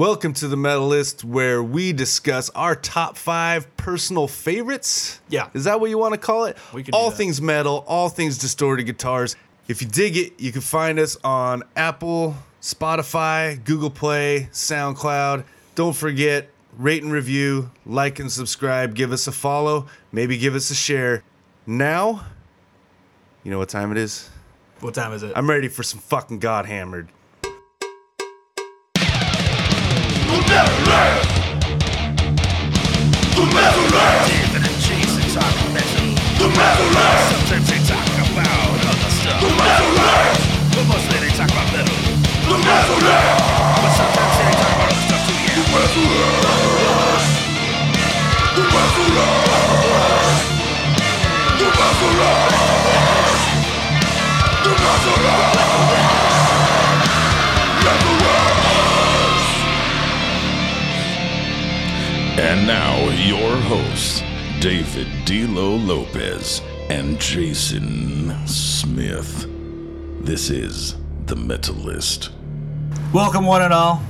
Welcome to the Metalist, where we discuss our top five personal favorites. Yeah. Is that what you want to call it? We can all things metal, all things distorted guitars. If you dig it, you can find us on Apple, Spotify, Google Play, SoundCloud. Don't forget, rate and review, like and subscribe, give us a follow, maybe give us a share. Now, you know what time it is? What time is it? I'm ready for some fucking God Hammered. Sometimes they talk about other stuff. But mostly they talk about little. The. But sometimes they talk about other stuff too, yeah. And now, your hosts, David D'Lo Lopez and Jason Smith. This is The Metalist. Welcome, one and all.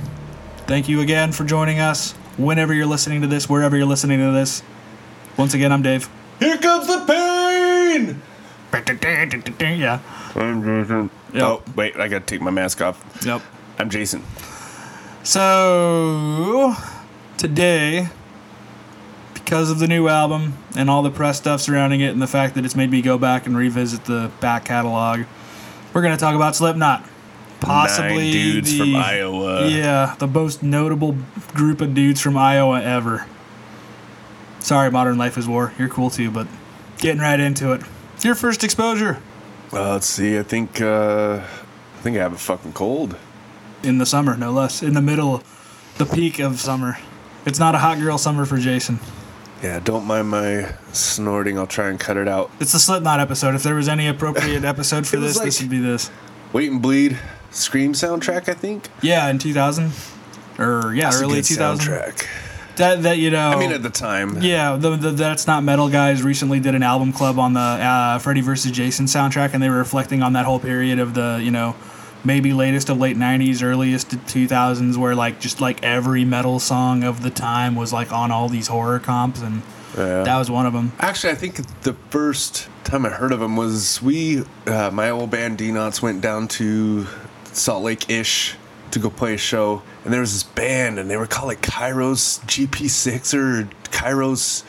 Thank you again for joining us. Whenever you're listening to this, wherever you're listening to this. Once again, I'm Dave. Here comes the pain! Yeah. I'm Jason. Yep. Oh, wait, I gotta take my mask off. Yep. I'm Jason. So, today, because of the new album and all the press stuff surrounding it and the fact that it's made me go back and revisit the back catalog, we're going to talk about Slipknot. Possibly Nine dudes the, from Iowa. Yeah, the most notable group of dudes from Iowa ever. Sorry, Modern Life is War. You're cool too, but getting right into it. Your first exposure Uh, let's see, I think, uh, I think I have a fucking cold. in the summer, no less. In the middle, the peak of summer. It's not a hot girl summer for Jason. Yeah, don't mind my snorting. I'll try and cut it out. It's the Slipknot episode. If there was any appropriate episode for this, this would be this. Wait and Bleed, Scream soundtrack, I think. Yeah, in 2000, or yeah, That's early 2000. soundtrack. That that you know. I mean, at the time. yeah, the, the that's not metal guys recently did an album club on the uh, Freddy vs. Jason soundtrack, and they were reflecting on that whole period of the you know maybe latest of late 90s earliest 2000s where like just like every metal song of the time was like on all these horror comps and Yeah. that was one of them Actually, I think the first time I heard of him was we, uh, my old band D Knots, went down to Salt Lake ish to go play a show, and there was this band, and they were called like Kairos GP6 or Kairos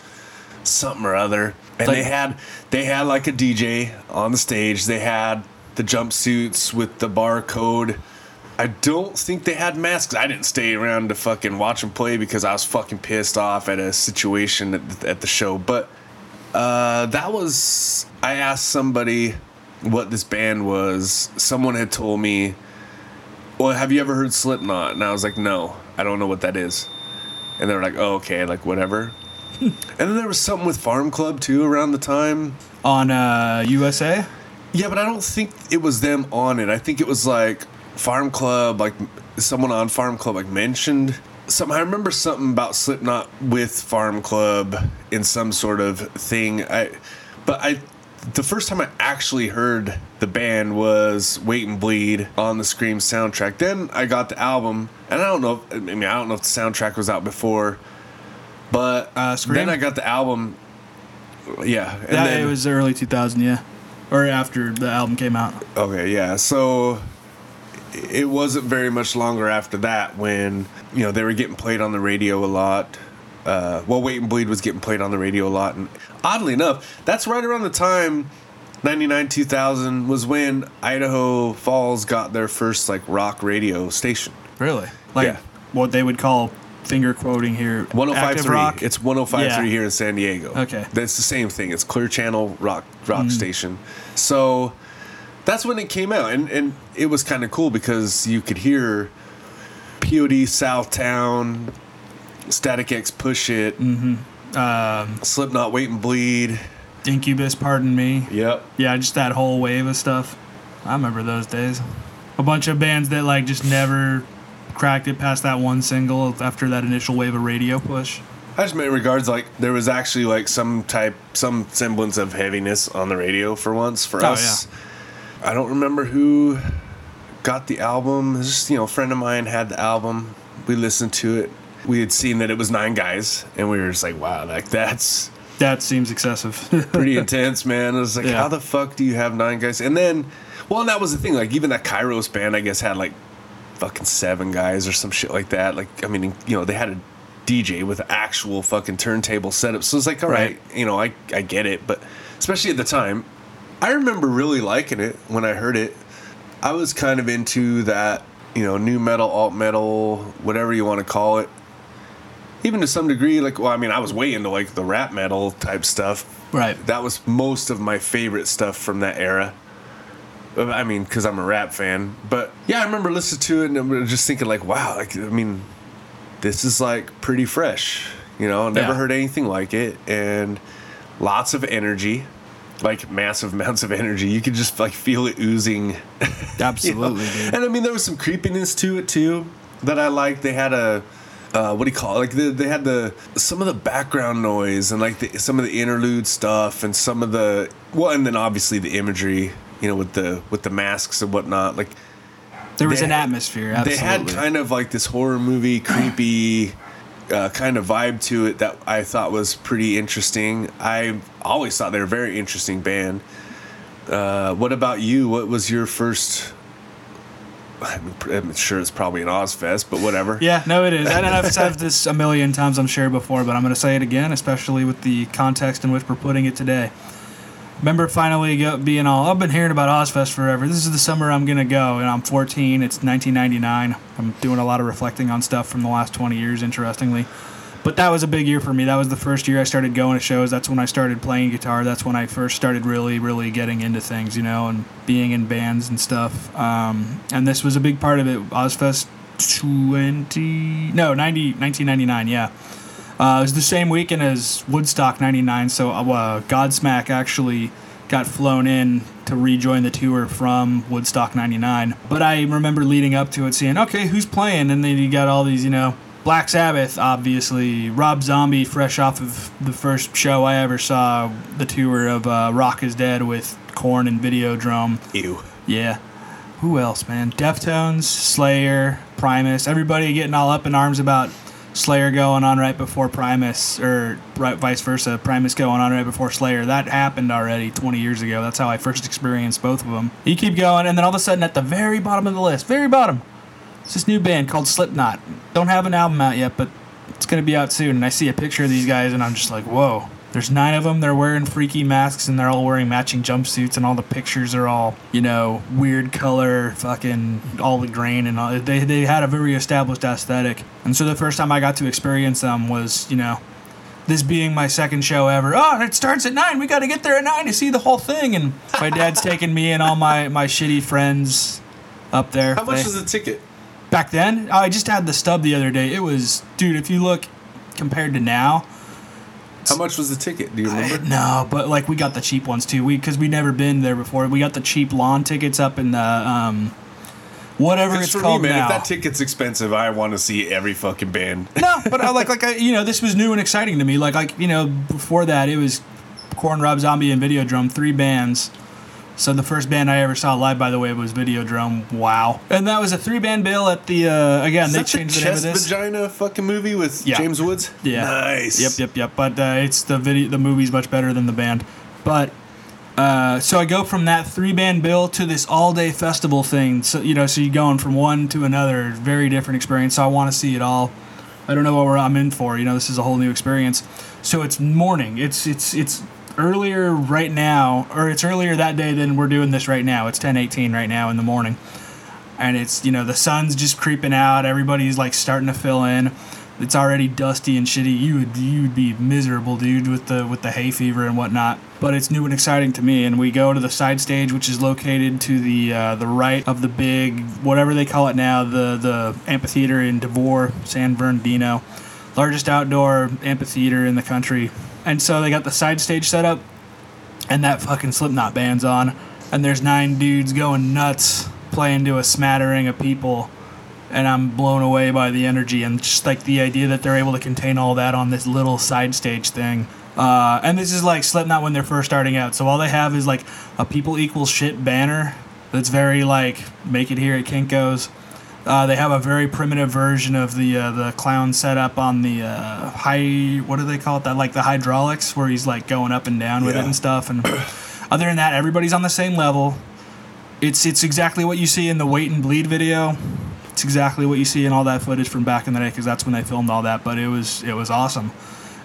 something or other, and Like- they had they had like a DJ on the stage. They had the jumpsuits with the barcode. I don't think they had masks. I didn't stay around to fucking watch them play because I was fucking pissed off at a situation at the, at the show. But uh, that was. I asked somebody what this band was. Someone had told me, "Well, have you ever heard Slipknot?" And I was like, "No, I don't know what that is." And they were like, "Oh, okay, like whatever." and then there was something with Farm Club too around the time. on uh, USA. Yeah, but I don't think it was them on it. I think it was like Farm Club, like someone on Farm Club like mentioned something. I remember something about Slipknot with Farm Club in some sort of thing. I, but I, the first time I actually heard the band was Wait and Bleed on the Scream soundtrack. Then I got the album, and I don't know. If, I mean, I don't know if the soundtrack was out before, but Uh, Scream? then I got the album. Yeah, and Yeah, then, it was early 2000, yeah, or after the album came out. Okay, yeah. So it wasn't very much longer after that when you know they were getting played on the radio a lot. Uh, well, Wait and Bleed was getting played on the radio a lot, and oddly enough, that's right around the time. 99 2000 was when Idaho Falls got their first like rock radio station. Really? Like Yeah. what they would call finger quoting here. active 1053. rock. It's 1053 Yeah. here in San Diego. Okay. That's the same thing. It's Clear Channel rock rock Mm. station. So that's when it came out and and it was kind of cool because you could hear POD Southtown, Static X Push It, Mm. Slipknot Wait and Bleed. Incubus, pardon me. Yep. Yeah, just that whole wave of stuff. I remember those days. A bunch of bands that like just never cracked it past that one single after that initial wave of radio push. I just meant regards like there was actually like some type, some semblance of heaviness on the radio for once for Oh, us. I don't remember who got the album. Just you know, a friend of mine had the album. We listened to it. We had seen that it was nine guys, and we were just like, wow, like that's That seems excessive. pretty intense, man. I was like, Yeah. how the fuck do you have nine guys? And then, well, and that was the thing. Like, even that Kairos band, I guess, had like fucking seven guys or some shit like that. Like, I mean, you know, they had a DJ with actual fucking turntable setup. So it's like, all right, Right. you know, I, I get it. But especially at the time, I remember really liking it when I heard it. I was kind of into that, you know, new metal, alt metal, whatever you want to call it. Even to some degree, like, well, I mean, I was way into like the rap metal type stuff. right. That was most of my favorite stuff from that era. I mean, because I'm a rap fan. But yeah, I remember listening to it and I'm just thinking, like, wow, like, I mean, this is like pretty fresh. You know, never Yeah. heard anything like it. And lots of energy, like massive amounts of energy. You could just like feel it oozing. you know? Absolutely. And I mean, there was some creepiness to it too that I liked. They had a. Uh, what do you call it? Like the, they had the some of the background noise and like the, some of the interlude stuff and some of the well and then obviously the imagery you know with the with the masks and whatnot like There was they an atmosphere. Absolutely. they had kind of like this horror movie creepy uh, kind of vibe to it that I thought was pretty interesting. I always thought they were a very interesting band. Uh, what about you? What was your first? I'm, I'm sure it's probably an Ozzfest, but whatever. Yeah, no, it is. And I've said this a million times, I'm sure, before, but I'm going to say it again, especially with the context in which we're putting it today. Remember finally being all, I've been hearing about Ozzfest forever. This is the summer I'm going to go, and I'm 14. It's 1999. I'm doing a lot of reflecting on stuff from the last 20 years, interestingly. But that was a big year for me. That was the first year I started going to shows. That's when I started playing guitar. That's when I first started really, really getting into things, you know, and being in bands and stuff. Um, and this was a big part of it. Ozzfest 20, no, 90, 1999, yeah. Uh, it was the same weekend as Woodstock 99, so uh, Godsmack actually got flown in to rejoin the tour from Woodstock 99. But I remember leading up to it seeing, okay, who's playing? And then you got all these, you know, Black Sabbath, obviously, Rob Zombie, fresh off of the first show I ever saw, the tour of uh, Rock is Dead with Korn and Videodrone. Ew. Yeah. Who else, man? Deftones, Slayer, Primus. Everybody getting all up in arms about Slayer going on right before Primus, or right, vice versa. Primus going on right before Slayer. That happened already 20 years ago. That's how I first experienced both of them. You keep going, and then all of a sudden, at the very bottom of the list, very bottom, it's this new band called Slipknot. Don't have an album out yet, but it's gonna be out soon. And I see a picture of these guys, and I'm just like, whoa. There's nine of them. They're wearing freaky masks, and they're all wearing matching jumpsuits, and all the pictures are all, you know, weird color, fucking all the grain, and all. They they had a very established aesthetic. And so the first time I got to experience them was, you know, this being my second show ever. Oh, it starts at nine. We got to get there at nine to see the whole thing. And my dad's taking me and all my my shitty friends up there. How much They- was the ticket? back then i just had the stub the other day it was dude if you look compared to now How much was the ticket? Do you remember? no but like we got the cheap ones too we because we never been there before we got the cheap lawn tickets up in the um whatever it's for me, called man, now if that ticket's expensive, I want to see every fucking band. no but i like like I, you know this was new and exciting to me like like you know before that it was Korn rob zombie and Videodrone, three bands so the first band I ever saw live, by the way, was Videodrone. Wow, and that was a three-band bill at the uh, again. Is they that the changed the name of chest this. vagina fucking movie with Yeah. James Woods? Yeah. Nice. Yep, yep, yep. But uh, it's the video. The movie's much better than the band. But uh, so I go from that three band bill to this all day festival thing. So you know, so you're going from one to another, very different experience. So I want to see it all. I don't know what we're, I'm in for. You know, this is a whole new experience. So it's morning. It's it's it's earlier right now, or it's earlier that day than we're doing this right now. It's 10:18 right now in the morning. And it's you know the sun's just creeping out. Everybody's like starting to fill in. It's already dusty and shitty. You would you would be miserable dude with the with the hay fever and whatnot. But it's new and exciting to me. And we go to the side stage which is located to the uh, the right of the big whatever they call it now the the amphitheater in devore san bernardino. Largest outdoor amphitheater in the country and so they got the side stage set up and that fucking Slipknot band's on, and there's nine dudes going nuts playing to a smattering of people, and I'm blown away by the energy and just like the idea that they're able to contain all that on this little side stage thing. Uh, and this is like Slipknot when they're first starting out, so all they have is like a people equals shit banner that's very like make it here at Kinko's. Uh, they have a very primitive version of the uh, the clown setup on the uh, high. What do they call it? That like the hydraulics, where he's like going up and down with it and stuff. And other than that, everybody's on the same level. It's it's exactly what you see in the Wait and Bleed video. It's exactly what you see in all that footage from back in the day because that's when they filmed all that. But it was it was awesome,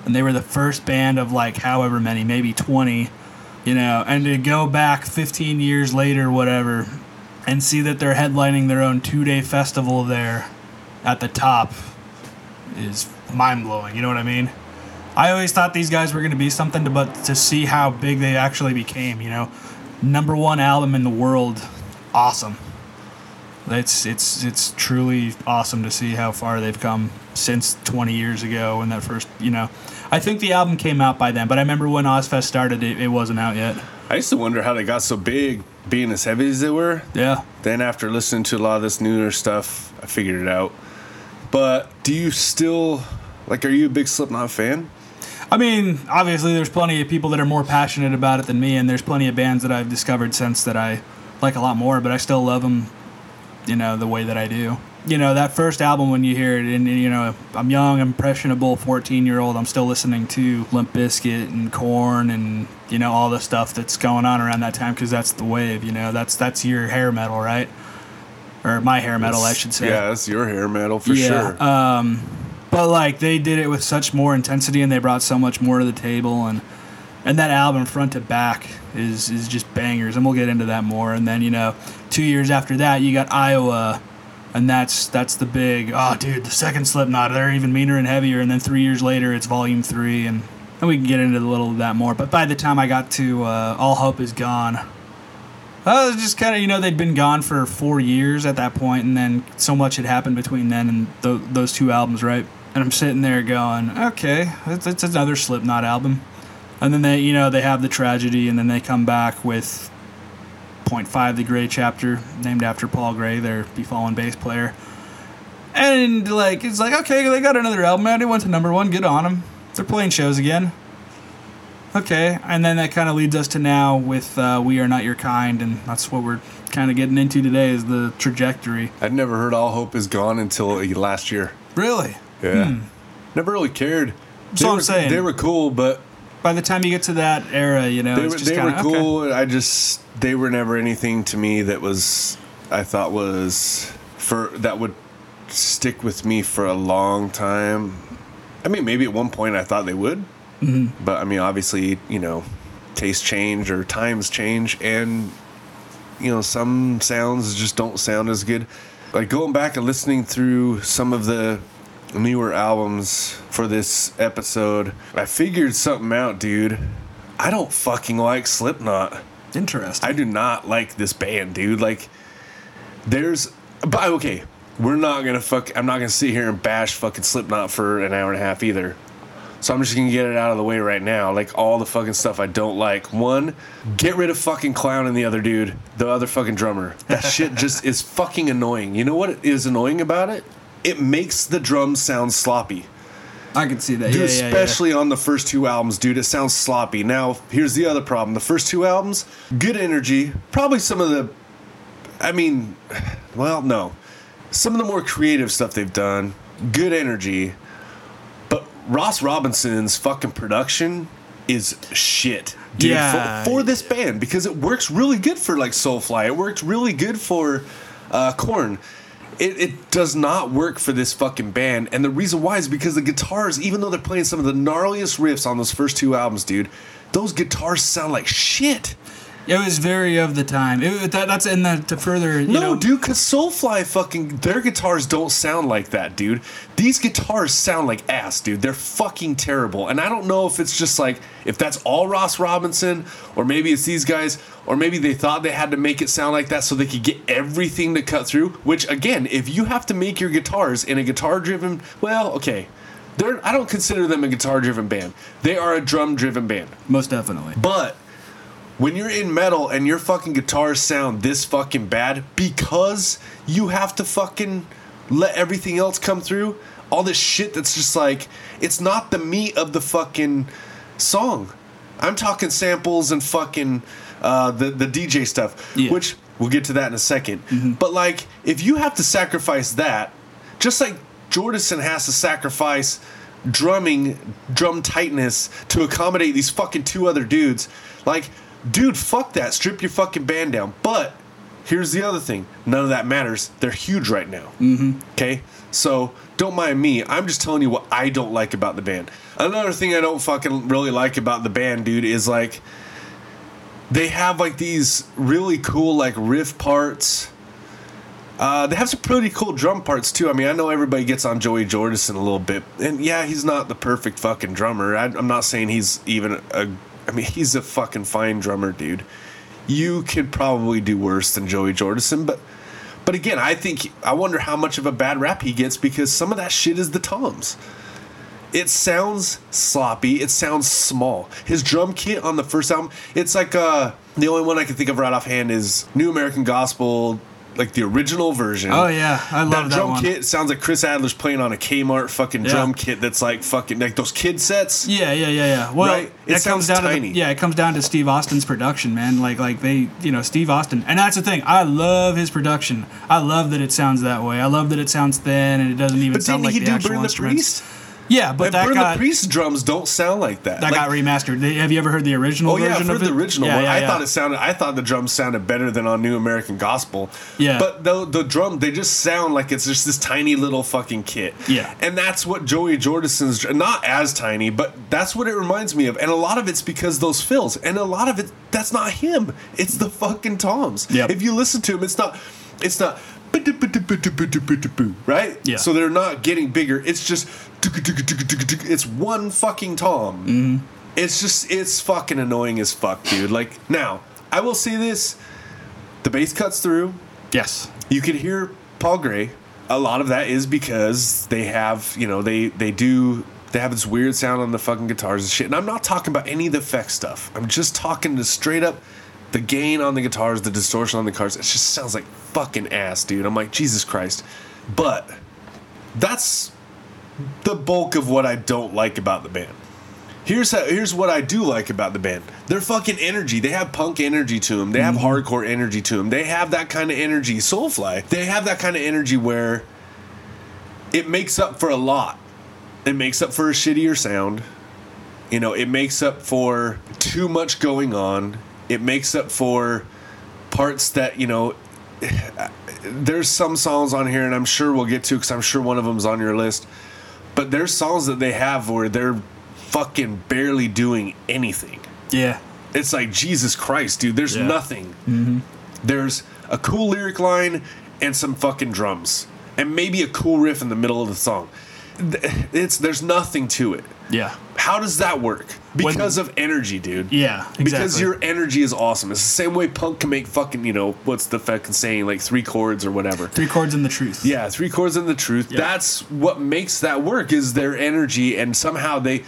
and they were the first band of like however many, maybe twenty, you know. And to go back 15 years later, whatever, and see that they're headlining their own two day festival there at the top is mind blowing. You know what I mean? I always thought these guys were going to be something, to, but to see how big they actually became, you know, number one album in the world, awesome. It's it's it's truly awesome to see how far they've come since 20 years ago when that first, you know, I think the album came out by then, but I remember when Ozzfest started, it, it wasn't out yet. I used to wonder how they got so big, being as heavy as they were. Yeah. Then after listening to a lot of this newer stuff, I figured it out. But do you still like? Are you a big Slipknot fan? I mean, obviously, there's plenty of people that are more passionate about it than me, and there's plenty of bands that I've discovered since that I like a lot more, but I still love them, you know, the way that I do. You know, that first album when you hear it, and, you know, I'm young, impressionable 14 year old, I'm still listening to Limp Bizkit and Korn and, you know, all the stuff that's going on around that time because that's the wave, you know, that's that's your hair metal, right? Or my hair metal, I should say. Yeah, that's your hair metal for Yeah, sure. Um, but like they did it with such more intensity, and they brought so much more to the table, and and that album front to back is is just bangers, and we'll get into that more. And then you know, two years after that, you got Iowa, and that's that's the big oh dude, the second Slipknot, they're even meaner and heavier. And then three years later, it's Volume Three, and and we can get into a little of that more. But by the time I got to uh, All Hope Is Gone. It was just kind of, you know, they'd been gone for four years at that point, and then so much had happened between then and th- those two albums, right? And I'm sitting there going, okay, it's, it's another Slipknot album. And then they, you know, they have the tragedy, and then they come back with Point Five, the Gray chapter, named after Paul Gray, their Befallen bass player. And like, it's like, okay, they got another album out. It went to number one. Good on them. They're playing shows again. Okay, and then that kind of leads us to now with uh, "We Are Not Your Kind," and that's what we're kind of getting into today is the trajectory. I'd never heard All Hope Is Gone until uh, last year. Really, Yeah. Never really cared. That's They what I'm were- saying. They were cool, but by the time you get to that era, you know, they it's were, just they kind of cool. I just they were never anything to me that was I thought was for that would stick with me for a long time. I mean, maybe at one point I thought they would, Mm-hmm. but I mean, obviously, you know, tastes change or times change, and you know, some sounds just don't sound as good. Like going back and listening through some of the newer albums for this episode, I figured something out, dude. I don't fucking like Slipknot. interesting. I do not like this band, dude. Like, there's, but okay, we're not gonna fuck. I'm not gonna sit here and bash fucking Slipknot for an hour and a half either. So I'm just gonna get it out of the way right now. Like all the fucking stuff I don't like. One, get rid of fucking clown and the other dude, the other fucking drummer. That shit just is fucking annoying. You know what is annoying about it? It makes the drums sound sloppy. I can see that. Dude, yeah, yeah, yeah. especially on the first two albums, dude, it sounds sloppy. Now, here's the other problem. The first two albums, good energy, probably some of the I mean, well, no. Some of the more creative stuff they've done, good energy. But Ross Robinson's fucking production is shit. Dude, Yeah. for, for this band because it works really good for like Soulfly. It worked really good for uh, Korn. It, it does not work for this fucking band, and the reason why is because the guitars, even though they're playing some of the gnarliest riffs on those first two albums, dude, those guitars sound like shit. It was very of the time. It, that, that's in the to further. You no, know, dude, cause Soulfly fucking their guitars don't sound like that, dude. These guitars sound like ass, dude. They're fucking terrible. And I don't know if it's just like if that's all Ross Robinson, or maybe it's these guys, or maybe they thought they had to make it sound like that so they could get everything to cut through. Which again, if you have to make your guitars in a guitar driven well, okay. They're I don't consider them a guitar driven band. They are a drum driven band. most definitely. But when you're in metal and your fucking guitars sound this fucking bad because you have to fucking let everything else come through, all this shit that's just like it's not the meat of the fucking song. I'm talking samples and fucking uh, the the DJ stuff, Yeah. which We'll get to that in a 2nd Mm-hmm. But like, if you have to sacrifice that, just like Jordison has to sacrifice drumming, drum tightness to accommodate these fucking two other dudes, like, dude, fuck that. Strip your fucking band down. But here's the other thing none of that matters. They're huge right now. Mm-hmm. Okay? So don't mind me. I'm just telling you what I don't like about the band. Another thing I don't fucking really like about the band, dude, is like they have like these really cool like riff parts. Uh, they have some pretty cool drum parts too. I mean, I know everybody gets on Joey Jordison a little bit, and yeah, he's not the perfect fucking drummer. I, I'm not saying he's even a. I mean, he's a fucking fine drummer, dude. You could probably do worse than Joey Jordison, but but again, I think I wonder how much of a bad rap he gets because some of that shit is the toms. It sounds sloppy. It sounds small. His drum kit on the first album, it's like uh the only one I can think of right offhand is New American Gospel, like the original version. Oh yeah, I love that that, drum one. kit sounds like Chris Adler's playing on a Kmart fucking Yeah. drum kit that's like fucking like those kid sets. Yeah, yeah, yeah, yeah. Well, Right? It comes down tiny. to the, yeah, it comes down to Steve Austin's production, man. Like, like they, you know, Steve Austin, and that's the thing. I love his production. I love that it sounds that way. I love that it sounds thin and it doesn't even But sound like he the do actual Burn the. Priest? Yeah, but And that Burn got the Priest drums don't sound like that. that Like, got remastered. Have you ever heard the original Oh yeah, for of the original Yeah, one, yeah, I yeah. thought it sounded. I thought the drums sounded better than on New American Gospel. Yeah. but the the drum they just sound like it's just this tiny little fucking kit. Yeah. and that's what Joey Jordison's not as tiny, but that's what it reminds me of. And a lot of it's because those fills, and a lot of it that's not him. It's the fucking toms. Yep. If you listen to him, it's not. It's not. Right? Yeah. So they're not getting bigger. It's just. It's one fucking tom. Mm-hmm. It's just it's fucking annoying as fuck, dude. Like now, I will say this: the bass cuts through. Yes. You can hear Paul Gray. A lot of that is because they have, you know, they they do they have this weird sound on the fucking guitars and shit. And I'm not talking about any of the effect stuff. I'm just talking to straight up the gain on the guitars, the distortion on the cars, it just sounds like fucking ass, dude. I'm like Jesus Christ. But that's the bulk of what I don't like about the band. Here's how, here's what I do like about the band. Their fucking energy. They have punk energy to them. They have mm-hmm. hardcore energy to them. They have that kind of energy. Soulfly. They have that kind of energy where it makes up for a lot. It makes up for a shittier sound. You know, it makes up for too much going on. It makes up for parts that, you know, there's some songs on here, and I'm sure we'll get to because I'm sure one of them's on your list. But there's songs that they have where they're fucking barely doing anything. Yeah. It's like Jesus Christ, dude. There's Yeah. nothing. Mm-hmm. There's a cool lyric line and some fucking drums, and maybe a cool riff in the middle of the song. It's there's nothing to it. Yeah. How does that work? Because of energy, dude. Yeah. Exactly. Because your energy is awesome. It's the same way punk can make fucking, you know, what's the fucking saying, like three chords or whatever. three chords in the truth. Yeah, three chords in the truth. Yeah. That's what makes that work is their energy, and somehow they.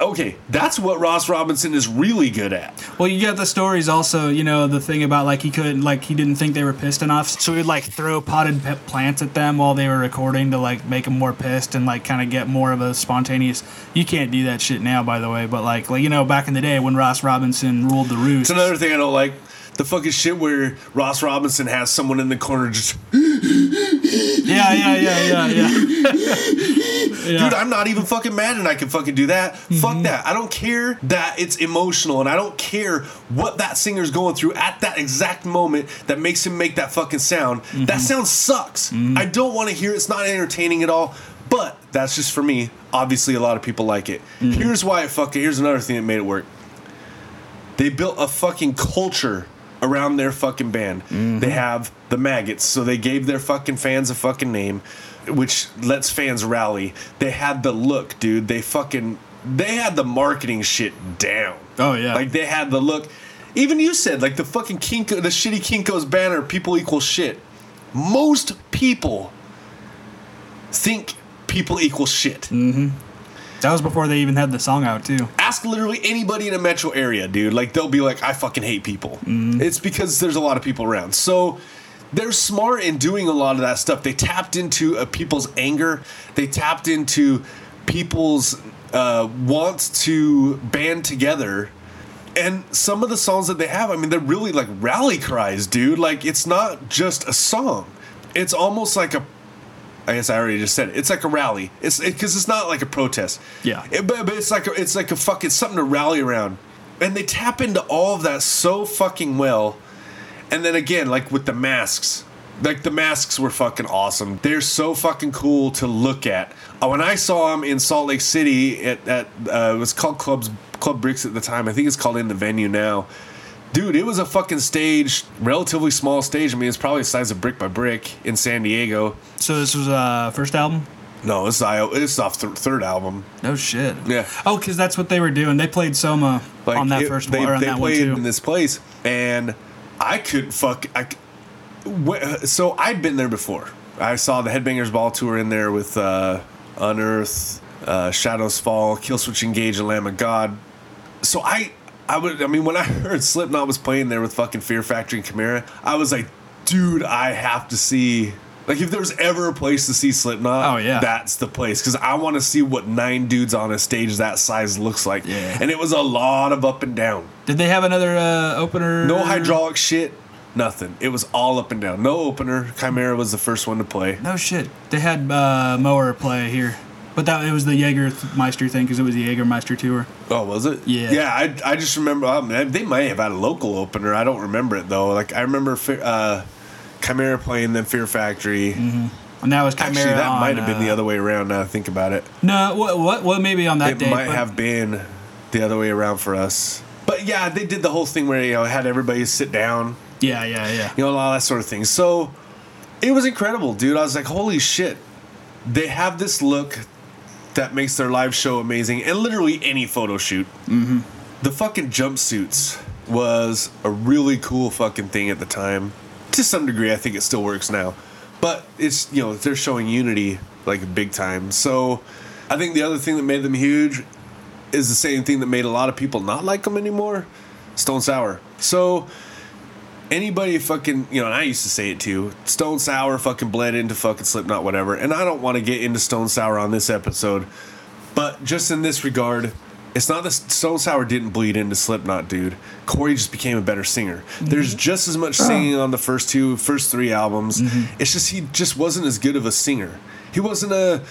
Okay, that's what Ross Robinson is really good at. Well, you get the stories also, you know, the thing about like he couldn't, like he didn't think they were pissed enough. So he'd like throw potted pe- plants at them while they were recording to like make them more pissed and like kind of get more of a spontaneous. You can't do that shit now, by the way, but like, like you know, back in the day when Ross Robinson ruled the roost. It's another thing I don't like. The fucking shit where Ross Robinson has someone in the corner just, Yeah, yeah, yeah, yeah, yeah. yeah. dude, I'm not even fucking mad and I can fucking do that. Fuck mm-hmm. that. I don't care that it's emotional and I don't care what that singer's going through at that exact moment that makes him make that fucking sound. That mm-hmm. sound sucks. Mm-hmm. I don't want to hear it. It's not entertaining at all. But that's just for me. Obviously, a lot of people like it. Here's why it fucking. Here's another thing that made it work. They built a fucking culture around their fucking band. Mm-hmm. They have the maggots, so they gave their fucking fans a fucking name, which lets fans rally. They had the look, dude. They fucking they had the marketing shit down. Oh, yeah. like they had the look. Even you said like the fucking Kinko, the shitty Kinkos banner, people equal shit. Most people think people equal shit. Mm-hmm. That was before they even had the song out too. ask literally anybody in a metro area, dude. Like they'll be like, I fucking hate people. It's because there's a lot of people around. So they're smart in doing a lot of that stuff. They tapped into uh, people's anger. They tapped into people's uh, wants to band together And some of the songs that they have, I mean, they're really like rally cries, dude. Like it's not just a song. It's almost like a I guess I already just said it. It's like a rally. It's because it's not like a protest. Yeah. It- but, but it's like a, it's like a fucking something to rally around, and they tap into all of that so fucking well. And then again, like with the masks, like the masks were fucking awesome. They're so fucking cool to look at. Uh, when I saw them in Salt Lake City at, at uh, it was called Clubs Club Bricks at the time. I think it's called in the venue now. Dude, it was a fucking stage, relatively small stage. I mean, it's probably the size of Brick by Brick in San Diego. So this was uh first album. No, it's it's off th- third album. No shit. Yeah. Oh, because that's what they were doing. They played Soma Like on that it- first they, one, or on they that one played in this place, and I couldn't fuck. I, so I'd been there before. I saw the Headbangers Ball tour in there with uh, Unearth, uh, Shadows Fall, Killswitch Engage, and Lamb of God. So I, I would. I mean, when I heard Slipknot was playing there with fucking Fear Factory and Chimaira, I was like, dude, I have to see. Like, if there's ever a place to see Slipknot, Oh, yeah. that's the place because I want to see what nine dudes on a stage that size looks like. Yeah. And it was a lot of up and down. Did they have another uh, opener? No hydraulic shit, nothing. It was all up and down. No opener. Chimaira was the first one to play. No shit. They had uh, Mower play here, but that it was the Jägermeister thing because it was the Jägermeister tour. Oh, was it? Yeah. Yeah, I, I just remember. Um, they might have had a local opener. I don't remember it though. Like I remember uh, Chimaira playing then Fear Factory. And that was Chimaira. Actually, that on, might have been the uh, other way around. Now I think about it, No, what what what maybe on that it day. might but- have been the other way around for us. But yeah, they did the whole thing where you know had everybody sit down. Yeah, yeah, yeah. you know, all that sort of thing. So it was incredible, dude. I was like, holy shit. They have this look that makes their live show amazing and literally any photo shoot. Mm-hmm. The fucking jumpsuits was a really cool fucking thing at the time. To some degree, I think it still works now. But it's, you know, they're showing unity like big time. So I think the other thing that made them huge is the same thing that made a lot of people not like them anymore Stone Sour. So anybody fucking you know, and I used to say it too. Stone Sour fucking bled into fucking Slipknot, whatever. And I don't want to get into Stone Sour on this episode, but just in this regard, it's not that Stone Sour didn't bleed into Slipknot, dude. Corey just became a better singer. Mm-hmm. There's just as much singing oh. on the first two, first three albums. Mm-hmm. It's just he just wasn't as good of a singer. He wasn't a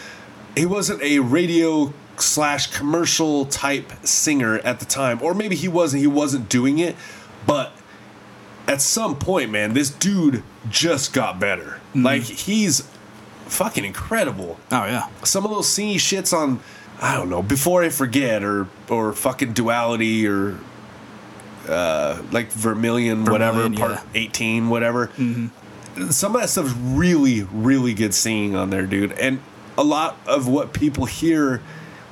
he wasn't a radio slash commercial type singer at the time, or maybe he wasn't. He wasn't doing it, but at some point, man, this dude just got better. Like he's fucking incredible. Oh yeah. Some of those singy shits on, I don't know, before I forget or or fucking duality or uh, like Vermilion, whatever Vermilion, part yeah. Mm-hmm. eighteen, whatever. Some of that stuff's really, really good singing on there, dude. And a lot of what people hear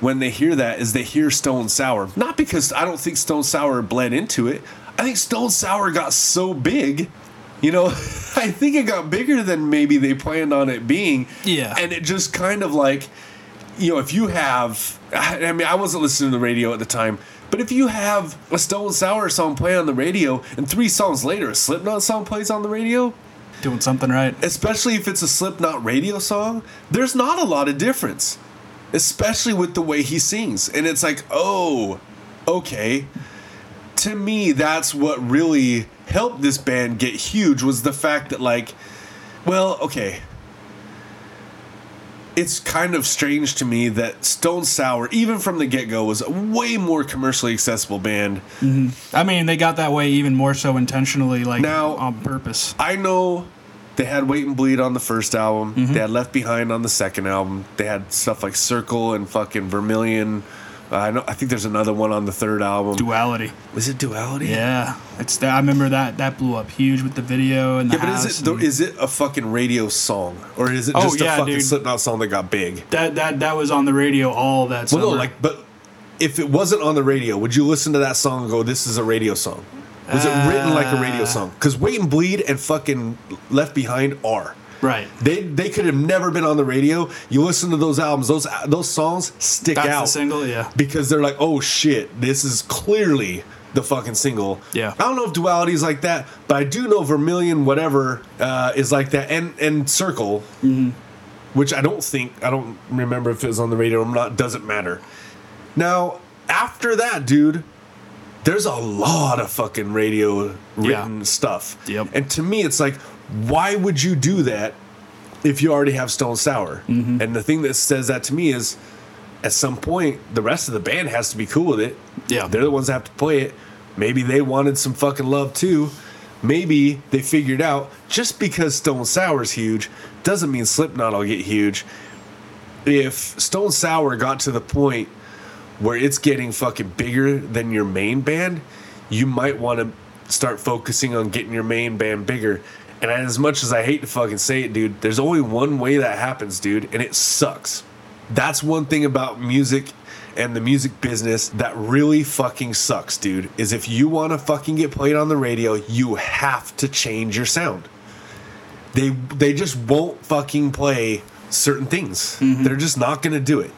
when they hear that is they hear Stone Sour. Not because I don't think Stone Sour bled into it. I think Stone Sour got so big, you know, I think it got bigger than maybe they planned on it being. Yeah. And it just kind of like, you know, if you have, I I mean, I wasn't listening to the radio at the time, but if you have a Stone Sour song play on the radio and three songs later a Slipknot song plays on the radio, Doing something right. especially if it's a Slipknot radio song, there's not a lot of difference, especially with the way he sings. And it's like, oh, okay. To me, that's what really helped this band get huge was the fact that, like, well, okay. It's kind of strange to me that Stone Sour, even from the get go, was a way more commercially accessible band. I mean, they got that way even more so intentionally, like Now- on purpose. I know they had Wait and Bleed on the first album. Mm-hmm. They had Left Behind on the second album. They had stuff like Circle and fucking Vermilion. Uh, I know. I think there's another one on the third album. Duality. Was it Duality? Yeah, it's. that I remember that that blew up huge with the video and the Yeah, but is it the, and- is it a fucking radio song or is it Oh, just yeah, a fucking dude. Slipknot song that got big? that that that was on the radio all that summer. Well, no, like, but if it wasn't on the radio, would you listen to that song and go, "This is a radio song"? Was it written like a radio Uh. song? Because Wait and Bleed and fucking Left Behind are. Right. They they could have never been on the radio. You listen to those albums, those those songs stick That's out the single. Yeah. because they're like, oh shit, this is clearly the fucking single. Yeah. I don't know if duality is like that, but I do know Vermilion, whatever, uh, is like that, and and Circle, Mm-hmm. which I don't think I don't remember if it was on the radio or not. Doesn't matter. Now after that, dude, there's a lot of fucking radio written stuff. Yep. And to me, it's like, why would you do that if you already have Stone Sour? Mm-hmm. And the thing that says that to me is, at some point, the rest of the band has to be cool with it. Yeah. They're the ones that have to play it. Maybe they wanted some fucking love too. Maybe they figured out just because Stone Sour's huge doesn't mean Slipknot will get huge. If Stone Sour got to the point where it's getting fucking bigger than your main band, you might want to start focusing on getting your main band bigger. And as much as I hate to fucking say it, dude, there's only one way that happens, dude, and it sucks. That's one thing about music and the music business that really fucking sucks, dude, is if you want to fucking get played on the radio, you have to change your sound. They they just won't fucking play certain things. Mm-hmm. They're just not going to do it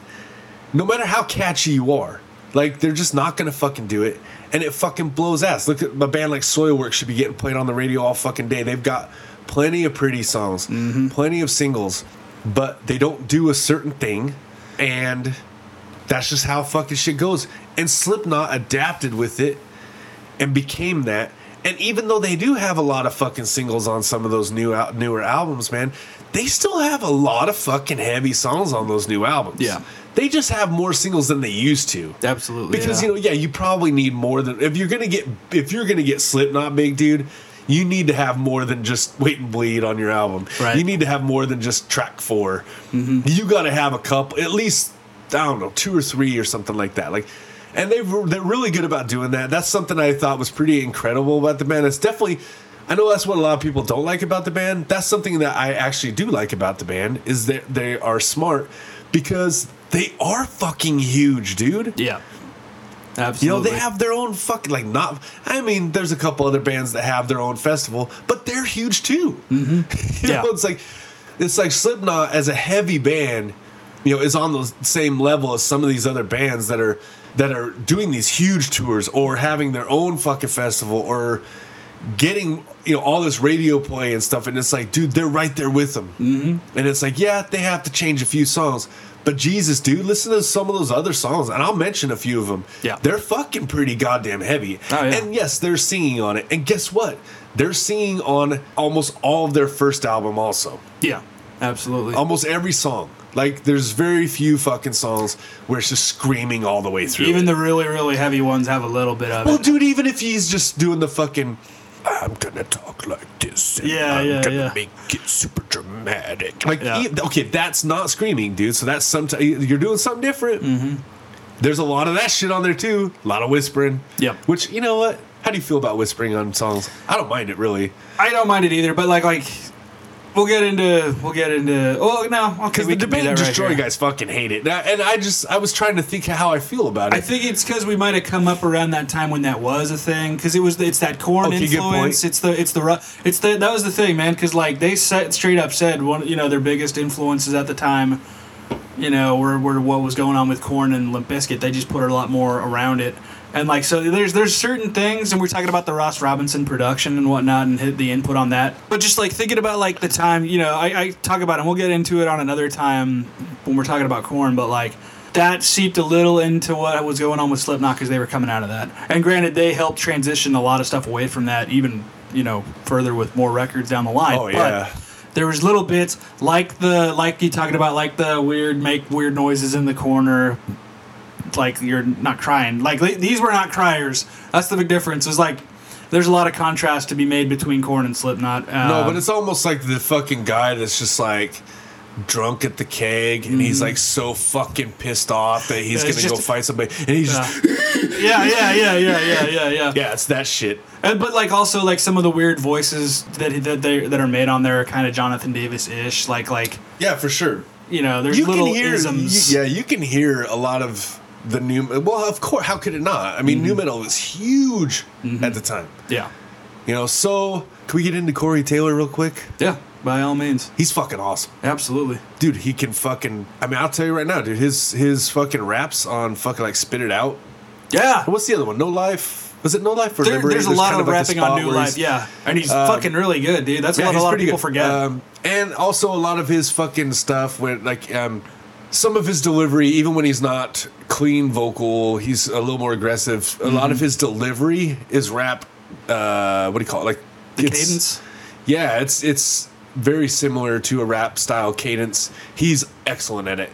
no matter how catchy you are. Like they're just not gonna fucking do it, and it fucking blows ass. Look at a band like Soilwork should be getting played on the radio all fucking day. They've got plenty of pretty songs, mm-hmm. plenty of singles, but they don't do a certain thing, and that's just how fucking shit goes. And Slipknot adapted with it and became that. And even though they do have a lot of fucking singles on some of those new al- newer albums, man, they still have a lot of fucking heavy songs on those new albums. Yeah. They just have more singles than they used to. Absolutely. Because yeah. you know, yeah, you probably need more than if you're gonna get if you're gonna get Slipknot big, dude. You need to have more than just Wait and Bleed on your album. Right. You need to have more than just track 4 mm-hmm. You got to have a couple, at least I don't know, two or three or something like that. Like, and they they're really good about doing that. That's something I thought was pretty incredible about the band. It's definitely. I know that's what a lot of people don't like about the band. That's something that I actually do like about the band is that they are smart because they are fucking huge, dude. yeah. Absolutely. You know, they have their own fucking like not. I mean, there's a couple other bands that have their own festival, but they're huge too. Mm-hmm. you Yeah. know, it's like it's like Slipknot as a heavy band, you know, is on the same level as some of these other bands that are that are doing these huge tours or having their own fucking festival or getting you know all this radio play and stuff. And it's like, dude, they're right there with them. Mm-hmm. And it's like, yeah, they have to change a few songs. But Jesus, dude, listen to some of those other songs, and I'll mention a few of them. Yeah. they're fucking pretty goddamn heavy. Oh, yeah. And yes, they're singing on it. And guess what? They're singing on almost all of their first album, also. yeah. Absolutely. Almost every song. Like, there's very few fucking songs where it's just screaming all the way through. Even it. the really, really heavy ones have a little bit of well, it. dude, even if he's just doing the fucking. I'm gonna talk like this. And Yeah, I'm yeah, gonna yeah. make it super dramatic. Like, Yeah. e- okay, that's not screaming, dude. So that's sometimes you're doing something different. Mm-hmm. There's a lot of that shit on there too. A lot of whispering. Yep. Which you know what? How do you feel about whispering on songs? I don't mind it really. I don't mind it either, but like, like, we'll get into, we'll get into. Oh no, okay, Because we the debate and right destroy here. guys fucking hate it. And I- And I just I was trying to think how I feel about it. I think it's because we might have come up around that time when that was a thing. Because it was it's that Korn Okay, influence. It's the it's the it's the that was the thing, man. Because like they said straight up said one you know their biggest influences at the time, you know, were, were what was going on with Korn and Limp Bizkit. They just put a lot more around it. And like so, there's there's certain things, and we're talking about the Ross Robinson production and whatnot, and hit the input on that. But just like thinking about like the time, you know, I, I talk about it. and We'll get into it on another time when we're talking about Korn. But like that seeped a little into what was going on with Slipknot because they were coming out of that. And granted, they helped transition a lot of stuff away from that, even you know further with more records down the line. Oh, But yeah. There was little bits like the like you talking about like the weird make weird noises in the corner like you're not crying. Like these were not criers. That's the big difference. Is like there's a lot of contrast to be made between Korn and slipknot. Um, No, but it's almost like the fucking guy that's just like drunk at the keg and he's like so fucking pissed off that he's Yeah, gonna go just- fight somebody and he's just yeah, yeah, yeah, yeah, yeah, yeah, yeah. yeah it's that shit And, but like also like some of the weird voices that that they, that are made on there are kind of Jonathan Davis ish. Like like yeah for sure you know there's you little can hear isms. you- yeah you can hear a lot of the new well of course how could it not I mean mm-hmm. new metal was huge mm-hmm. at the time yeah, you know so can we get into Corey Taylor real quick yeah by all means He's fucking awesome. absolutely dude, he can fucking. I mean, I'll tell you right now, dude. His his fucking raps on fucking like Spit It Out. yeah What's the other one? No Life. Was it No Life or There, there's a lot kind of like rapping on New Life, yeah, and he's um, fucking really good, dude. That's Yeah, what a lot of people good. forget. Um, and also a lot of his fucking stuff when like um, some of his delivery, even when he's not clean vocal, he's a little more aggressive. A lot of his delivery is rap. Uh, what do you call it? Like The cadence. Yeah, it's it's very similar to a rap style cadence. He's excellent at it.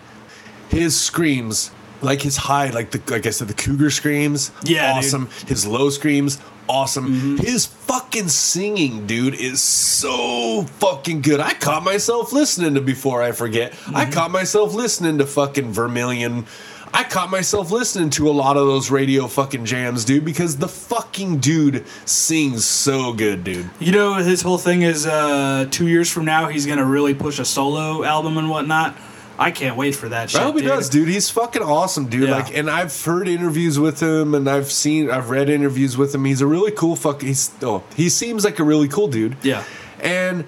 His screams, like his high, like the like I said, the cougar screams, Yeah, dude. awesome. His low screams, awesome. Mm-hmm. His fucking singing, dude, is so fucking good. I caught myself listening to before I forget. I mm-hmm. caught myself listening to fucking Vermilion. I caught myself listening to a lot of those radio fucking jams, dude, because the fucking dude sings so good, dude. You know, his whole thing is uh, two years from now he's gonna really push a solo album and whatnot. I can't wait for that shit. I hope he dude. does, dude. He's fucking awesome, dude. Yeah. Like, and I've heard interviews with him, and I've seen, I've read interviews with him. He's a really cool fuck. He's oh, he seems like a really cool dude. Yeah. and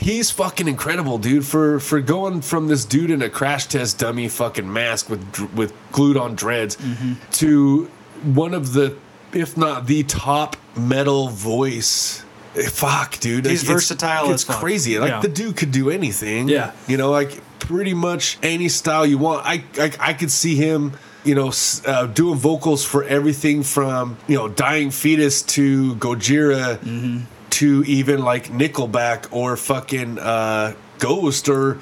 he's fucking incredible, dude. For for going from this dude in a crash test dummy fucking mask with with glued on dreads Mm-hmm. to one of the, if not the top metal voice. Eh, Fuck, dude. He's Like, versatile It's fuck. crazy. Like Yeah. the dude could do anything. Yeah. You know, like pretty much any style you want. I I, I could see him, you know, uh, doing vocals for everything from you know Dying Fetus to Gojira Mm-hmm. To even like Nickelback or fucking uh, Ghost or.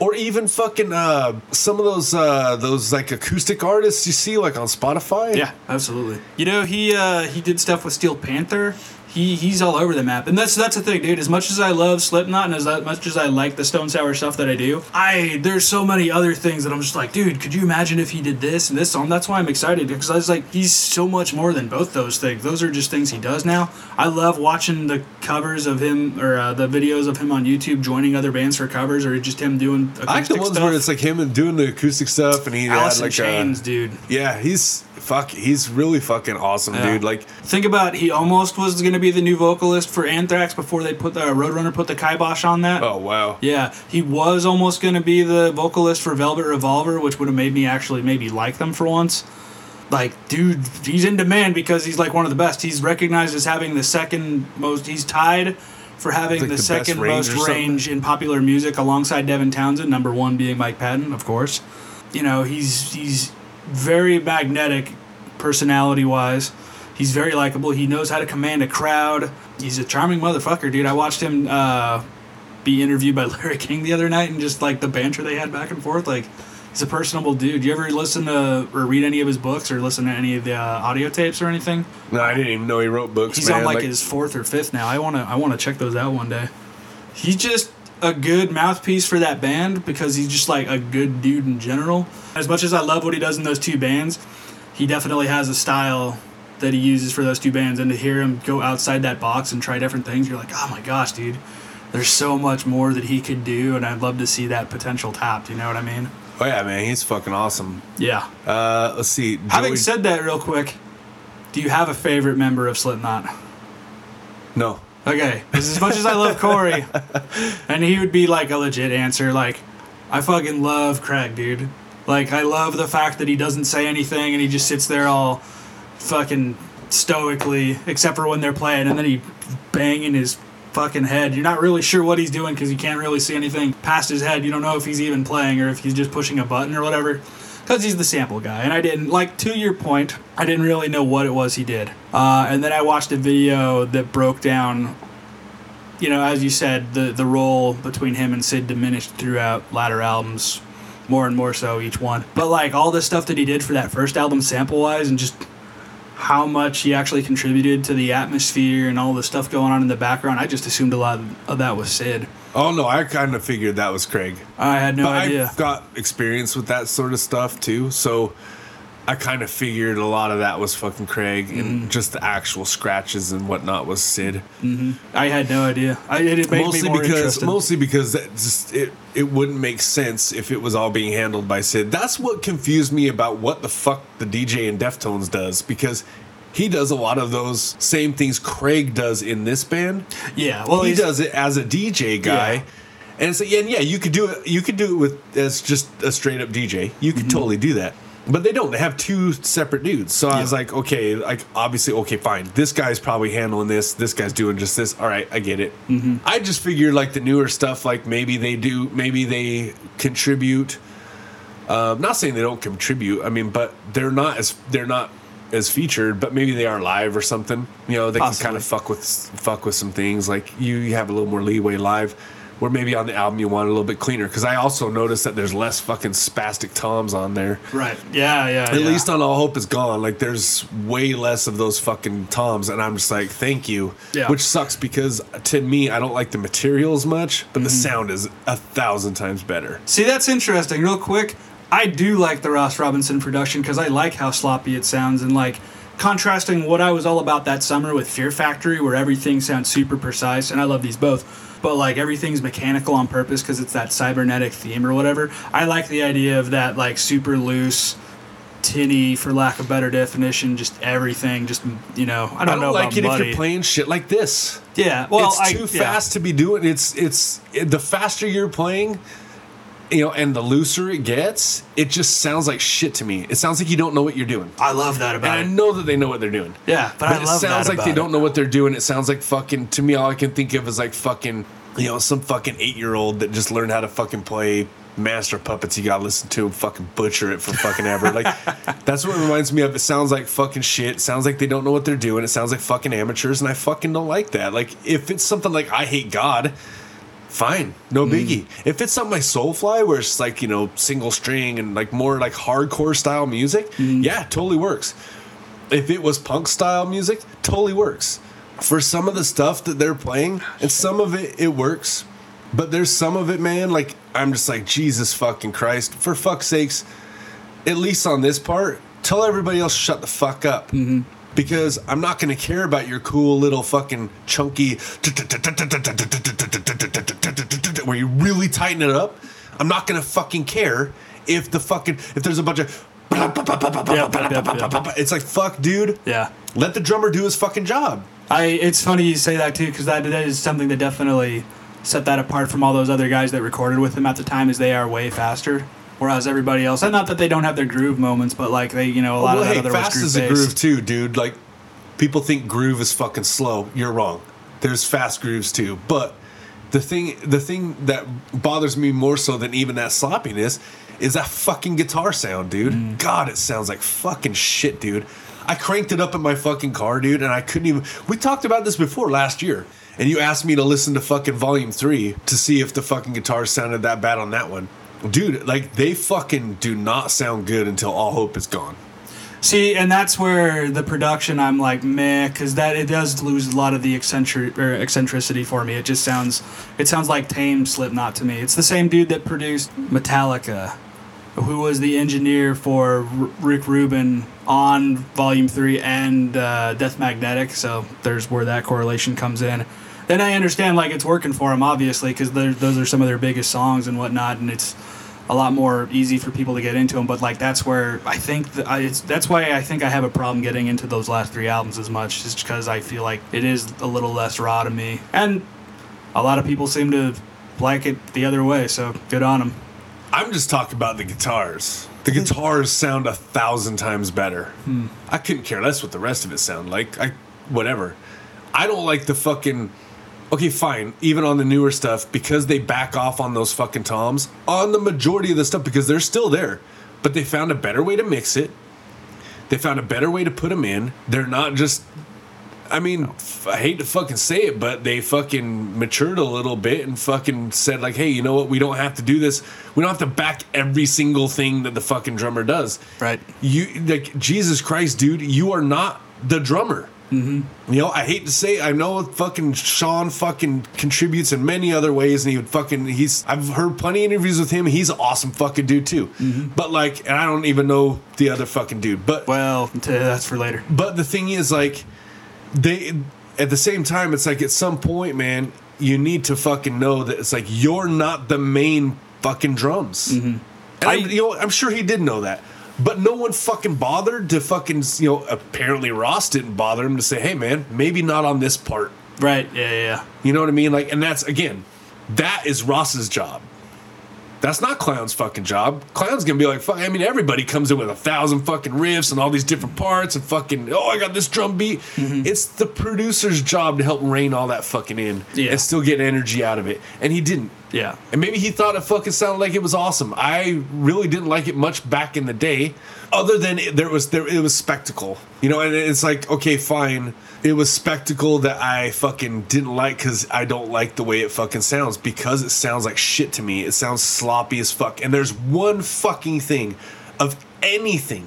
Or even fucking uh, some of those uh, those like acoustic artists you see like on Spotify. Yeah, absolutely. You know, he uh, he did stuff with Steel Panther. He he's all over the map, and that's that's the thing, dude. As much as I love Slipknot, and as much as I like the Stone Sour stuff that I do, I there's so many other things that I'm just like, dude, could you imagine if he did this and this song? That's why I'm excited because I was like, he's so much more than both those things. Those are just things he does now. I love watching the covers of him or uh, the videos of him on YouTube joining other bands for covers, or just him doing acoustic stuff. I like the ones stuff. where it's like him and doing the acoustic stuff, and he Alice had like Chains, a dude. yeah. He's fuck. He's really fucking awesome, Yeah. dude. Like Think about he almost was going to be the new vocalist for Anthrax before they put the uh, Roadrunner put the kibosh on that. oh wow. Yeah, he was almost going to be the vocalist for Velvet Revolver, which would have made me actually maybe like them for once. Like, dude, he's in demand because he's like one of the best. He's recognized as having the second most. He's tied for having Like the, the second range most range in popular music alongside Devin Townsend. Number one being Mike Patton, of course. You know, he's he's very magnetic, personality wise. He's very likable. He knows how to command a crowd. He's a charming motherfucker, dude. I watched him uh, be interviewed by Larry King the other night and just like the banter they had back and forth. Like, he's a personable dude. Do You ever listen to or read any of his books or listen to any of the uh, audio tapes or anything? No, I didn't even know he wrote books. He's man. on like, his fourth or fifth now. I wanna I wanna check those out one day. He's just a good mouthpiece for that band because he's just like a good dude in general. As much as I love what he does in those two bands, he definitely has a style that he uses for those two bands. And to hear him go outside that box and try different things, you're like, oh my gosh, dude. There's so much more that he could do, and I'd love to see that potential tapped. You know what I mean? Oh yeah, man, he's fucking awesome. Yeah. Uh, let's see. Having said that, real quick, do you have a favorite member of Slipknot? no, Okay, 'cause as much as I love Corey, and he would be like a legit answer, like, I fucking love Craig, dude. Like, I love the fact that he doesn't say anything and he just sits there all fucking stoically, except for when they're playing, and then he banging his fucking head. You're not really sure what he's doing because you can't really see anything past his head. You don't know if he's even playing or if he's just pushing a button or whatever. Because he's the sample guy. And I didn't, like, to your point, I didn't really know what it was he did. Uh, and then I watched a video that broke down you know, as you said, the the role between him and Sid diminished throughout latter albums, more and more so each one. But like all the stuff that he did for that first album, sample wise, and just how much he actually contributed to the atmosphere and all the stuff going on in the background, I just assumed a lot of that was Sid. oh no, I kind of figured that was Craig. I had no But idea. I've got experience with that sort of stuff too, so I kind of figured a lot of that was fucking Craig, Mm-hmm. and just the actual scratches and whatnot was Sid. I had no idea. I, it made mostly me more because interested. mostly because that just it it wouldn't make sense if it was all being handled by Sid. That's what confused me about what the fuck the DJ in Deftones does because he does a lot of those same things Craig does in this band. yeah, well, he does it as a DJ guy. Yeah. And so yeah, and yeah, you could do it you could do it with as just a straight up DJ. You Mm-hmm. could totally do that. But they don't. They have two separate dudes. So I was like, okay, like obviously, okay, fine. This guy's probably handling this. This guy's doing just this. All right, I get it. Mm-hmm. I just figured like the newer stuff, like maybe they do, maybe they contribute Uh, not saying they don't contribute. I mean, but they're not as they're not as featured. But maybe they are live or something. You know, they Possibly. can kind of fuck with fuck with some things. Like you, you have a little more leeway live. Where maybe on the album you want a little bit cleaner because I also noticed that there's less fucking spastic toms on there. Right. Yeah. Yeah. At least on All Hope is Gone, like there's way less of those fucking toms, and I'm just like, thank you. Yeah. Which sucks because to me, I don't like the material as much, but Mm-hmm. the sound is a thousand times better. See, that's interesting. Real quick, I do like the Ross Robinson production because I like how sloppy it sounds and like contrasting what I was all about that summer with Fear Factory, where everything sounds super precise, and I love these both. But like everything's mechanical on purpose because it's that cybernetic theme or whatever. I like the idea of that like super loose, tinny, for lack of better definition, just everything. Just you know, I don't, I don't know like about it if you're playing shit like this. Yeah, well, it's I, too fast to be doing. It's it's it, the faster you're playing, you know, and the looser it gets, it just sounds like shit to me. It sounds like you don't know what you're doing. I love that about it. And about I know that they know what they're doing. Yeah, but, But I it love sounds that like they about don't know what they're doing. It sounds like fucking to me. All I can think of is like fucking, you know, some fucking eight year old that just learned how to fucking play master puppets. You gotta listen to him fucking butcher it for fucking ever. Like that's what it reminds me of. It sounds like fucking shit. It sounds like they don't know what they're doing. It sounds like fucking amateurs, and I fucking don't like that. Like if it's something like I hate God. Fine, no hmm. biggie. If it's something like Soulfly, where it's like you know single string and like more like hardcore style music, hmm. yeah, totally works if it was punk style music, totally works. For some of the stuff that they're playing, ah, and some of it it works, but there's some of it, man. Like I'm just like Jesus fucking Christ. For fuck's sakes, at least on this part, tell everybody else shut the fuck up. Mm-hmm. Because I'm not gonna care about your cool little fucking chunky where you really tighten it up. I'm not gonna fucking care if the fucking if there's a bunch of it's like fuck, dude. Yeah. Let the drummer do his fucking job. I it's funny you say that too because that that is something that definitely set that apart from all those other guys that recorded with him at the time is they are way faster. Whereas everybody else, and not that they don't have their groove moments, but like they, you know, a lot well, of that hey, other fast is a groove groove too, dude. Like people think groove is fucking slow. You're wrong. There's fast grooves too, but the thing the thing that bothers me more so than even that sloppiness is that fucking guitar sound, dude. Mm. God, it sounds like fucking shit, dude. I cranked it up in my fucking car, dude, and I couldn't even. We talked about this before last year, and you asked me to listen to fucking Volume Three to see if the fucking guitar sounded that bad on that one, dude. Like they fucking do not sound good until All Hope is gone. See, and that's where the production I'm like meh, because that it does lose a lot of the eccentric or eccentricity for me. It just sounds, it sounds like tame Slipknot to me. It's the same dude that produced Metallica, who was the engineer for R- Rick Rubin on Volume Three and uh, Death Magnetic. So there's where that correlation comes in. Then I understand like it's working for them obviously because those are some of their biggest songs and whatnot, and it's a lot more easy for people to get into them. But like that's where I think that I, it's that's why I think I have a problem getting into those last three albums as much, just because I feel like it is a little less raw to me, and a lot of people seem to like it the other way. So good on them. I'm just talking about the guitars. The guitars sound a thousand times better. Hmm. I couldn't care less what the rest of it sound like. I whatever. I don't like the fucking Okay, fine. Even on the newer stuff, because they back off on those fucking toms, on the majority of the stuff, because they're still there. But they found a better way to mix it. They found a better way to put them in. They're not just I mean, f- I hate to fucking say it, but they fucking matured a little bit and fucking said like, "Hey, you know what? We don't have to do this. We don't have to back every single thing that the fucking drummer does." Right. You like Jesus Christ, dude. You are not the drummer. Mm-hmm. You know, I hate to say, I know fucking Sean fucking contributes in many other ways, and he would fucking he's. I've heard plenty of interviews with him. He's an awesome fucking dude too. But like, and I don't even know the other fucking dude. But Well, that's for later. but the thing is, like, they at the same time, it's like at some point, man, you need to fucking know that it's like you're not the main fucking drums. Mm-hmm. I- you know, I'm sure he did know that, but no one fucking bothered to fucking, you know, apparently Ross didn't bother him to say, hey, man, maybe not on this part. Right. Yeah. Yeah. yeah. You know what I mean? Like, and that's again, that is Ross's job. That's not Clown's fucking job. Clown's gonna be like, fuck. I mean, everybody comes in with a thousand fucking riffs and all these different parts and fucking. Oh, I got this drum beat. Mm-hmm. It's the producer's job to help rein all that fucking in Yeah. and still get energy out of it. And he didn't. Yeah. And maybe he thought it fucking sounded like it was awesome. I really didn't like it much back in the day, other than it, there was there it was spectacle, you know. And it's like okay, fine, it was spectacle that I fucking didn't like because I don't like the way it fucking sounds because it sounds like shit to me. It sounds sloppy as fuck. And there's one fucking thing of anything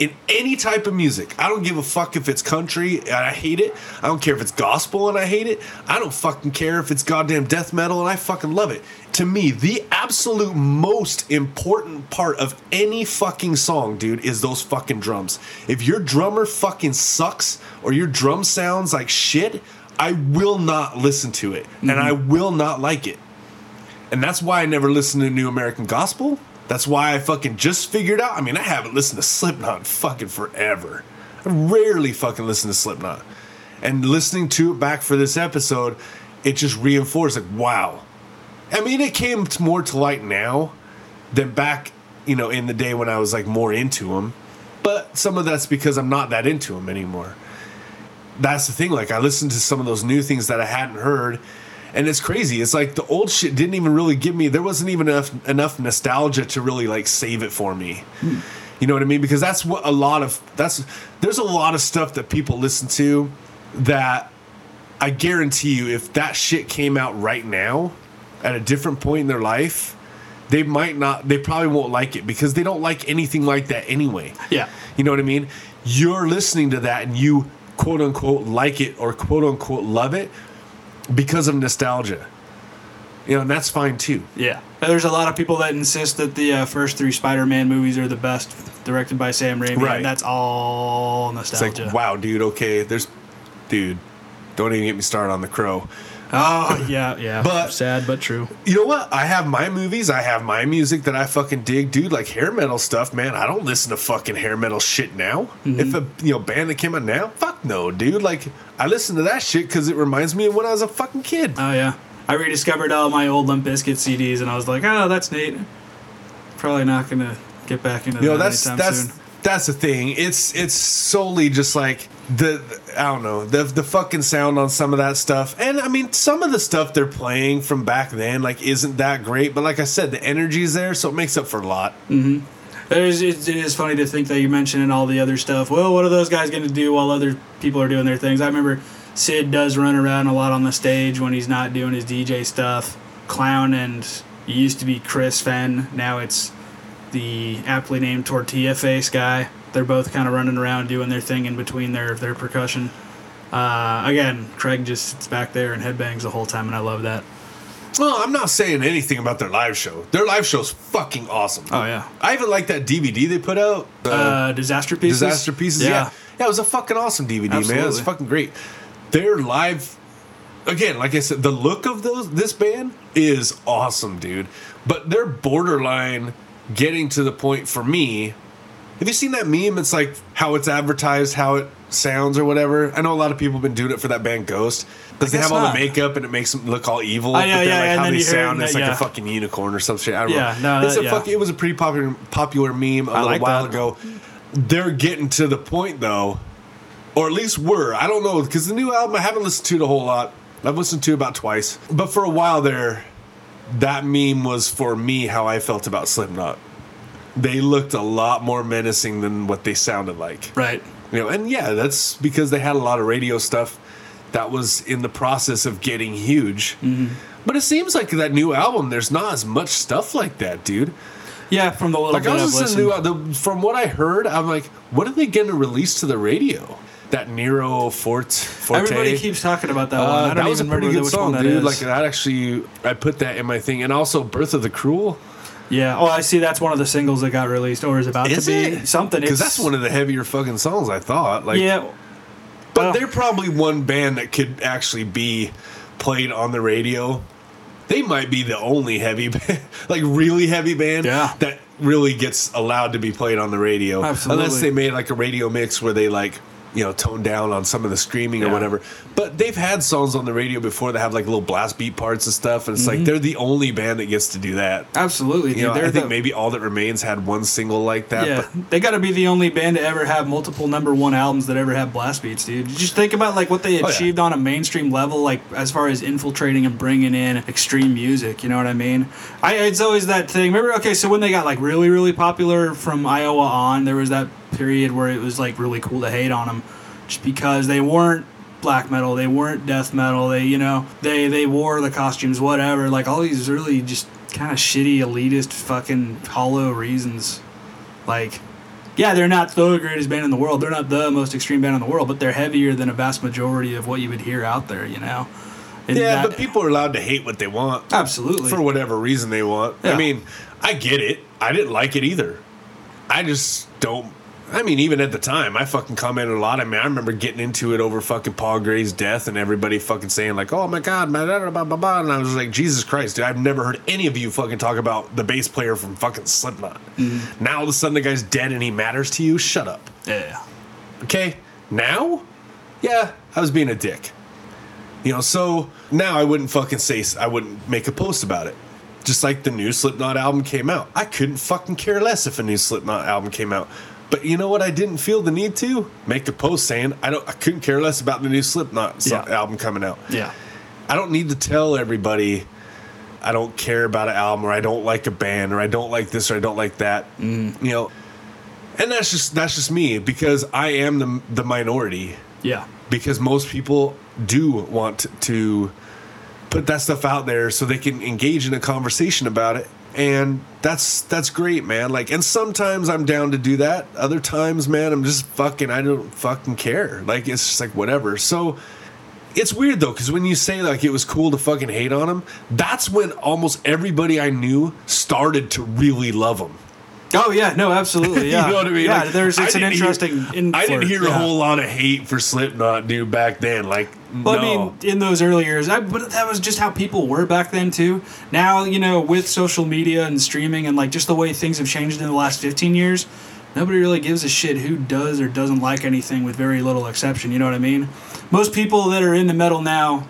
in any type of music. I don't give a fuck if it's country and I hate it. I don't care if it's gospel and I hate it. I don't fucking care if it's goddamn death metal and I fucking love it. To me, the absolute most important part of any fucking song, dude, is those fucking drums. If your drummer fucking sucks or your drum sounds like shit, I will not listen to it and mm-hmm. I will not like it. And that's why I never listened to New American Gospel. That's why I fucking just figured out. I mean, I haven't listened to Slipknot in fucking forever. I rarely fucking listen to Slipknot. And listening to it back for this episode, it just reinforced like, wow. I mean, it came more to light now than back, you know, in the day when I was like more into them. But some of that's because I'm not that into them anymore. That's the thing. Like, I listened to some of those new things that I hadn't heard and it's crazy. It's like the old shit didn't even really give me. There wasn't even enough enough nostalgia to really like save it for me. You know what I mean? Because that's what a lot of that's. There's a lot of stuff that people listen to that I guarantee you, if that shit came out right now, at a different point in their life, they might not. They probably won't like it because they don't like anything like that anyway. Yeah. You know what I mean? You're listening to that and you quote unquote like it or quote unquote love it because of nostalgia. You know, and that's fine too. Yeah. There's a lot of people that insist that the uh, first three Spider-Man movies are the best, directed by Sam Raimi. Right. And that's all It's nostalgia. like, wow, dude, okay, there's, dude, don't even get me started on the crow. Oh yeah, yeah. But- sad but true. You know what? I have my movies, I have my music that I fucking dig, dude. Like hair metal stuff, man. I don't listen to fucking hair metal shit now. Mm-hmm. If a you know band that came out now, fuck no, dude. Like I listen to that shit because it reminds me of when I was a fucking kid. Oh yeah. I rediscovered all my old Limp Bizkit CDs, and I was like, oh, that's neat. Probably not gonna get back into you know that that's anytime that's soon. That's the thing it's it's solely just like the i don't know the the fucking sound on some of that stuff and i mean some of the stuff they're playing from back then like isn't that great but like i said the energy's there so it makes up for a lot mm-hmm. It is, it is funny to think that you mentioned and all the other stuff. Well, what are those guys going to do while other people are doing their things? I remember Sid does run around a lot on the stage when he's not doing his DJ stuff. Clown and used to be Chris Fehn. Now it's the aptly named Tortilla Face guy. They're both kind of running around doing their thing in between their their percussion. Uh, again, Craig just sits back there and headbangs the whole time, and I love that. well i'm not saying anything about their live show their live show's fucking awesome Oh yeah, i even like that dvd they put out uh, uh, disaster pieces. disaster pieces yeah. yeah it was a fucking awesome dvd man it was fucking great their live again like i said the look of those this band is awesome dude but they're borderline getting to the point for me have you seen that meme it's like how it's advertised how it sounds or whatever i know a lot of people have been doing it for that band ghost because they have all not. the makeup and it makes them look all evil Oh, yeah, but yeah, like and how then they sound it, it's like yeah. a fucking unicorn or some shit i don't Yeah, know no, it's that- a yeah. fucking it was a pretty popular popular meme a I little like while that. ago they're getting to the point though, or at least were. I don't know because the new album I haven't listened to it a whole lot. I've listened to it about twice, but for a while there, that meme was for me how I felt about Slipknot. They looked a lot more menacing than what they sounded like. Right. You know, and yeah, that's because they had a lot of radio stuff that was in the process of getting huge. Mm-hmm. But it seems like that new album, there's not as much stuff like that, dude. Yeah, from the little Like I was listening to the, from what I heard, I'm like, what are they going to release to the radio? That Nero Fort Forte. Everybody keeps talking about that one. Uh, I don't that was a even pretty remember good song, one dude. is. Like that actually, I put that in my thing, and also "Birth of the Cruel." yeah. Oh, I see. That's one of the singles that got released, or is about Is to be it something. Because that's one of the heavier fucking songs. I thought. Like, yeah. but well- they're probably one band that could actually be played on the radio. They might be the only heavy, band, like really heavy band, Yeah. that really gets allowed to be played on the radio. Absolutely. Unless they made like a radio mix where they like you know, toned down on some of the screaming or whatever. But they've had songs on the radio before that have like little blast beat parts and stuff, and it's like mm-hmm. they're the only band that gets to do that. Absolutely, You know, I think the- maybe All That Remains had one single like that. Yeah, But they got to be the only band to ever have multiple number one albums that ever have blast beats, dude. Just think about like what they Oh, yeah. achieved on a mainstream level, like as far as infiltrating and bringing in extreme music. You know what I mean? I it's always that thing. Remember? Okay, so when they got like really really popular from Iowa on, there was that period where it was like really cool to hate on them, just because they weren't black metal, they weren't death metal. They you know they they wore the costumes, whatever. Like all these really just kind of shitty elitist fucking hollow reasons like yeah they're not the greatest band in the world they're not the most extreme band in the world but they're heavier than a vast majority of what you would hear out there you know And yeah, that- but people are allowed to hate what they want. absolutely for whatever reason they want. I mean, I get it. I didn't like it either. I just don't. I mean, even at the time, I fucking commented a lot. I mean, I remember getting into it over fucking Paul Gray's death and everybody fucking saying like, "Oh my god, man," blah, blah, blah, blah. and I was like, "Jesus Christ, dude! I've never heard any of you fucking talk about the bass player from fucking Slipknot. Mm-hmm. Now all of a sudden the guy's dead and he matters to you. Shut up." yeah Okay, now, yeah, I was being a dick. You know, so now I wouldn't fucking say I wouldn't make a post about it. Just like the new Slipknot album came out, I couldn't fucking care less if a new Slipknot album came out. But you know what? I didn't feel the need to make a post saying I don't. I couldn't care less about the new Slipknot Yeah. album coming out. yeah I don't need to tell everybody I don't care about an album or I don't like a band or I don't like this or I don't like that. Mm. You know, and that's just that's just me because I am the the minority yeah because most people do want to put that stuff out there so they can engage in a conversation about it and that's that's great man. Like and sometimes i'm down to do that. Other times man i'm just fucking i don't fucking care. Like it's just like whatever. So it's weird though because when you say like it was cool to fucking hate on him that's when almost everybody i knew started to really love him oh yeah no absolutely yeah you know what I mean? yeah Like, there's it's an didn't hear- interesting I didn't hear a whole lot of hate for Slipknot, dude, back then. Like, Well, no. I mean, in those early years, I, but that was just how people were back then too. Now, you know, with social media and streaming and like just the way things have changed in the last 15 years, nobody really gives a shit who does or doesn't like anything with very little exception. You know what I mean? Most people that are into metal now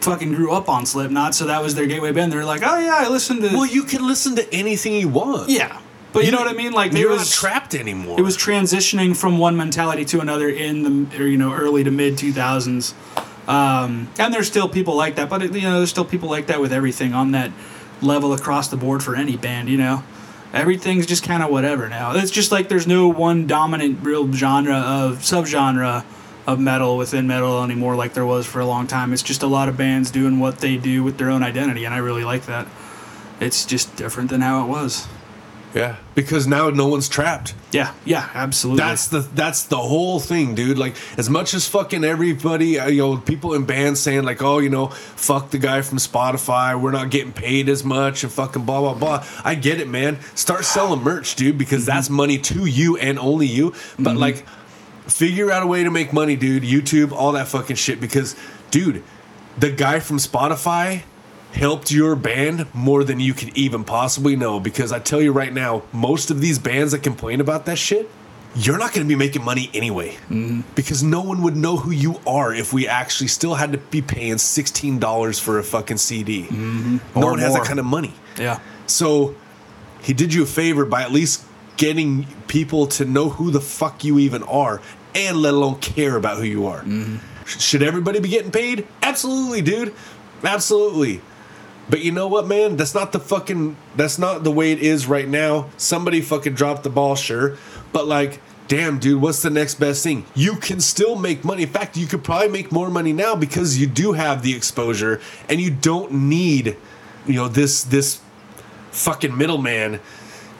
fucking grew up on Slipknot, so that was their gateway band. They're like, oh yeah, I listened to. well, you can listen to anything you want. yeah, but you, know what I mean? Like, you're there not trapped anymore. it was transitioning from one mentality to another in the you know early to mid 2000s um, and there's still people like that but it, you know there's still people like that with everything on that level across the board for any band you know? Everything's just kind of whatever now. It's just like there's no one dominant real genre of subgenre of metal within metal anymore like there was for a long time. It's just a lot of bands doing what they do with their own identity and i really like that. It's just different than how it was yeah, because now no one's trapped. yeah yeah absolutely That's the that's the whole thing, dude. Like as much as fucking everybody, uh, you know, people in bands saying like, oh, you know, fuck the guy from Spotify. We're not getting paid as much and fucking blah blah blah. I get it, man. Start selling merch, dude, because that's money to you and only you. But like, figure out a way to make money, dude. YouTube, all that fucking shit. Because, dude, the guy from Spotify helped your band more than you could even possibly know. Because I tell you right now, most of these bands that complain about that shit, you're not going to be making money anyway. Mm-hmm. Because no one would know who you are if we actually still had to be paying $16 for a fucking CD. Mm-hmm. No Or one has that kind of money. yeah So he did you a favor by at least getting people to know who the fuck you even are and let alone care about who you are. Mm-hmm. Sh- Should everybody be getting paid? Absolutely, dude. Absolutely. But you know what, man? That's not the fucking that's not the way it is right now. Somebody fucking dropped the ball, sure. But like, damn, dude, what's the next best thing? You can still make money. In fact, you could probably make more money now because you do have the exposure and you don't need, you know, this this fucking middleman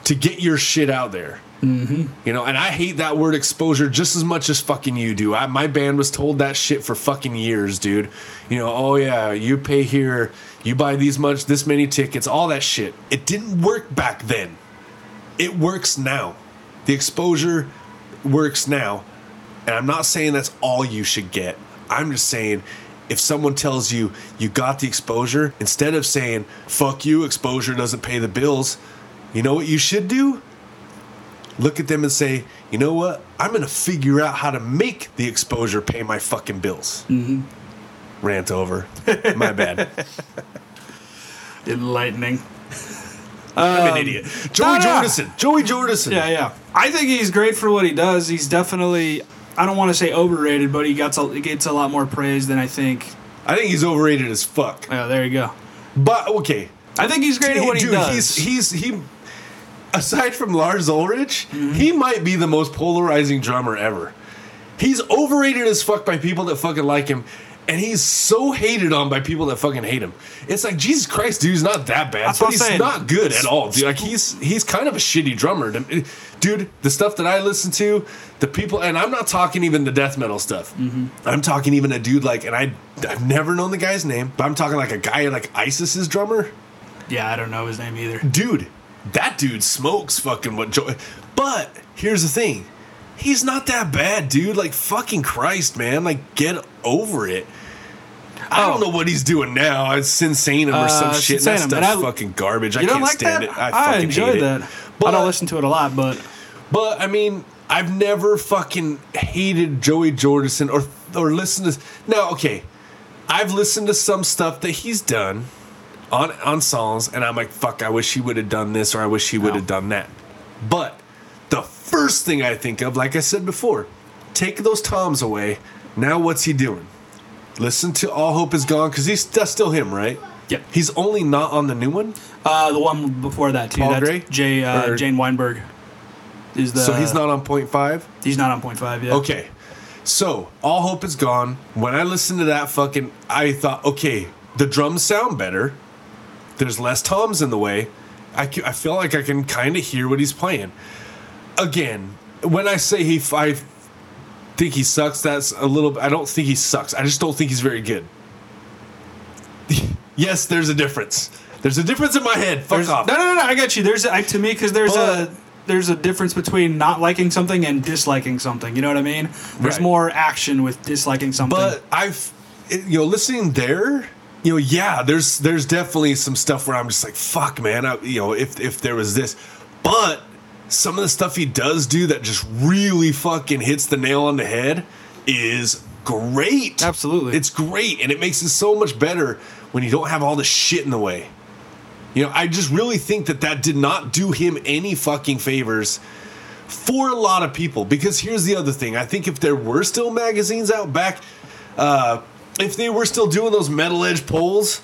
to get your shit out there. Mm-hmm. You know, and I hate that word exposure just as much as fucking you do. I, my band was told that shit for fucking years, dude. You know, oh yeah, you pay here, you buy these much, this many tickets, all that shit. It didn't work back then. It works now. The exposure works now. And I'm not saying that's all you should get. I'm just saying if someone tells you you got the exposure, instead of saying, fuck you, exposure doesn't pay the bills, you know what you should do? look at them and say, you know what? I'm gonna figure out how to make the exposure pay my fucking bills. Mm-hmm. Rant over. My bad. Enlightening. I'm an idiot. Joey no, no. Jordison. Joey Jordison. Yeah, yeah. I think he's great for what he does. He's definitely, I don't want to say overrated, but he gets a, he gets a lot more praise than I think. I think he's overrated as fuck. Oh, there you go. But okay, I think he's great at what he dude, does. he's he's he. Aside from Lars Ulrich, Mm-hmm. he might be the most polarizing drummer ever. He's overrated as fuck by people that fucking like him, and he's so hated on by people that fucking hate him. It's like Jesus Christ, dude, he's not that bad, That's but he's saying. not good at all, dude. Like he's he's kind of a shitty drummer, dude. The stuff that I listen to, the people, and I'm not talking even the death metal stuff. Mm-hmm. I'm talking even a dude like, and I I've never known the guy's name, but I'm talking like a guy like ISIS's drummer yeah, I don't know his name either. dude, that dude smokes fucking what joy. But here's the thing, he's not that bad, dude. Like fucking Christ, man. Like get over it. I Oh. don't know what he's doing now. It's insane or Uh, some shit. That Sinsaenum, stuff's I- fucking garbage. I You can't don't like stand that? it. I, fucking enjoy hate it. that. But I don't listen to it a lot, but but I mean, I've never fucking hated Joey Jordison or or listened to. Now, okay, I've listened to some stuff that he's done on on songs, and I'm like, fuck, I wish he would have done this or I wish he would have done that. But the first thing I think of, like I said before, take those toms away. Now, what's he doing? Listen to All Hope Is Gone because he's that's still him, right? Yep. He's only not on the new one, uh, the one before that too. Paul that's Gray? Jay uh, Or- Jay Weinberg. Is the so he's not on point five. he's not on point five yet. Okay. So, All Hope Is Gone. When I listened to that fucking, I thought, okay, the drums sound better. There's less toms in the way. I, I feel like I can kind of hear what he's playing. Again, when I say he, f- I think he sucks, that's a little, I don't think he sucks. I just don't think he's very good. yes, there's a difference. There's a difference in my head. Fuck There's, off. no, no, no, no. I got you. There's I, to me because there's But- a there's a difference between not liking something and disliking something. You know what I mean? There's Right. more action with disliking something. But I've, you know, listening there, you know, yeah, there's there's definitely some stuff where I'm just like, fuck, man, I, you know, if if there was this, but some of the stuff he does do that just really fucking hits the nail on the head is great. Absolutely. it's great, and it makes it so much better when you don't have all the shit in the way. You know, I just really think that that did not do him any fucking favors for a lot of people. Because here's the other thing: I think if there were still magazines out back, uh, if they were still doing those metal edge polls,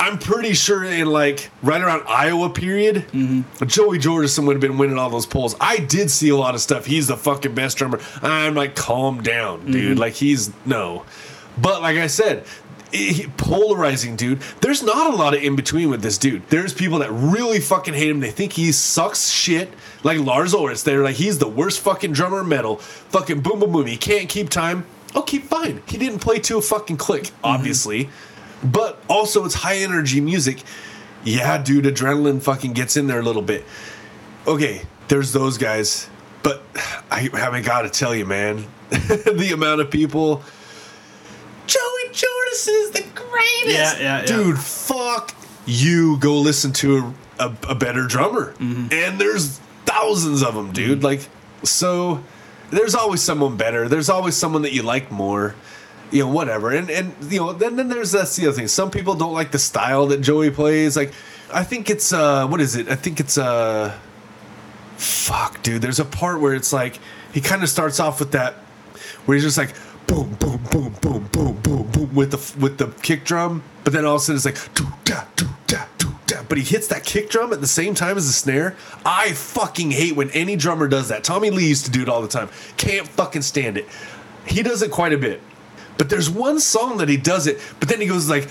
I'm pretty sure in like right around Iowa period, mm-hmm. Joey Jordison would have been winning all those polls. I did see a lot of stuff. He's the fucking best drummer. I'm like, calm down, dude. Mm-hmm. Like he's no, but like I said. polarizing dude. There's not a lot of in between with this dude. There's people that really fucking hate him. They think he sucks shit. Like lars ulrich they're like he's the worst fucking drummer in metal. Fucking boom boom boom. He can't keep time. Okay fine. He didn't play to a fucking click mm-hmm. obviously but also it's high energy music. Yeah dude adrenaline fucking gets in there a little bit. Okay there's those guys but i haven't got to tell you man the amount of people. Joey jordison is the greatest. Yeah, yeah, yeah. dude fuck you. Go listen to a, a, a better drummer. Mm-hmm. and there's thousands of them dude. Like so there's always someone better. There's always someone that you like more you know whatever. And and you know then then there's that's the other thing. Some people don't like the style that joey plays. Like i think it's uh what is it? I think it's uh fuck dude. There's a part where it's like he kind of starts off with that where he's just like boom boom boom boom boom boom boom with the with the kick drum. But then all of a sudden it's like doo da doo da doo da. But he hits that kick drum at the same time as the snare. I fucking hate when any drummer does that. Tommy lee used to do it all the time. Can't fucking stand it. He does it quite a bit but there's one song that he does it but then he goes like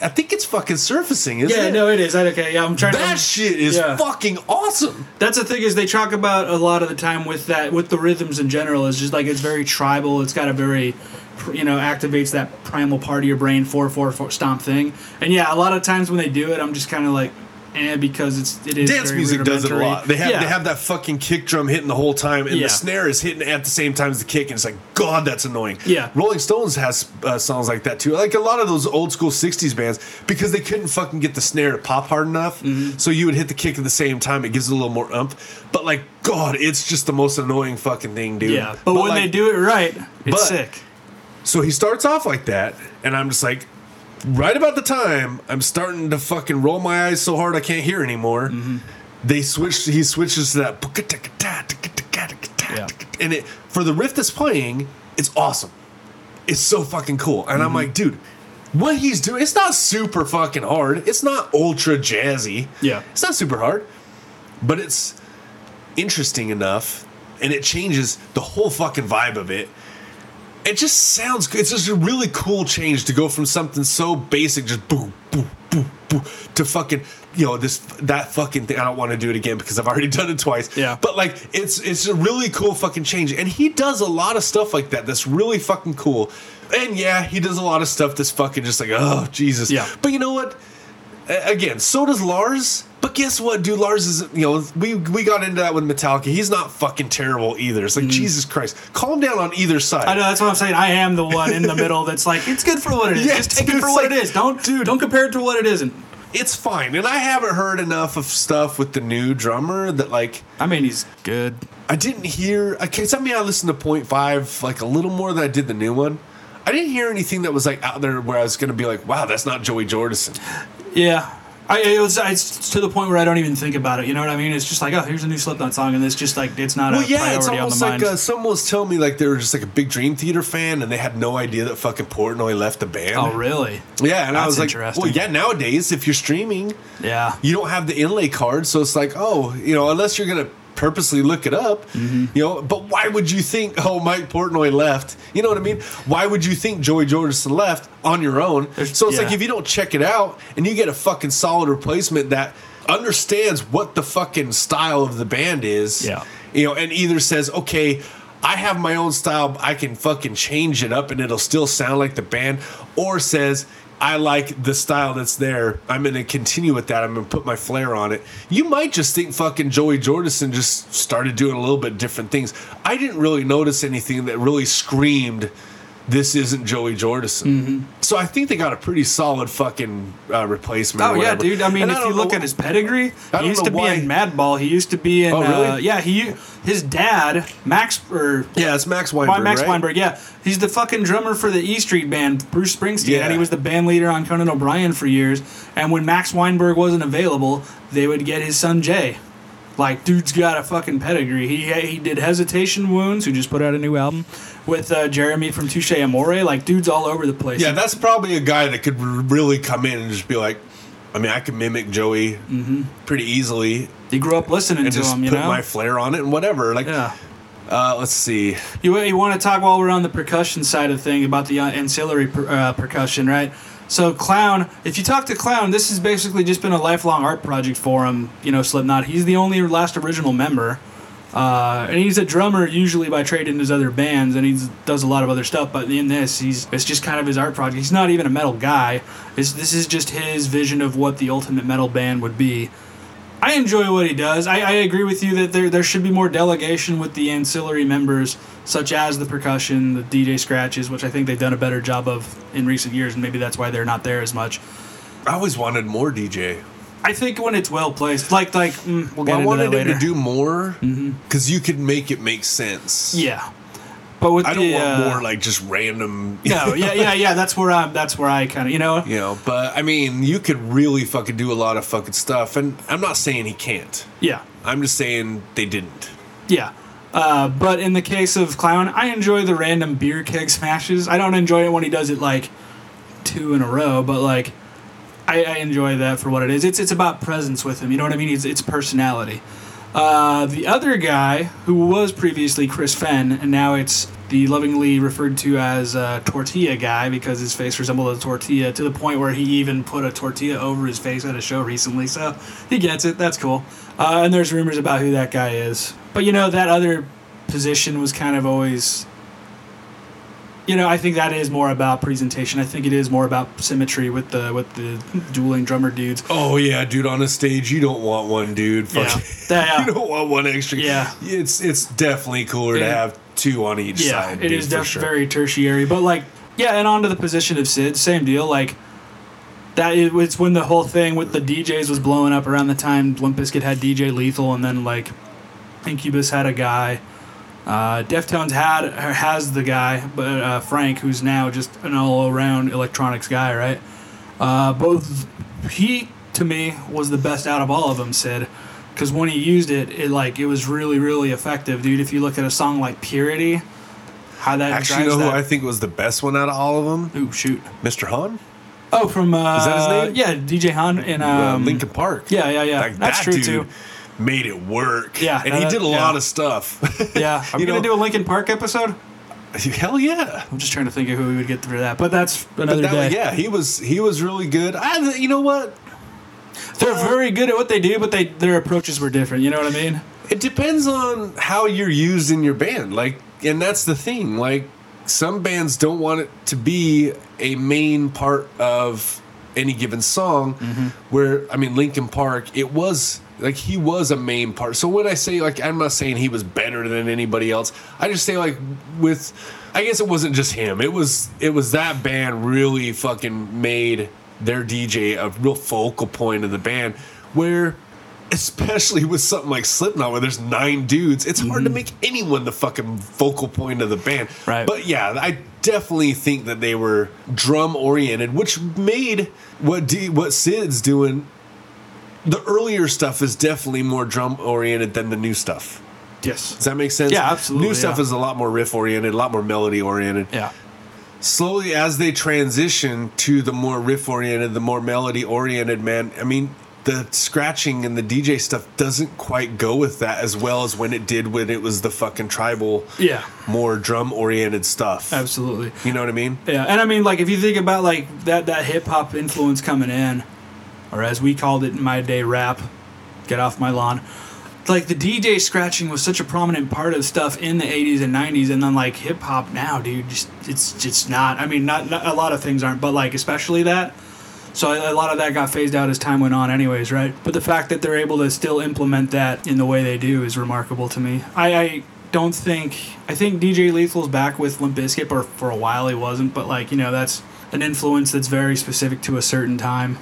I think it's fucking surfacing, isn't yeah, it? Yeah, no, it is. Okay, yeah, I'm trying to. That shit is Yeah. fucking awesome. That's the thing is they talk about a lot of the time with that with the rhythms in general. It's just like it's very tribal. It's got a very you know activates that primal part of your brain four four four stomp thing. And yeah, a lot of times when they do it, I'm just kind of like, eh because it's it is Dance music does it a lot. They have yeah. they have that fucking kick drum hitting the whole time, and Yeah. the snare is hitting at the same time as the kick, and it's like God, that's annoying. Yeah. Rolling Stones has uh, songs like that too. Like a lot of those old school '60s bands, because they couldn't fucking get the snare to pop hard enough, Mm-hmm. so you would hit the kick at the same time. It gives it a little more umph. But like God, it's just the most annoying fucking thing, dude. yeah, but, when like, they do it right, it's but- sick. So he starts off like that, and I'm just like, right about the time I'm starting to fucking roll my eyes so hard I can't hear anymore. They switch. He switches to that, Yeah. and it for the riff that's playing, it's awesome. It's so fucking cool, and I'm mm-hmm. like, dude. What he's doing, it's not super fucking hard. It's not ultra jazzy. Yeah. It's not super hard, but it's interesting enough, and it changes the whole fucking vibe of it it just sounds good. It's just a really cool change to go from something so basic, just boo, boo, boo, boo, to fucking, you know, this that fucking thing. I don't want to do it again because I've already done it twice. Yeah. But like, it's it's a really cool fucking change, and he does a lot of stuff like that. That's really fucking cool. And yeah, he does a lot of stuff that's fucking just like, oh Jesus. Yeah. But you know what? Again, so does Lars. But guess what, dude? Lars is, you know, we we got into that with Metallica. He's not fucking terrible either. It's like Jesus Christ, calm down on either side. Mm. I know that's what I'm saying. I am the one in the middle that's like, it's good for what it is. Yeah, Just take dude, it for what like- it is. Don't dude. don't compare it to what it isn't. it's fine. And I haven't heard enough of stuff with the new drummer that like I mean, he's good. I didn't hear. Okay, I mean I listened to Point Five like a little more than I did the new one. I didn't hear anything that was like out there where I was going to be like, wow, that's not Joey Jordison. Yeah. I, it was it's to the point where I don't even think about it. You know what I mean? It's just like, oh, here's a new Slipknot song, and it's just like it's not Well, a yeah, priority it's on the almost like uh, someone was telling me like they were just like a big Dream Theater fan and they had no idea that fucking Portnoy left the band. oh, really? Yeah, and I was like, well, yeah, nowadays if you're streaming, Yeah. you don't have the inlay card, so it's like, oh, you know, unless you're gonna purposely look it up, Mm-hmm. you know. But why would you think, oh, Mike Portnoy left? You know what I mean? Why would you think Joey Jordison left on your own? There's- so it's like if you don't check it out and you get a fucking solid replacement that understands what the fucking style of the band is, Yeah. you know, and either says, okay. I have my own style. I can fucking change it up and it'll still sound like the band. Or says, I like the style that's there. I'm going to continue with that. I'm going to put my flair on it. You might just think fucking Joey Jordison just started doing a little bit different things. I didn't really notice anything that really screamed, this isn't Joey Jordison. So I think they got a pretty solid fucking uh, replacement. Oh yeah, dude. I mean, And if don't you look at his pedigree, I he used to know be why- in Madball. He used to be in. Oh, really? Uh, yeah, he his dad Max or Yeah, it's Max Weinberg. Max right? Weinberg. Yeah, he's the fucking drummer for the E Street Band, Bruce Springsteen, Yeah. and he was the band leader on Conan O'Brien for years. And when Max Weinberg wasn't available, they would get his son Jay. Like, dude's got a fucking pedigree. He he did Hesitation Wounds, who just put out a new album with uh, Jeremy from Touche Amore. Like, dude's all over the place. Yeah, that's probably a guy that could really come in and just be like, I mean, I can mimic Joey Mm-hmm. pretty easily he grew up listening and to just him. You put know. my flair on it and whatever. Like, yeah. uh, let's see. You, you want to talk while we're on the percussion side of thing about the uh, ancillary per, uh, percussion, right? So Clown, if you talk to Clown, this has basically just been a lifelong art project for him. You know, Slipknot. He's the only last original member, uh, and he's a drummer usually by trade in his other bands, and he does a lot of other stuff. But in this, he's it's just kind of his art project. He's not even a metal guy. It's, this is just his vision of what the ultimate metal band would be. I enjoy what he does. I, I agree with you that there there should be more delegation with the ancillary members, such as the percussion, the DJ scratches, which I think they've done a better job of in recent years, and maybe that's why they're not there as much. I always wanted more DJ. I think when it's well placed, like like mm, we'll get Well, I wanted that him to do more because you could make it make sense. yeah, but with I don't the, want uh, more like just random. no, yeah, yeah, yeah. That's where I'm. That's where I kind of you know. You know, but I mean, you could really fucking do a lot of fucking stuff, and I'm not saying he can't. Yeah, I'm just saying they didn't. Yeah. Uh, but in the case of Clown, I enjoy the random beer keg smashes. I don't enjoy it when he does it like two in a row, but like I, I enjoy that for what it is. It's it's about presence with him. You know what I mean? It's it's personality. Uh, the other guy who was previously Chris Fehn, and now it's the lovingly referred to as uh, Tortilla guy because his face resembled a tortilla to the point where he even put a tortilla over his face at a show recently. So he gets it. That's cool. Uh, and there's rumors about who that guy is. But you know, that other position was kind of always you know, I think that is more about presentation. I think it is more about symmetry with the with the dueling drummer dudes. Oh yeah, dude. On a stage, you don't want one dude. Yeah. Fuck. Yeah. you don't want one extra. Yeah. It's it's definitely cooler to have two on each Yeah, side. it dude, is definitely sure. very tertiary. But like, yeah, and on to the position of Sid, same deal. Like that, it was when the whole thing with the DJs was blowing up around the time Limp Bizkit had DJ Lethal, and then like Incubus had a guy. Uh, Deftones had has the guy, but uh, Frank, who's now just an all-around electronics guy, right? Uh, both he to me was the best out of all of them, Sid, because when he used it, it like it was really really effective, dude. If you look at a song like Purity, how that Actually, you know who. I think was the best one out of all of them? Ooh, shoot. Mr. Hahn, Oh, from uh, Is that his name? Yeah, DJ Hahn in um, uh, Linkin Park. Yeah, yeah, yeah. Like, That's that true dude too. Made it work. Yeah, and he did a yeah. lot of stuff. Yeah, are we You gonna know- do a Linkin Park episode? Hell yeah. I'm just trying to think of who we would get through that, but that's another But that, day. yeah, he was he was really good. I, you know what? They're very good at what they do, but they their approaches were different. You know what I mean? It depends on how you're used in your band. Like, and that's the thing. Like, some bands don't want it to be a main part of any given song. Where I mean, Linkin Park, it was like he was a main part. So when I say like, I'm not saying he was better than anybody else. I just say like with, I guess it wasn't just him. It was it was that band really fucking made their DJ a real focal point of the band. Where especially with something like Slipknot, where there's nine dudes, it's hard to mm-hmm. make anyone the fucking focal point of the band. Right. But yeah, I definitely think that they were drum oriented, which made what D, what Sid's doing. The earlier stuff is definitely more drum oriented than the new stuff. Yes. Does that make sense? Yeah, absolutely, New stuff is a lot more riff oriented, a lot more melody oriented Yeah. slowly as they transition to the more riff oriented, the more melody oriented, man, I mean, the scratching and the DJ stuff doesn't quite go with that as well as when it did when it was the fucking tribal, Yeah. more drum oriented stuff. Absolutely. You know what I mean? Yeah, and I mean, like, if you think about like that that hip hop influence coming in, or as we called it in my day, rap. Get off my lawn. Like the DJ scratching was such a prominent part of stuff in the '80s and '90s, and then like hip hop now, dude, just it's just not. I mean, not, not a lot of things aren't, but like especially that. So a lot of that got phased out as time went on, anyways, right? But the fact that they're able to still implement that in the way they do is remarkable to me. I, I don't think I think DJ Lethal's back with Limp Bizkit, or for a while he wasn't, but like you know that's an influence that's very specific to a certain time.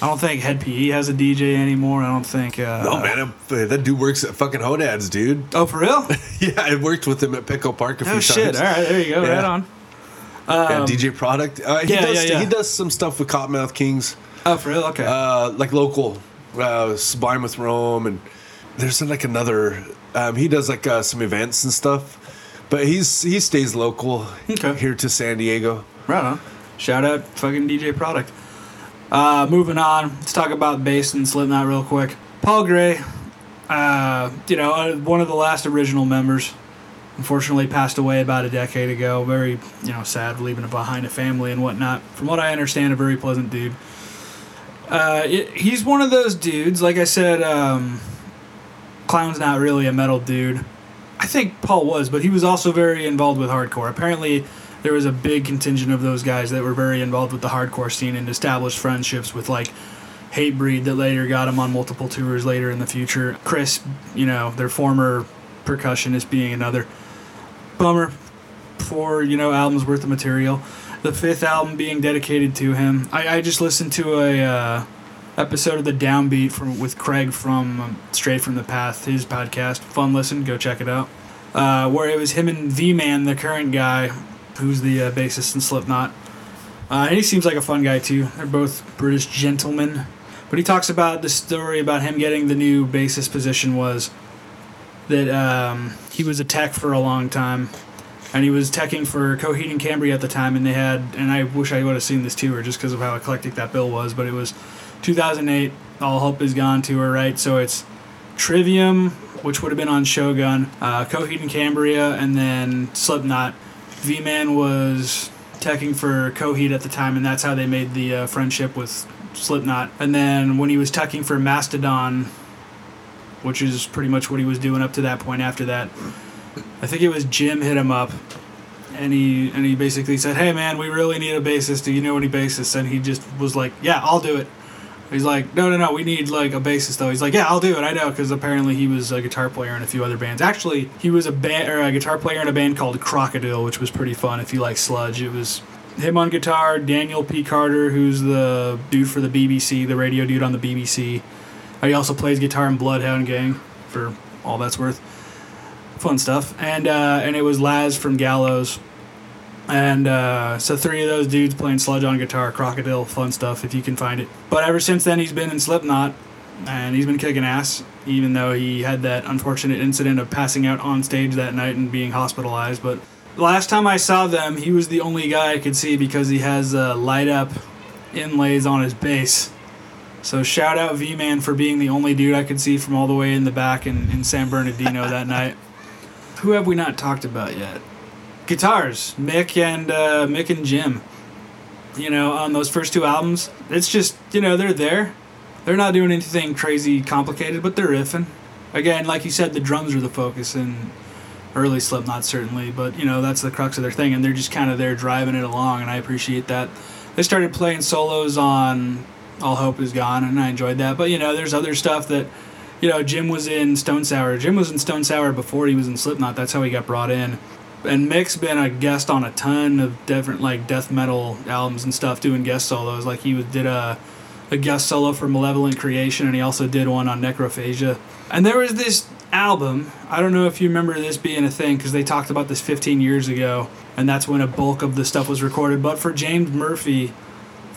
I don't think Hed PE has a DJ anymore. I don't think. Uh, Oh man, that- that dude works at fucking Hodad's, dude. Oh, for real? Yeah, I worked with him at Pickle Park a few oh shit! All right, there you go. Yeah. Right on. Yeah, DJ Product. Uh, he yeah, does yeah, yeah. he does some stuff with Kottonmouth Kings. Oh, for real? Okay. uh, like local uh, Sublime with Rome, and there's like another. Um, he does like uh, some events and stuff, but he's he stays local Okay. here to San Diego. Right on. Shout out fucking DJ Product. Uh, moving on, let's talk about bass and Slipknot real quick. Paul Gray, uh, you know, uh, one of the last original members, unfortunately passed away about a decade ago. Very, you know, sad leaving behind a family and whatnot. From what I understand, a very pleasant dude. Uh, it, he's one of those dudes, like I said, um, Clown's not really a metal dude. I think Paul was, but he was also very involved with hardcore. Apparently, there was a big contingent of those guys that were very involved with the hardcore scene and established friendships with like Hatebreed that later got him on multiple tours later in the future. Chris, you know, their former percussionist being another bummer. for you know, albums worth of material. The fifth album being dedicated to him. I, I just listened to a uh, episode of the Downbeat from with Craig from um, Straight from the Path, his podcast. Fun listen, go check it out. Uh, where it was him and V Man, the current guy, who's the uh, bassist in Slipknot. Uh, and he seems like a fun guy too. They're both British gentlemen. But he talks about the story about him getting the new bassist position was that um, he was a tech for a long time. And he was teching for Coheed and Cambria at the time, and they had, and I wish I would have seen this tour just because of how eclectic that bill was, but it was 2008, All Hope Is Gone tour, right? So it's Trivium, which would have been on Shogun, uh, Coheed and Cambria, and then Slipknot. V Man was teching for Coheed at the time, and that's how they made the uh, friendship with Slipknot. And then when he was teching for Mastodon, which is pretty much what he was doing up to that point after that, I think it was Jim hit him up and he and he basically said, "Hey man, we really need a bassist. Do you know any bassists?" And he just was like, "Yeah, I'll do it." He's like, "No, no, no, we need like a bassist though." He's like, "Yeah, I'll do it. I know," because apparently he was a guitar player in a few other bands. Actually, he was a or a guitar player in a band called Krokodil, which was pretty fun if you like sludge. It was him on guitar, Daniel P. Carter, who's the dude for the BBC, the radio dude on the BBC. He also plays guitar in Bloodhound Gang, for all that's worth. Fun stuff. And uh, and it was Laz from Gallows. And uh, so three of those dudes playing sludge on guitar, Krokodil, fun stuff if you can find it. But ever since then, he's been in Slipknot, and he's been kicking ass. Even though he had that unfortunate incident of passing out on stage that night and being hospitalized, but last time I saw them, he was the only guy I could see because he has uh, light up inlays on his bass. So shout out V Man for being the only dude I could see from all the way in the back in, in San Bernardino that night. Who have we not talked about yet? Guitars, Mick and uh, Mick and Jim. You know, on those first two albums, it's just you know they're there. They're not doing anything crazy complicated, but they're riffing. Again, like you said, the drums are the focus, and early Slipknot certainly, but you know that's the crux of their thing, and they're just kind of there driving it along, and I appreciate that. They started playing solos on All Hope Is Gone, and I enjoyed that. But you know, there's other stuff that, you know, Jim was in Stone Sour. Jim was in Stone Sour before he was in Slipknot. That's how he got brought in. And Mick's been a guest on a ton of different like death metal albums and stuff, doing guest solos. Like he did a a guest solo for Malevolent Creation, and he also did one on Necrophagia. And there was this album. I don't know if you remember this being a thing because they talked about this 15 years ago, and that's when a bulk of the stuff was recorded. But for James Murphy,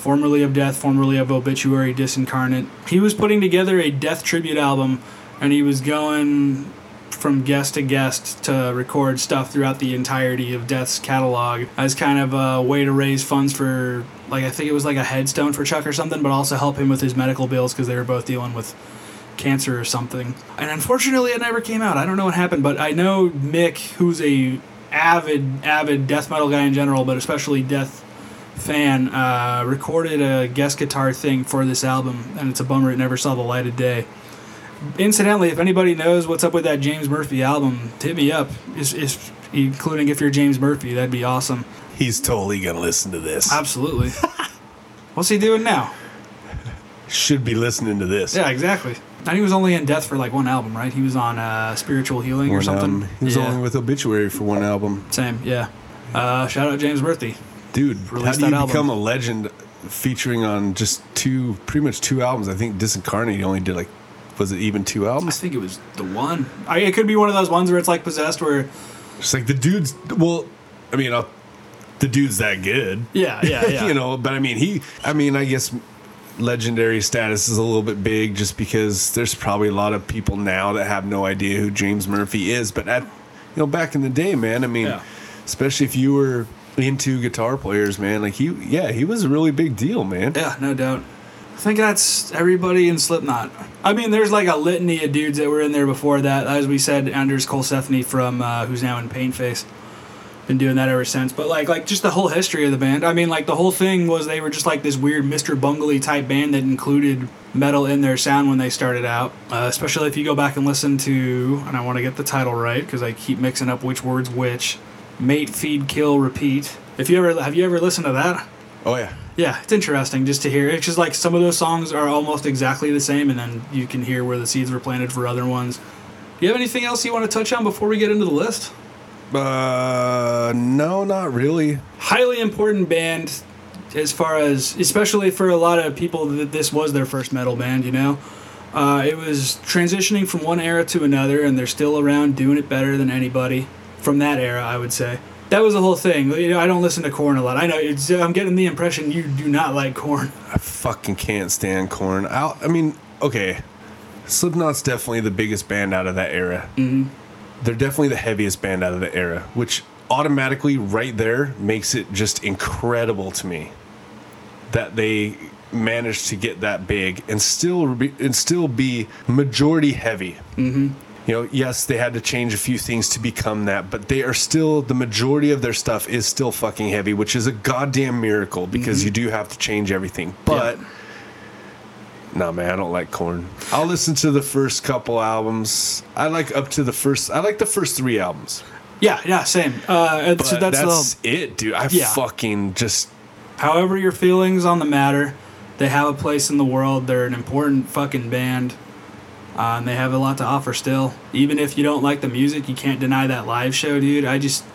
formerly of Death, formerly of Obituary, Disincarnate, he was putting together a Death tribute album, and he was going from guest to guest to record stuff throughout the entirety of Death's catalog as kind of a way to raise funds for, like, I think it was like a headstone for Chuck or something, but also help him with his medical bills because they were both dealing with cancer or something. And unfortunately, it never came out. I don't know what happened, but I know Mick, who's a avid, avid death metal guy in general, but especially death fan, uh, recorded a guest guitar thing for this album, and it's a bummer it never saw the light of day. Incidentally, if anybody knows what's up with that James Murphy album, hit me up. Is is including if you're James Murphy, that'd be awesome. He's totally gonna listen to this. Absolutely. What's he doing now? Should be listening to this. Yeah, exactly. And he was only in Death for like one album, right? He was on uh, Spiritual Healing or One something. album. He was yeah. only with Obituary for one album. Same, yeah. Uh, shout out James Murphy. Dude, how do you album. become a legend featuring on just two, pretty much two albums? I think Disincarnate only did like, was it even two albums? I think it was the one. I, it could be one of those ones where it's like possessed, where It's like the dude's, well, I mean, uh, the dude's that good. yeah, yeah, yeah. you know, but I mean, he, I mean, I guess legendary status is a little bit big just because there's probably a lot of people now that have no idea who James Murphy is. But at, you know, back in the day, man, I mean, Yeah. especially if you were into guitar players, man, like he, yeah, he was a really big deal, man. Yeah, no doubt. I think that's everybody in Slipknot. I mean, there's like a litany of dudes that were in there before that. As we said, Anders Colsefni from uh, who's now in Painface, been doing that ever since. But like, like just the whole history of the band. I mean, like the whole thing was they were just like this weird Mr. Bungley type band that included metal in their sound when they started out. Uh, especially if you go back and listen to, and I want to get the title right because I keep mixing up which words which. Mate, feed, kill, repeat. If you ever have you ever listened to that? Oh yeah. Yeah, it's interesting just to hear. It's just like some of those songs are almost exactly the same, and then you can hear where the seeds were planted for other ones. Do you have anything else you want to touch on before we get into the list? Uh, no, not really. Highly important band, as far as especially for a lot of people that this was their first metal band. You know, uh, it was transitioning from one era to another, and they're still around doing it better than anybody from that era. I would say. That was the whole thing. You know, I don't listen to Korn a lot. I know it's, I'm getting the impression you do not like Korn. I fucking can't stand Korn. I, I mean, okay, Slipknot's definitely the biggest band out of that era. Mm-hmm. They're definitely the heaviest band out of the era, which automatically, right there, makes it just incredible to me that they managed to get that big and still be, and still be majority heavy. Mm-hmm. You know, yes, they had to change a few things to become that, but they are still the majority of their stuff is still fucking heavy, which is a goddamn miracle because you do have to change everything. But no, man, I don't like Korn. I'll listen to the first couple albums. I like up to the first. I like the first three albums. Yeah, yeah, same. Uh, so that's, that's, the, it, dude. I Yeah. fucking just however your feelings on the matter, they have a place in the world. They're an important fucking band. Uh, they have a lot to offer still. Even if you don't like the music, you can't deny that live show, dude. I just,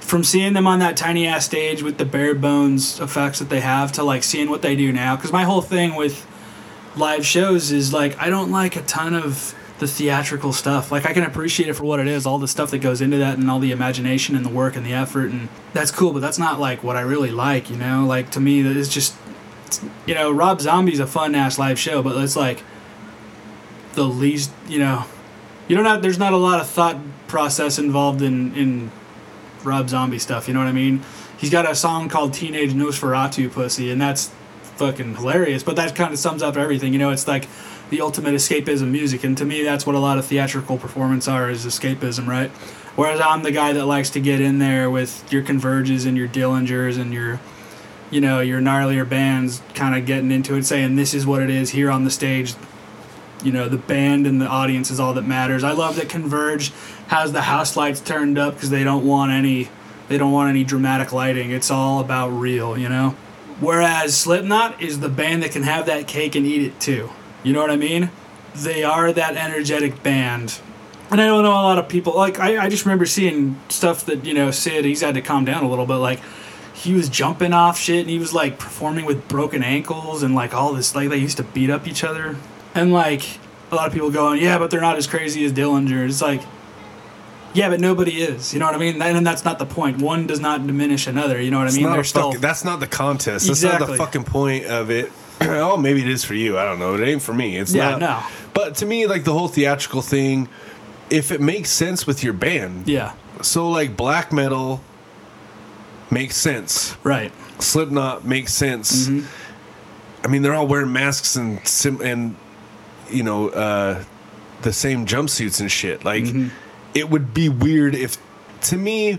from seeing them on that tiny ass stage with the bare bones effects that they have to like seeing what they do now. Because my whole thing with live shows is like, I don't like a ton of the theatrical stuff. Like, I can appreciate it for what it is, all the stuff that goes into that, and all the imagination and the work and the effort. And that's cool, but that's not like what I really like, you know? Like, to me, that is just you know, Rob Zombie's a fun ass live show, but it's like the least, you know, you don't have. There's not a lot of thought process involved in in Rob Zombie stuff. You know what I mean? He's got a song called "Teenage Nosferatu Pussy," and that's fucking hilarious. But that kind of sums up everything. You know, it's like the ultimate escapism music, and to me, that's what a lot of theatrical performance are is escapism, right? Whereas I'm the guy that likes to get in there with your Converges and your Dillingers and your you know, your gnarlier bands kind of getting into it, saying this is what it is here on the stage. You know, the band and the audience is all that matters. I love that Converge has the house lights turned up because they don't want any, they don't want any dramatic lighting. It's all about real, you know. Whereas Slipknot is the band that can have that cake and eat it too. You know what I mean? They are that energetic band. And I don't know a lot of people like I, I just remember seeing stuff that, you know, Sid, he's had to calm down a little bit, like he was jumping off shit and he was like performing with broken ankles and like all this like they used to beat up each other and like a lot of people going yeah but they're not as crazy as dillinger it's like yeah but nobody is you know what i mean and that's not the point. one does not diminish another you know what i mean they're still fucking- that's not the contest. That's not the fucking point of it. oh, maybe it is for you. I don't know. It ain't for me. It's Yeah, not. no. But to me, like the whole theatrical thing, if it makes sense with your band, yeah so like black metal makes sense. right Slipknot makes sense. Mm-hmm. I mean, they're all wearing masks and sim- and you know uh, the same jumpsuits and shit. Like, Mm-hmm. it would be weird if, to me,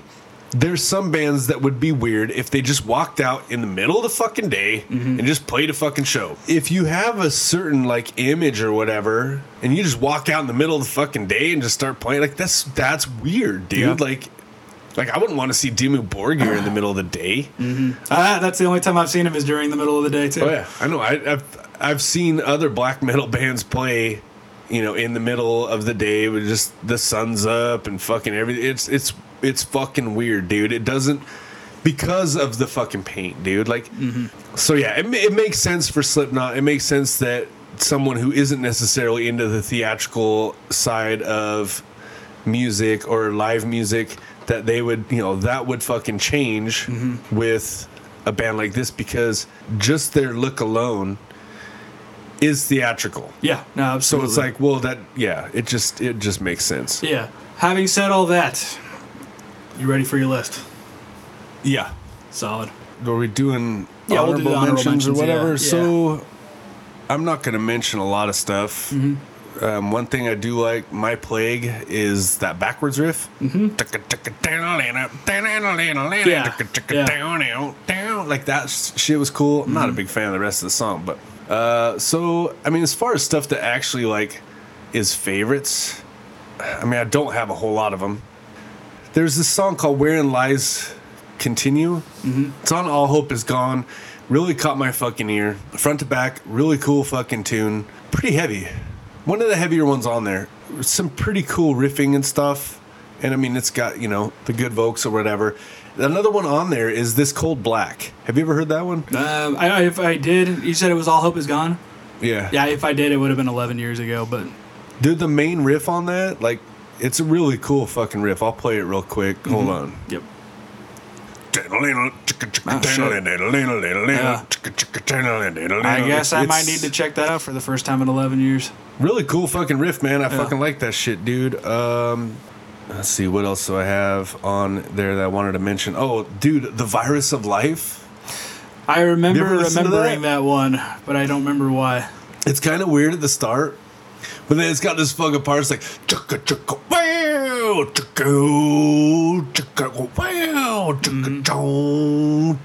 there's some bands that would be weird if they just walked out in the middle of the fucking day Mm-hmm. and just played a fucking show. If you have a certain like image or whatever, and you just walk out in the middle of the fucking day and just start playing, like that's that's weird, dude. Yeah. Like. Like I wouldn't want to see Dimmu Borgir in the middle of the day. uh, that's the only time i've seen him is during the middle of the day too Oh yeah, I know. I, I've I've seen other black metal bands play, you know, in the middle of the day with just the sun's up and fucking everything. It's it's it's fucking weird, dude. It doesn't because of the fucking paint, dude. Like, mm-hmm. so yeah, it, it makes sense for Slipknot. It makes sense that someone who isn't necessarily into the theatrical side of music or live music that they would you know that would fucking change mm-hmm. with a band like this because just their look alone is theatrical yeah no absolutely. so it's like well that yeah it just it just makes sense yeah having said all that you ready for your list yeah solid are we doing Yeah, we'll do honorable, honorable mentions, or mentions, yeah, whatever yeah. so i'm not going to mention a lot of stuff Mm-hmm. um, one thing I do like, My Plague, is that backwards riff. Mm-hmm. Like that shit was cool. I'm not Mm-hmm. a big fan of the rest of the song, but uh, so I mean, as far as stuff that actually like is favorites, I mean, I don't have a whole lot of them. There's this song called "Wherein Lies Continue." Mm-hmm. It's on "All Hope Is Gone." Really caught my fucking ear, front to back. Really cool fucking tune. Pretty heavy. One of the heavier ones on there. Some pretty cool riffing and stuff. And I mean, it's got you know the good vocals or whatever. Another one on there is this Cold Black. Have you ever heard that one? um, I, if i did you said it was all hope is gone Yeah. yeah if i did it would have been 11 years ago but Dude, the main riff on that, like, it's a really cool fucking riff. I'll play it real quick. Hold on. yep I guess I might need to check that out for the first time in 11 years. Really cool fucking riff, man. I fucking like that shit, dude. Um, let's see, what else do I have on there that I wanted to mention? Oh, dude, The Virus of Life. I remember You ever listen to remembering that? one, but I don't remember why. It's kind of weird at the start, but then it's got this fucking part. It's like chugga chugga wow, chugga oh, chugga wow, chugga mm-hmm. chow,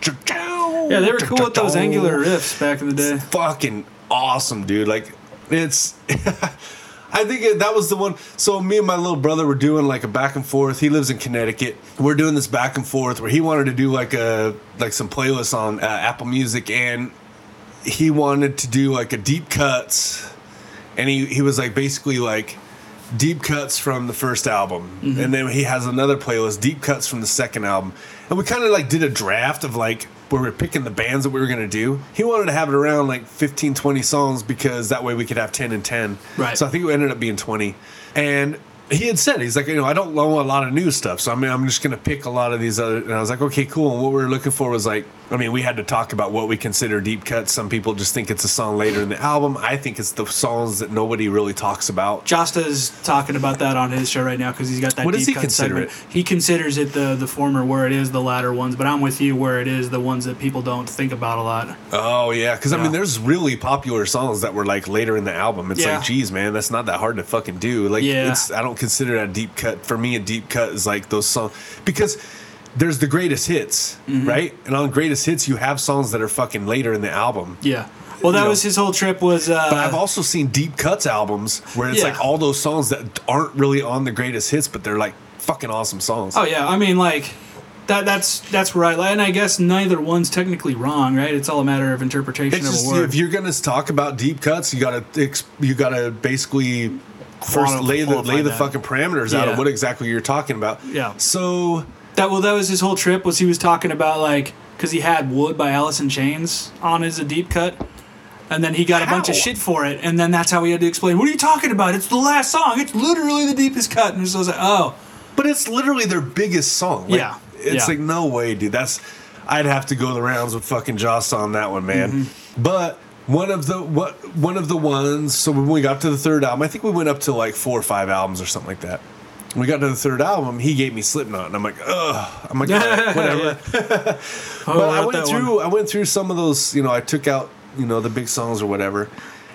chugga. Yeah, they were cool with those angular riffs back in the day. Fucking awesome, dude. Like it's. I think it, that was the one. So me and my little brother were doing like a back and forth. He lives in Connecticut. We're doing this back and forth where he wanted to do like a like some playlists on uh, Apple Music, and he wanted to do like a deep cuts, and he he was like basically like deep cuts from the first album, and then he has another playlist deep cuts from the second album, and we kind of like did a draft of like where we are picking the bands that we were going to do. He wanted to have it around like 15, 20 songs because that way we could have 10 and 10. Right. So I think it ended up being 20. And he had said, he's like, you know, I don't know a lot of new stuff. So I mean, I'm just going to pick a lot of these other. And I was like, okay, cool. And what we were looking for was like, I mean, we had to talk about what we consider deep cuts. Some people just think it's a song later in the album. I think it's the songs that nobody really talks about. Josta's talking about that on his show right now because he's got that What deep does he cut consider segment. it? He considers it the the former where it is the latter ones, but I'm with you where it is the ones that people don't think about a lot. Oh yeah, because I mean, there's really popular songs that were like later in the album. It's Yeah. like, geez, man, that's not that hard to fucking do. Like, Yeah. it's I don't consider that a deep cut. For me, a deep cut is like those songs because there's the greatest hits, Mm-hmm. right? And on greatest hits, you have songs that are fucking later in the album. Yeah. Well, that You know. was his whole trip. Was uh, But I've also seen deep cuts albums where it's Yeah. like all those songs that aren't really on the greatest hits, but they're like fucking awesome songs. Oh yeah, I mean like that. That's that's right. And I guess neither one's technically wrong, right? It's all a matter of interpretation It's of just a word. if you're gonna talk about deep cuts, you gotta you gotta basically first lay the lay the that. fucking parameters out of what exactly you're talking about. Yeah. So that well, that was his whole trip. Was he was talking about like because he had "Would" by Alice in Chains on as a deep cut. And then he got a bunch of shit for it, and then that's how he had to explain. What are you talking about? It's the last song. It's literally the deepest cut. And so I was like, oh, but it's literally their biggest song. Like, Yeah. It's Yeah. like no way, dude. That's I'd have to go the rounds with fucking Joss on that one, man. Mm-hmm. But one of the what one of the ones. So when we got to the third album, I think we went up to like four or five albums or something like that. When we got to the third album, he gave me Slipknot, and I'm like, ugh. I'm like, whatever. But I that went one. through I went through some of those, you know, I took out, you know, the big songs or whatever.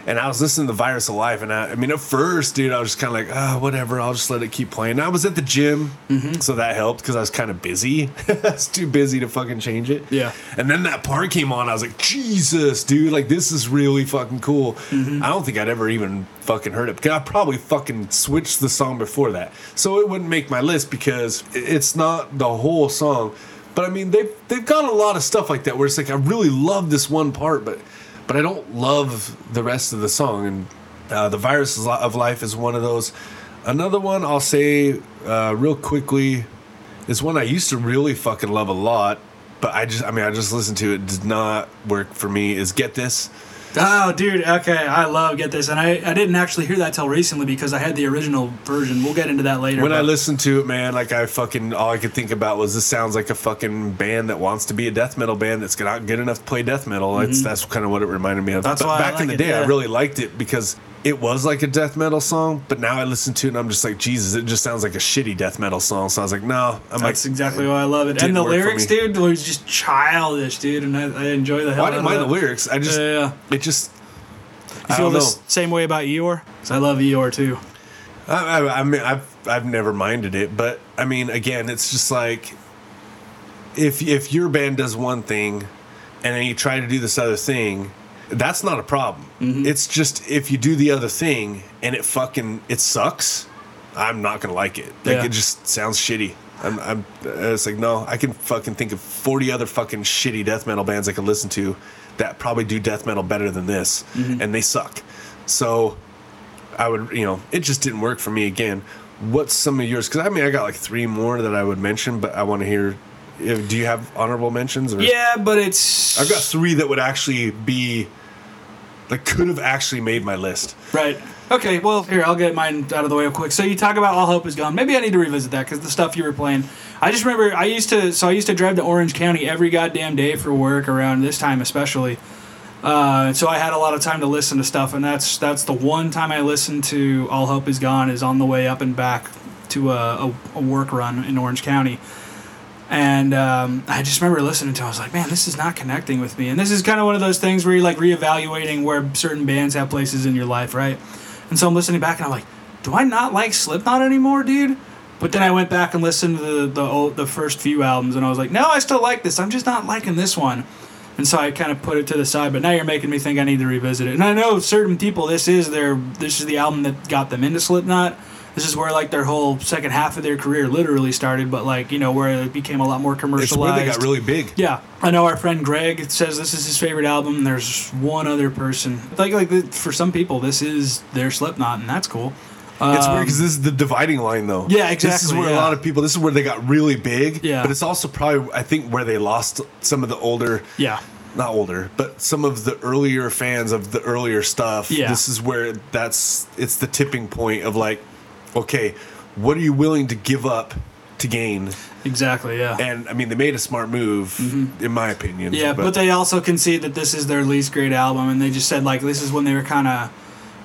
And I was listening to Virus of Life, and I, I mean, at first, dude, I was just kind of like, ah, whatever, I'll just let it keep playing. I was at the gym, Mm-hmm. so that helped because I was kind of busy. I was too busy to fucking change it. Yeah. And then that part came on, I was like, Jesus, dude, like this is really fucking cool. Mm-hmm. I don't think I'd ever even fucking heard it because I probably fucking switched the song before that, so it wouldn't make my list because it's not the whole song. But I mean, they've they've got a lot of stuff like that where it's like I really love this one part, but but I don't love the rest of the song. And uh, the virus of life is one of those. Another one I'll say uh, real quickly is one I used to really fucking love a lot, but I just I mean I just listened to it, it did not work for me. Is get this. Oh, dude. Okay, I love get this, and I, I didn't actually hear that till recently because I had the original version. We'll get into that later. When I listened to it, man, like I fucking all I could think about was this sounds like a fucking band that wants to be a death metal band that's not good enough to play death metal. That's that's kind of what it reminded me of. Mm-hmm. That's but why back in the it, day, I really liked it because it was like a death metal song. But now I listen to it and I'm just like, Jesus, it just sounds like a shitty death metal song. So I was like, no, I'm That's like, exactly why I love it. And the lyrics, dude, was just childish, dude, and I, I enjoy the hell well, I didn't mind the lyrics. I just, Yeah, yeah, it just. You I feel the same way about Eeyore? 'Cause I love Eeyore too. I, I, I mean, I've I've never minded it, but I mean, again, it's just like if if your band does one thing, and then you try to do this other thing, that's not a problem. Mm-hmm. It's just if you do the other thing and it fucking it sucks, I'm not gonna like it. Like Yeah. it just sounds shitty. I'm, I'm uh, it's like no, I can fucking think of 40 other fucking shitty death metal bands I could listen to that probably do death metal better than this, Mm-hmm. and they suck. So I would, you know, it just didn't work for me again. What's some of yours? Because I mean, I got like three more that I would mention, but I want to hear. Do you have honorable mentions? Or? Yeah, but it's I've got three that would actually be, like, could have actually made my list. right. Okay, well here I'll get mine out of the way real quick. So you talk about all hope is gone. Maybe I need to revisit that because the stuff you were playing. I just remember I used to. So I used to drive to Orange County every goddamn day for work around this time, especially. Uh, so I had a lot of time to listen to stuff, and that's that's the one time I listened to "All Hope Is Gone" is on the way up and back to a, a, a work run in Orange County, and um, I just remember listening to. it. I was like, man, this is not connecting with me, and this is kind of one of those things where you're like reevaluating where certain bands have places in your life, right? And so I'm listening back, and I'm like, do I not like Slipknot anymore, dude? But then I went back and listened to the the, old, the first few albums, and I was like, no, I still like this. I'm just not liking this one. And so I kind of put it to the side, but now you're making me think I need to revisit it. And I know certain people, this is their, this is the album that got them into Slipknot. This is where like their whole second half of their career literally started, but like you know where it became a lot more commercialized. It's where they got really big. Yeah, I know our friend Greg says this is his favorite album. There's one other person, like like for some people, this is their Slipknot, and that's cool. It's weird because this is the dividing line, though. Um, Yeah, This is exactly, where a lot of people. This is where they got really big. Yeah. But it's also probably, I think, where they lost some of the older. Yeah, Not older, but some of the earlier fans of the earlier stuff. Yeah. This is where that's it's the tipping point of like, okay, what are you willing to give up to gain? exactly. Yeah. And I mean, they made a smart move, in my opinion. Mm-hmm. Yeah, but, they also concede that this is their least great album, and they just said like this is when they were kind of,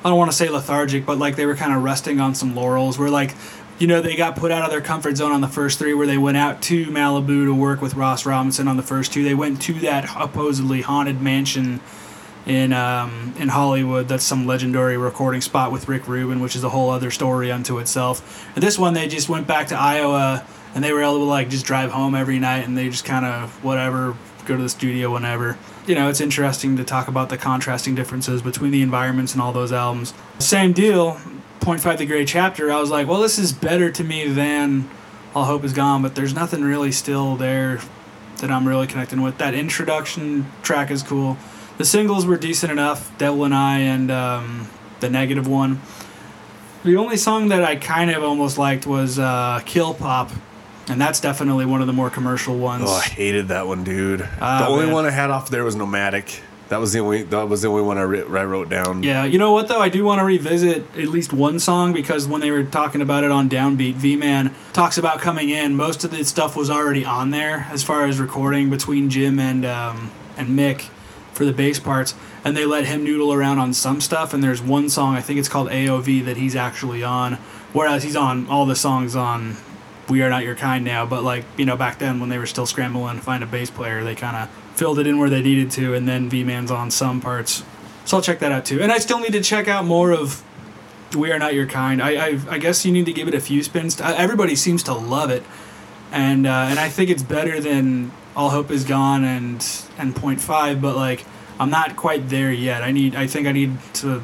I don't want to say lethargic, but like they were kind of resting on some laurels. Where like, you know, they got put out of their comfort zone on the first three, where they went out to Malibu to work with Ross Robinson on the first two. They went to that supposedly haunted mansion in um, in Hollywood. That's some legendary recording spot with Rick Rubin, which is a whole other story unto itself. And this one, they just went back to Iowa, and they were able to like just drive home every night, and they just kind of whatever go to the studio whenever. You know, it's interesting to talk about the contrasting differences between the environments and all those albums. Same deal. Point five, the Gray Chapter. I was like, well, this is better to me than All Hope Is Gone, but there's nothing really still there that I'm really connecting with. That introduction track is cool. The singles were decent enough, Devil in I and um, the negative one. The only song that I kind of almost liked was uh, Kill Pop, and that's definitely one of the more commercial ones. Oh, I hated that one, dude. Ah, the only man. one I had off there was Nomadic. That was the only. That was the only one I, writ- I wrote down. Yeah, you know what though? I do want to revisit at least one song because when they were talking about it on Downbeat, V Man talks about coming in. Most of the stuff was already on there as far as recording between Jim and um, and Mick for the bass parts, and they let him noodle around on some stuff. And there's one song I think it's called AOV that he's actually on, whereas he's on all the songs on We Are Not Your Kind now. But like you know back then when they were still scrambling to find a bass player, they kind of filled it in where they needed to, and then V Man's on some parts. So I'll check that out too. And I still need to check out more of We Are Not Your Kind. I I, I guess you need to give it a few spins. Uh, Everybody seems to love it, and uh, and I think it's better than All Hope Is Gone and and Point Five. But like I'm not quite there yet. I need I think I need to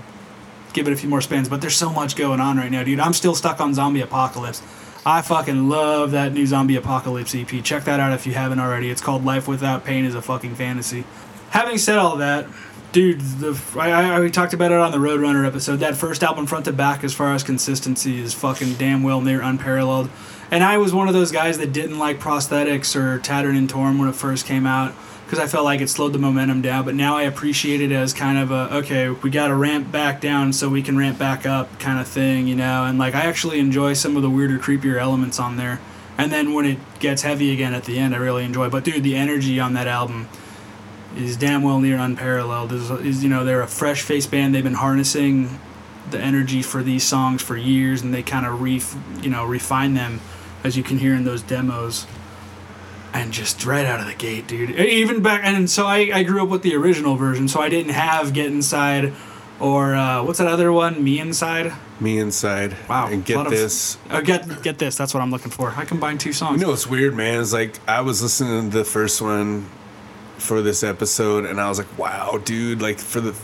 give it a few more spins. But there's so much going on right now, dude. I'm still stuck on Zombie Apocalypse. I fucking love that new Zombie Apocalypse EP. Check that out if you haven't already. It's called Life Without Pain is a fucking fantasy. Having said all that, dude, the I, I we talked about it on the Roadrunner episode. That first album, front to back, as far as consistency, is fucking damn well near unparalleled. And I was one of those guys that didn't like prosthetics or Tattered and Torn when it first came out because I felt like it slowed the momentum down. But now I appreciate it as kind of a okay, we got to ramp back down so we can ramp back up kind of thing, you know. And like I actually enjoy some of the weirder, creepier elements on there. And then when it gets heavy again at the end, I really enjoy. But dude, the energy on that album is damn well near unparalleled. Is, is you know they're a fresh face band. They've been harnessing the energy for these songs for years, and they kind of re you know refine them, as you can hear in those demos. And just right out of the gate, dude. Even back, and so I, I grew up with the original version, so I didn't have Get Inside, or uh, what's that other one, Me Inside. Me inside. Wow, And get lot of- this. Oh, get get this. That's what I'm looking for. I combined two songs. You know what's weird, man? It's like I was listening to the first one for this episode, and I was like, "Wow, dude!" Like for the,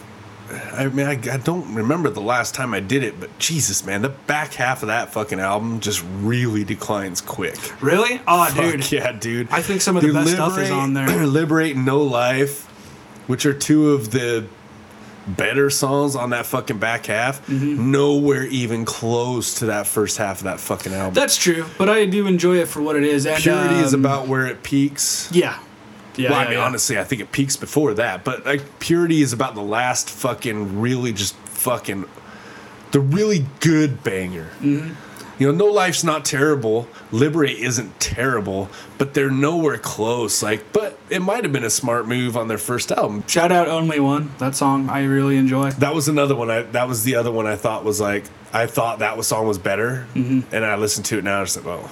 I mean, I, I don't remember the last time I did it, but Jesus, man, the back half of that fucking album just really declines quick. really? Oh, Fuck dude. yeah, dude. I think some of the best stuff is on there. Liberate No Life, which are two of the better songs on that fucking back half. Mm-hmm. Nowhere even close to that first half of that fucking album. That's true, but I do enjoy it for what it is. And, Purity is um, about where it peaks. Yeah. Yeah. well, yeah, I mean, yeah. honestly, I think it peaks before that. But like, Purity is about the last fucking, really just fucking, the really good banger. Mm-hmm. You know, No Life's not terrible. Liberate isn't terrible, but they're nowhere close. Like, but it might have been a smart move on their first album. Shout out Only One. That song I really enjoy. That was another one. I that was the other one I thought was like I thought that was song was better, Mm-hmm. and I listened to it now. I was like, oh.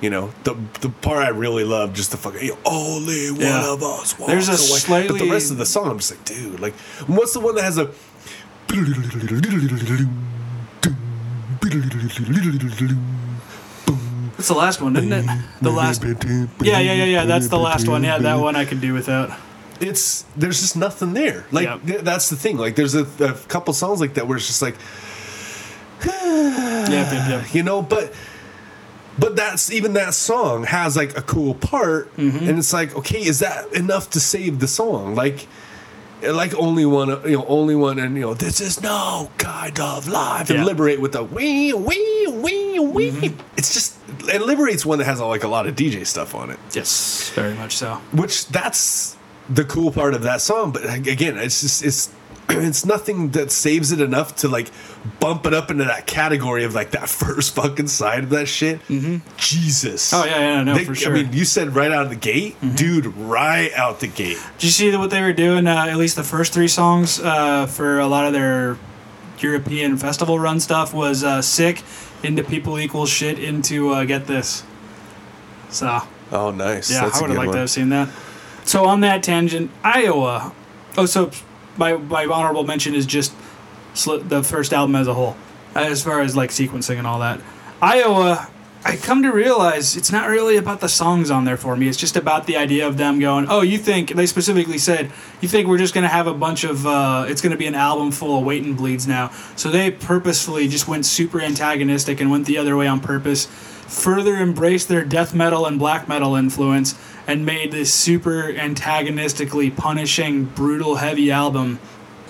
You know the the part I really love, just the fucking you know, only one Yeah. of us. Walks There's a away. but the rest of the song, I'm just like, dude, like, what's the one that has a? That's the last one, isn't it? The last. Yeah, yeah, yeah, yeah. That's the last one. Yeah, that one I can do without. it's there's just nothing there. Like Yep. th- that's the thing. Like there's a, a couple songs like that where it's just like Yeah, yeah, yeah. you know, but but that's even that song has like a cool part, Mm-hmm. and it's like okay, is that enough to save the song? Like. Like only one, you know, only one, and you know, this is no kind of life, and liberate with the wee, wee, wee, wee. It's just, and liberate's one that has like a lot of DJ stuff on it Yes, very much so. which that's the cool part of that song but again it's just it's it's nothing that saves it enough to like bump it up into that category of like that first fucking side of that shit jesus Oh, yeah, yeah, no, They- for sure. Mm-hmm. i mean you said right out of the gate dude right out the gate Did you see what they were doing? Uh, at least the first three songs uh, for a lot of their European festival run stuff was uh, sick into people equal shit into uh, get this. So oh nice yeah, That's I would have liked one. to have seen that. So on that tangent, Iowa. Oh, so my my honorable mention is just the first album as a whole, as far as like sequencing and all that. Iowa. I come to realize it's not really about the songs on there for me. It's just about the idea of them going, "Oh, you think?" They specifically said, "You think we're just to have a bunch of? Uh, it's to be an album full of wait and bleeds now." So they purposefully just went super antagonistic and went the other way on purpose. Further embraced their death metal and black metal influence and made this super antagonistically punishing, brutal, heavy album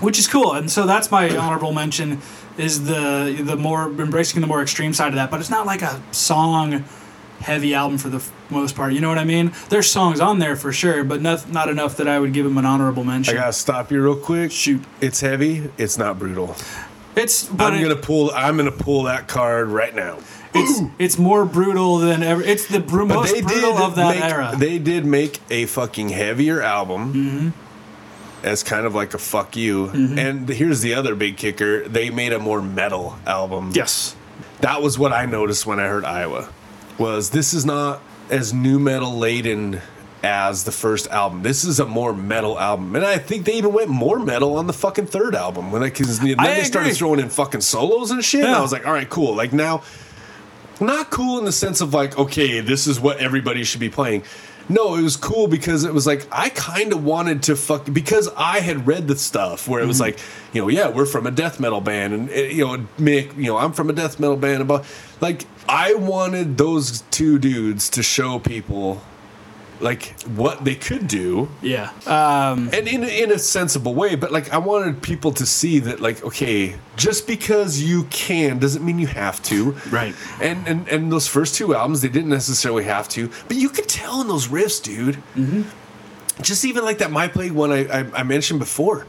which is cool. And so that's my honorable mention is the the more embracing the more extreme side of that. But it's not like a song heavy album for the f- most part. You know what i mean? There's songs on there for sure but not, not enough that i would give them an honorable mention. i gotta stop you real quick. Shoot. It's heavy it's not brutal. It's but i'm it- gonna pull i'm gonna pull that card right now it's it's more brutal than ever it's the But most brutal of that make, era They did make a fucking heavier album mm-hmm. as kind of like a fuck you. Mm-hmm. And here's the other big kicker: they made a more metal album. yes that was what I noticed when I heard Iowa. Was this is not as nu metal laden as the first album. This is a more metal album, and I think they even went more metal on the fucking third album when because then I they started throwing in fucking solos and shit. And I was like, all right, cool. Like now, not cool in the sense of like, okay, this is what everybody should be playing. No, it was cool because it was like I kind of wanted to fuck because I had read the stuff where it was like, you know, yeah, we're from a death metal band, and eh, you know, Mick, you know, I'm from a death metal band, about like I wanted those two dudes to show people like what they could do. Yeah. Um and in in a sensible way but like i wanted people to see that like okay just because you can doesn't mean you have to. Right. and and and those first two albums they didn't necessarily have to but you could tell in those riffs dude. Mm-hmm. just even like that my plague one I, I i mentioned before.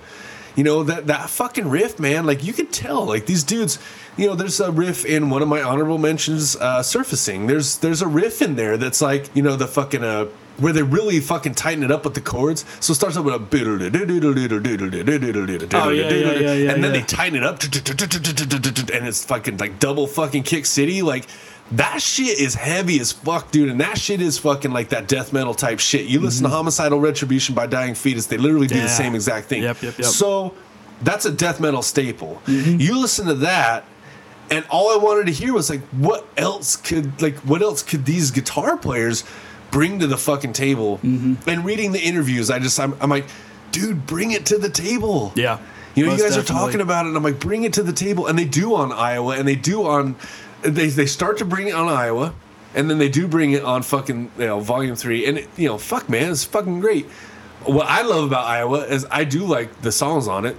You know that that fucking riff man like you could tell like these dudes you know there's a riff in one of my honorable mentions uh surfacing. There's there's a riff in there that's like you know the fucking uh where they really fucking tighten it up with the chords. So it starts up with a Oh, yeah, yeah, yeah, yeah, and then yeah. they tighten it up and it's fucking like double fucking kick city. Like that shit is heavy as fuck, dude. And that shit is fucking like that death metal type shit. You listen to Homicidal Retribution by Dying Fetus, they literally do Mm-hmm. The same exact thing. Yep, yep, yep. So that's a death metal staple. Mm-hmm. You listen to that, and all I wanted to hear was like, what else could like what else could these guitar players bring to the fucking table? Mm-hmm. And reading the interviews, I just I'm, I'm like, dude, bring it to the table. yeah You know, you guys are talking about it, and I'm like, bring it to the table. And they do on Iowa, and they do on, they, they start to bring it on Iowa, and then they do bring it on fucking, you know, volume three. And, it, you know, fuck, man, it's fucking great. What I love about Iowa is I do like the songs on it.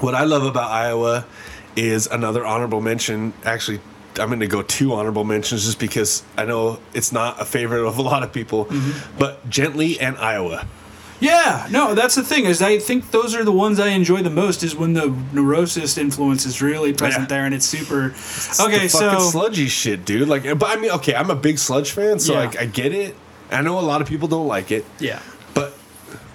What I love about Iowa is another honorable mention. Actually, I'm going to go two honorable mentions just because I know it's not a favorite of a lot of people, Mm-hmm. but Gently and Iowa. Yeah, no, that's the thing is I think those are the ones I enjoy the most is when the neurosis influence is really present Yeah. there and it's super. It's okay, so sludgy shit, dude. Like, but I mean, okay, I'm a big sludge fan, so Yeah. like I get it. I know a lot of people don't like it, yeah, but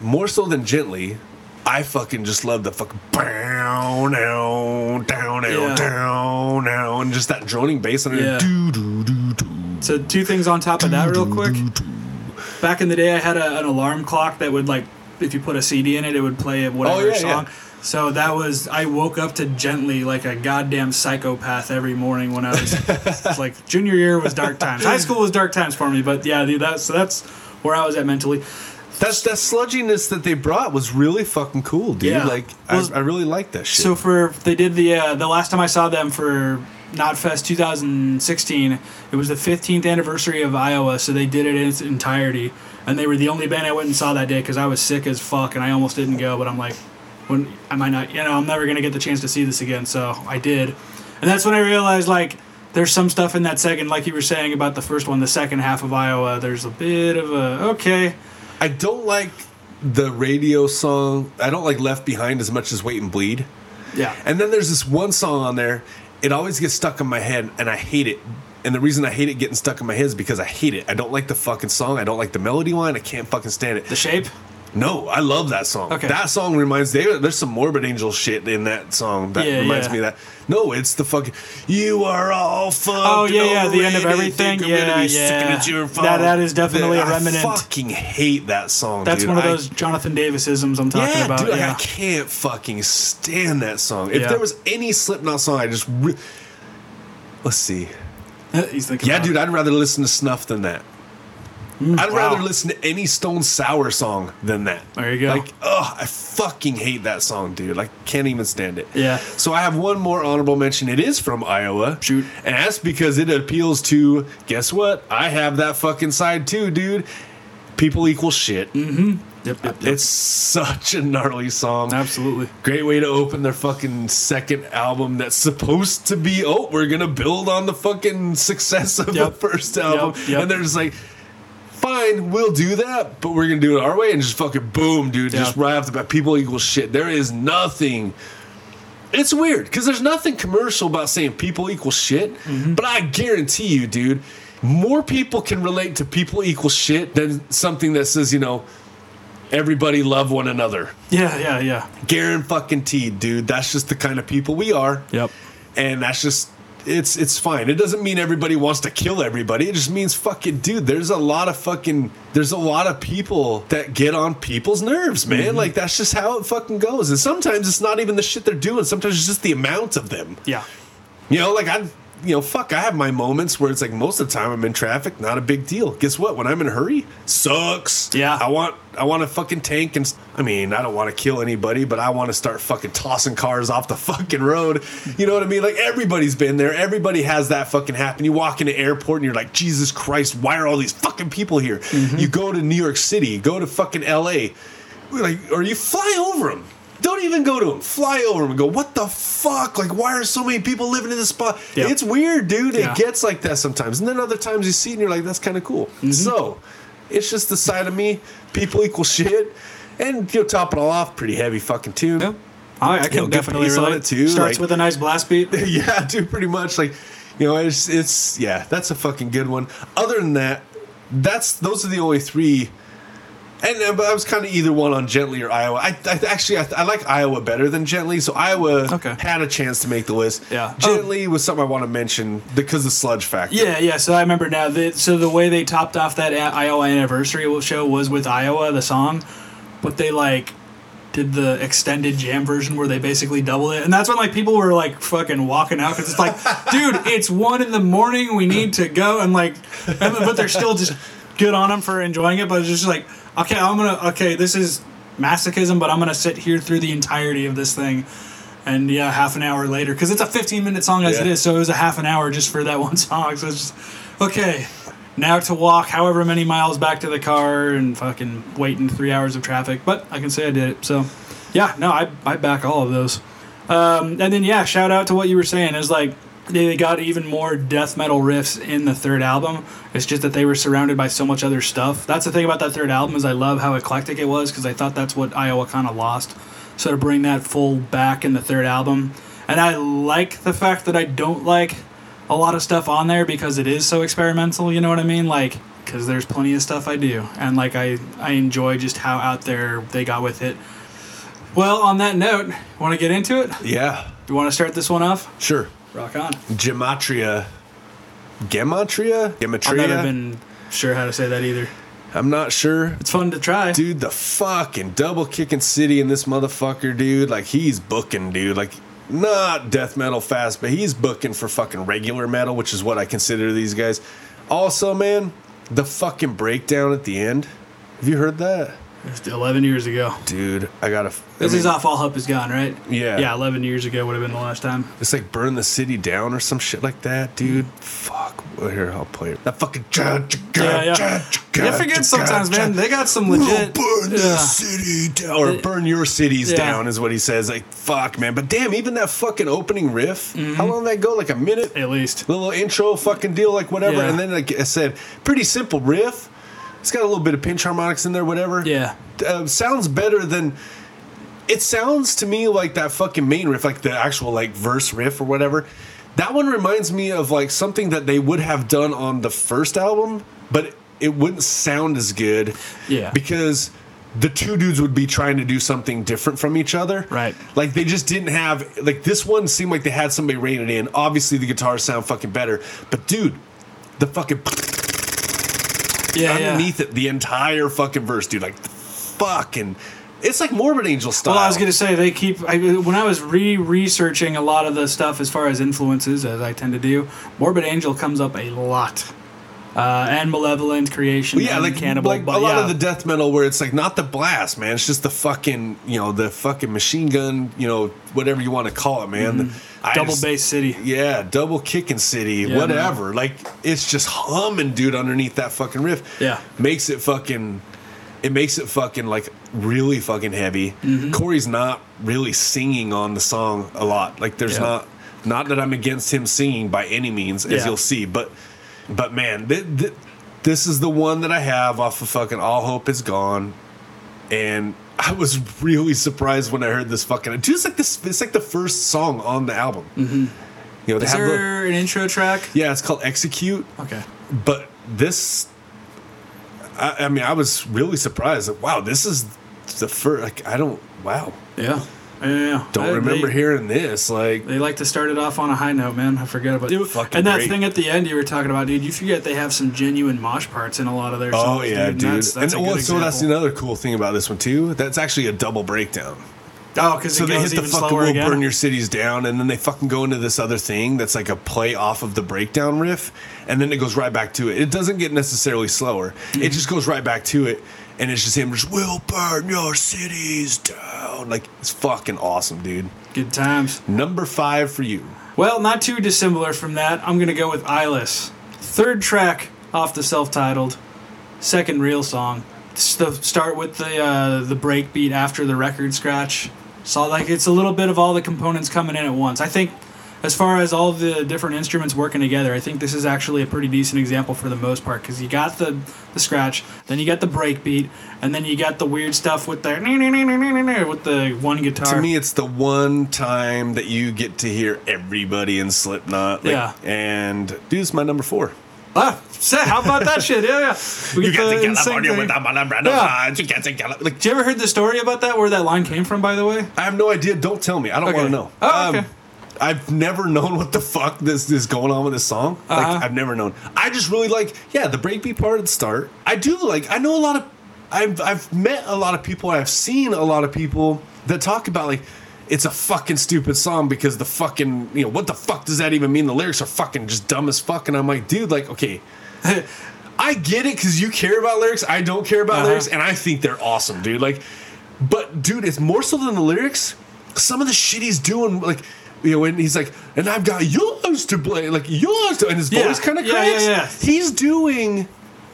more so than gently, I fucking just love the fucking down, down, down, Yeah. down, down, and just that droning bass on it. Yeah. Do, do, do, do. so two things on top of that real quick. Back in the day, I had a, an alarm clock that would like if you put a CD in it, it would play whatever Oh, yeah, song. yeah. So that was I woke up to gently like a goddamn psychopath every morning when I was like junior year was dark times. High school was dark times for me, but yeah, dude, that's so that's where I was at mentally. That's that sludginess that they brought was really fucking cool, dude. Yeah. Like Was- I, I really like that shit. So for they did the uh, the last time I saw them for Knotfest 2016, it was the 15th anniversary of Iowa, so they did it in its entirety, and they were the only band I went and saw that day because I was sick as fuck and I almost didn't go, but I'm like, when I might not, you know, I'm never gonna get the chance to see this again, so I did, and that's when I realized like. There's some stuff in that second, like you were saying about the first one, the second half of Iowa. There's a bit of a okay, I don't like the radio song. I don't like Left Behind as much as Wait and Bleed. yeah, And then there's this one song on there. It always gets stuck in my head, and I hate it. And the reason I hate it getting stuck in my head is because I hate it. I don't like the fucking song. I don't like the melody line. I can't fucking stand it. the shape. No, I love that song. Okay. That song reminds they, there's some Morbid Angel shit in that song that Yeah, reminds yeah. me of that. No, it's the fucking you are all fucked. Oh, yeah, yeah, the end of everything. think I'm gonna Yeah, be yeah. That- that is definitely a I remnant. fucking hate that song. That's dude. one of I- those Jonathan Davis-isms I'm talking yeah, about. dude, yeah. I can't fucking stand that song. If there was any Slipknot song, I just re- let's see. Uh, he's Yeah, dude. I'd rather listen to Snuff than that. I'd Mm, wow. rather listen to any Stone Sour song than that. There you go. Like, oh, I fucking hate that song, dude. Like, can't even stand it. Yeah. So I have one more honorable mention. It is from Iowa. Shoot. And that's because it appeals to. Guess what? I have that fucking side too, dude. People equal shit. Yep, yep, yep. It's such a gnarly song. absolutely. Great way to open their fucking second album that's supposed to be, oh, we're going to build on the fucking success of Yep. the first album. Yep, yep. And they're just like, fine, we'll do that, but we're to do it our way and just fucking boom, dude. Just right off the bat, people equal shit. There is nothing. It's weird because there's nothing commercial about saying people equal shit, Mm-hmm. but I guarantee you, dude, more people can relate to people equal shit than something that says, you know, everybody love one another. Yeah, yeah, yeah. Garen fucking T, dude. That's just the kind of people we are. Yep. And that's just it's it's fine. It doesn't mean everybody wants to kill everybody. It just means fucking dude, there's a lot of fucking there's a lot of people that get on people's nerves, man. Mm-hmm. Like that's just how it fucking goes. And sometimes it's not even the shit they're doing. Sometimes it's just the amount of them. Yeah. You know, like I, you know, fuck, I have my moments where it's like most of the time I'm in traffic, not a big deal. Guess what? When I'm in a hurry, sucks. Yeah. I want, I want to fucking tank and, I mean, I don't want to kill anybody, but I want to start fucking tossing cars off the fucking road. You know what I mean? Like everybody's been there. Everybody has that fucking happen. You walk into airport and you're like, Jesus Christ, why are all these fucking people here? Mm-hmm. You go to New York City, go to fucking L.A. Like, or you fly over them. Don't even go to him. Fly over them and go, what the fuck? Like, why are so many people living in this spot? Yeah. It's weird, dude. Yeah. It gets like that sometimes. And then other times you see it and you're like, that's kind of cool. Mm-hmm. So, it's just the side of me. People equal shit. And, you know, top it all off, pretty heavy fucking tune. Yep. I, I can know, definitely relate. it, too, Starts like- with a nice blast beat. yeah, dude, pretty much. Like, you know, it's, it's, yeah, that's a fucking good one. Other than that, that's, those are the only three. And uh, but I was kind of either one on Gently or Iowa. I, I actually I, I like Iowa better than Gently, so Iowa Okay. had a chance to make the list. Yeah. Gently was something I want to mention because of sludge factor. Yeah, yeah. So I remember now. That, so the way they topped off that Iowa anniversary show was with Iowa, the song, but they like did the extended jam version where they basically doubled it, and that's when like people were like fucking walking out because it's like, dude, it's one in the morning, we need to go, and like, and, but they're still just good on them for enjoying it, but it's just like, okay, I'm gonna, okay, this is masochism, but I'm gonna sit here through the entirety of this thing. And yeah, half an hour later, because it's a 15 minute song as it Yeah. is, so it was a half an hour just for that one song. So it's just, okay, now to walk however many miles back to the car and fucking wait in three hours of traffic. But I can say I did it. So yeah, no, I, I back all of those. Um, and then yeah, shout out to what you were saying. Is like they got even more death metal riffs in the third album. It's just that they were surrounded by so much other stuff. That's the thing about that third album is I love how eclectic it was because I thought that's what Iowa kind of lost. So to bring that full back in the third album, and I like the fact that I don't like a lot of stuff on there because it is so experimental. You know what I mean? Like because there's plenty of stuff I do, and like I I enjoy just how out there they got with it. Well, on that note, want to get into it? Yeah, You want to start this one off? sure. Rock on. Gematria. Gematria? Gematria? I've never been sure how to say that either. I'm not sure. It's fun to try. Dude, the fucking double kicking city in this motherfucker, dude. Like, he's booking, dude. Like, not death metal fast, but he's booking for fucking regular metal, which is what I consider these guys. Also, man, the fucking breakdown at the end. Have you heard that? It's 11 years ago. dude. I gotta. I This mean, is off All Hope Is Gone, right? Yeah. Yeah, 11 years ago would have been the last time. It's like burn the city down or some shit like that, dude. Fuck. Well, here, I'll play it. That fucking. Yeah, yeah. I forget sometimes, man. They got some legit. burn the city down. Or It- burn your cities Yeah. down is what he says. Like, fuck, man. But damn, even that fucking opening riff, Mm-hmm. how long did that go? Like a minute? At least. Little intro fucking deal, like whatever. Yeah. And then, like I said, pretty simple riff. It's got a little bit of pinch harmonics in there, whatever. Yeah. Uh, sounds better than. It sounds to me like that fucking main riff, like the actual like verse riff or whatever. That one reminds me of like something that they would have done on the first album, but it wouldn't sound as good. Yeah. Because the two dudes would be trying to do something different from each other. Right. Like they just didn't have like this one seemed like they had somebody rein it in. Obviously the guitars sound fucking better, but dude, the fucking Yeah, yeah. underneath it, the entire fucking verse, dude, like fucking it's like Morbid Angel style. Well, I was gonna say they keep. I, when I was re-researching a lot of the stuff as far as influences, as I tend to do, Morbid Angel comes up a lot, uh, and Malevolent Creation. Well, yeah, and like Cannibal. like but a lot yeah. of the death metal where it's like not the blast, man. It's just the fucking you know the fucking machine gun, you know whatever you want to call it, man. The- I double just- bass city. Yeah, double kicking city, Yeah, whatever. Like it's just humming, dude, underneath that fucking riff. Yeah. makes it fucking. It makes it fucking like really fucking heavy. Mm-hmm. Corey's not really singing on the song a lot. Like there's Yeah. not. Not that I'm against him singing by any means, as Yeah. you'll see, but but man, th- th- this is the one that I have off of fucking All Hope Is Gone, and I was really surprised when I heard this fucking. It's like this. It's like the first song on the album. Mm-hmm. You know, they Is have the, there an intro track? yeah, it's called Execute, Okay. but this. I, I mean, I was really surprised. Like, wow, this is the first. Like, I don't. Wow, Yeah. Yeah. don't I- remember they, hearing this. Like, They like to start it off on a high note, man. I forget about it. Fucking and that great. thing at the end you were talking about, dude. You forget they have some genuine mosh parts in a lot of their songs. Oh yeah, dude. That's, that's and well, so that's another cool thing about this one too. That's actually a double breakdown. Oh, because So they hit the fucking "We'll again. burn your cities down," and then they fucking go into this other thing that's like a play off of the breakdown riff, and then it goes right back to it. It doesn't get necessarily slower. Mm-hmm. It just goes right back to it, and it's just him just "We'll burn your cities down." Like it's fucking awesome, dude. Good times. Number five for you. Well, not too dissimilar from that. I'm gonna go with Eyeless. Third track off the self-titled, second real song. The start with the uh, the break beat after the record scratch. So like it's a little bit of all the components coming in at once. I think as far as all the different instruments working together, I think this is actually a pretty decent example for the most part because you got the the scratch, then you got the break beat, and then you got the weird stuff with the with the one guitar. To me, it's the one time that you get to hear everybody in Slipknot. Like, Yeah. And dude, it's my number four. Ah, how about that shit? Yeah, yeah. We get the NSYNC thing. Yeah. You can't take Like, Did you ever heard the story about that? Where that line came from? By the way. I have no idea. Don't tell me. I don't Okay. want to know. Um, Oh, okay. I've never known what the fuck this is going on with this song. Like Uh-huh. I've never known. I just really like yeah the breakbeat part at the start. I do like. I know a lot of. I've I've met a lot of people. I've seen a lot of people that talk about like. It's a fucking stupid song because the fucking you know what the fuck does that even mean? The lyrics are fucking just dumb as fuck, and I'm like, dude, like okay, I get it because you care about lyrics. I don't care about Uh-huh. lyrics, and I think they're awesome, dude. Like, but dude, it's more so than the lyrics. Some of the shit he's doing, like, you know, and he's like, and I've got yours to play, like yours to, and his Yeah. voice kind of cracks. yeah, yeah. He's doing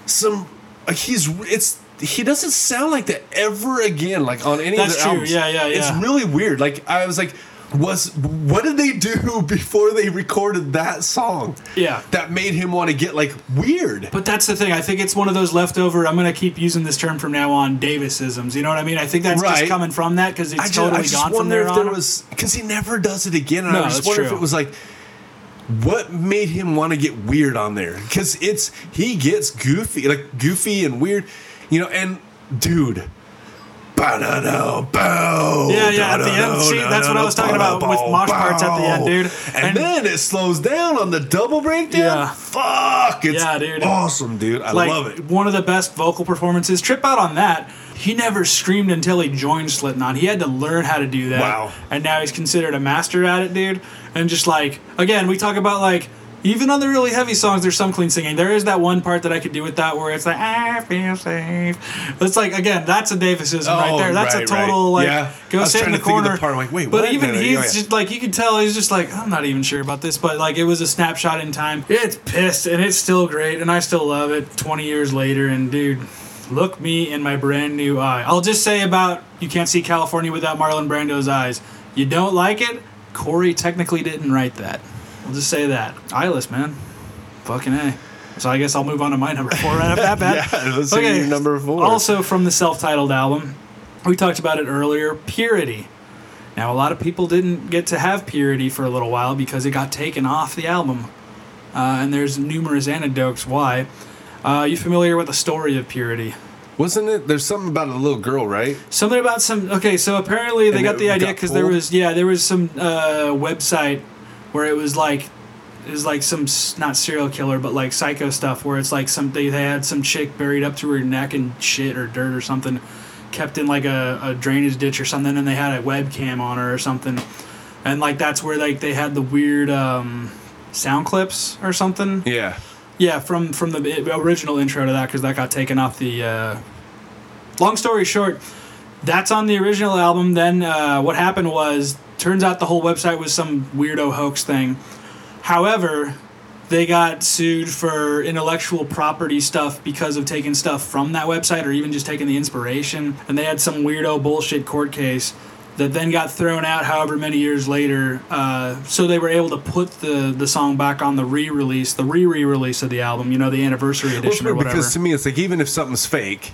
some, like, he's it's. He doesn't sound like that ever again, like on any That's of the true. albums. Yeah, yeah, yeah. It's really weird. Like I was like, was what did they do before they recorded that song? Yeah. that made him want to get like weird. But that's the thing. I think it's one of those leftover. I'm going to keep using this term from now on. Davisisms. You know what I mean? I think that's Right. just coming from that because it's I just, totally I just gone from there if on. there was because he never does it again. And No, I just wonder if it was like what made him want to get weird on there because it's he gets goofy like goofy and weird, you know. And dude. Yeah, yeah, at the end. See, that's what I was talking about with mosh parts at the end, dude. And, And- then it slows down on the double breakdown. Yeah. Fuck, it's Yeah, dude. awesome, dude. I like love it. one of the best vocal performances. Trip out on that. He never screamed until he joined Slipknot. He had to learn how to do that. Wow. And now he's considered a master at it, dude. And just like again, we talk about like even on the really heavy songs, there's some clean singing. There is that one part that I could do with that where it's like I feel safe. It's like again, that's a Davisism right Oh, there. That's right, a total right. like Yeah. Go sit in the of the corner. part, like, wait, but even he's yeah. just like you can tell he's just like I'm not even sure about this, but like it was a snapshot in time. It's pissed and it's still great and I still love it 20 years later. And dude, look me in my brand new eye. I'll just say about you can't see California without Marlon Brando's eyes. You don't like it? Corey technically didn't write that. I'll just say that. Eyeless, man. Fucking A. So I guess I'll move on to my number four right off that bat. Yeah, let's hear your number four. Also from the self-titled album, we talked about it earlier. Purity. Now a lot of people didn't get to have Purity for a little while because it got taken off the album, uh, and there's numerous anecdotes why. Uh, you familiar with the story of Purity? Wasn't it? There's something about a little girl, right? Something about some. Okay, so apparently they And got the idea because there was yeah there was some uh, website where it was like it was like some not serial killer but like psycho stuff where it's like some they, had some chick buried up to her neck in shit or dirt or something kept in like a, a drainage ditch or something and they had a webcam on her or something and like that's where like they had the weird um, sound clips or something Yeah. yeah, from from the original intro to that because that got taken off the. Uh, long story short, that's on the original album. Then uh, what happened was, turns out the whole website was some weirdo hoax thing. However, they got sued for intellectual property stuff because of taking stuff from that website or even just taking the inspiration. And they had some weirdo bullshit court case that then got thrown out however many years later. Uh, so they were able to put the, the song back on the re release, the re re release of the album, you know, the anniversary Well, edition or whatever. Mm-hmm. because to me, it's like even if something's fake,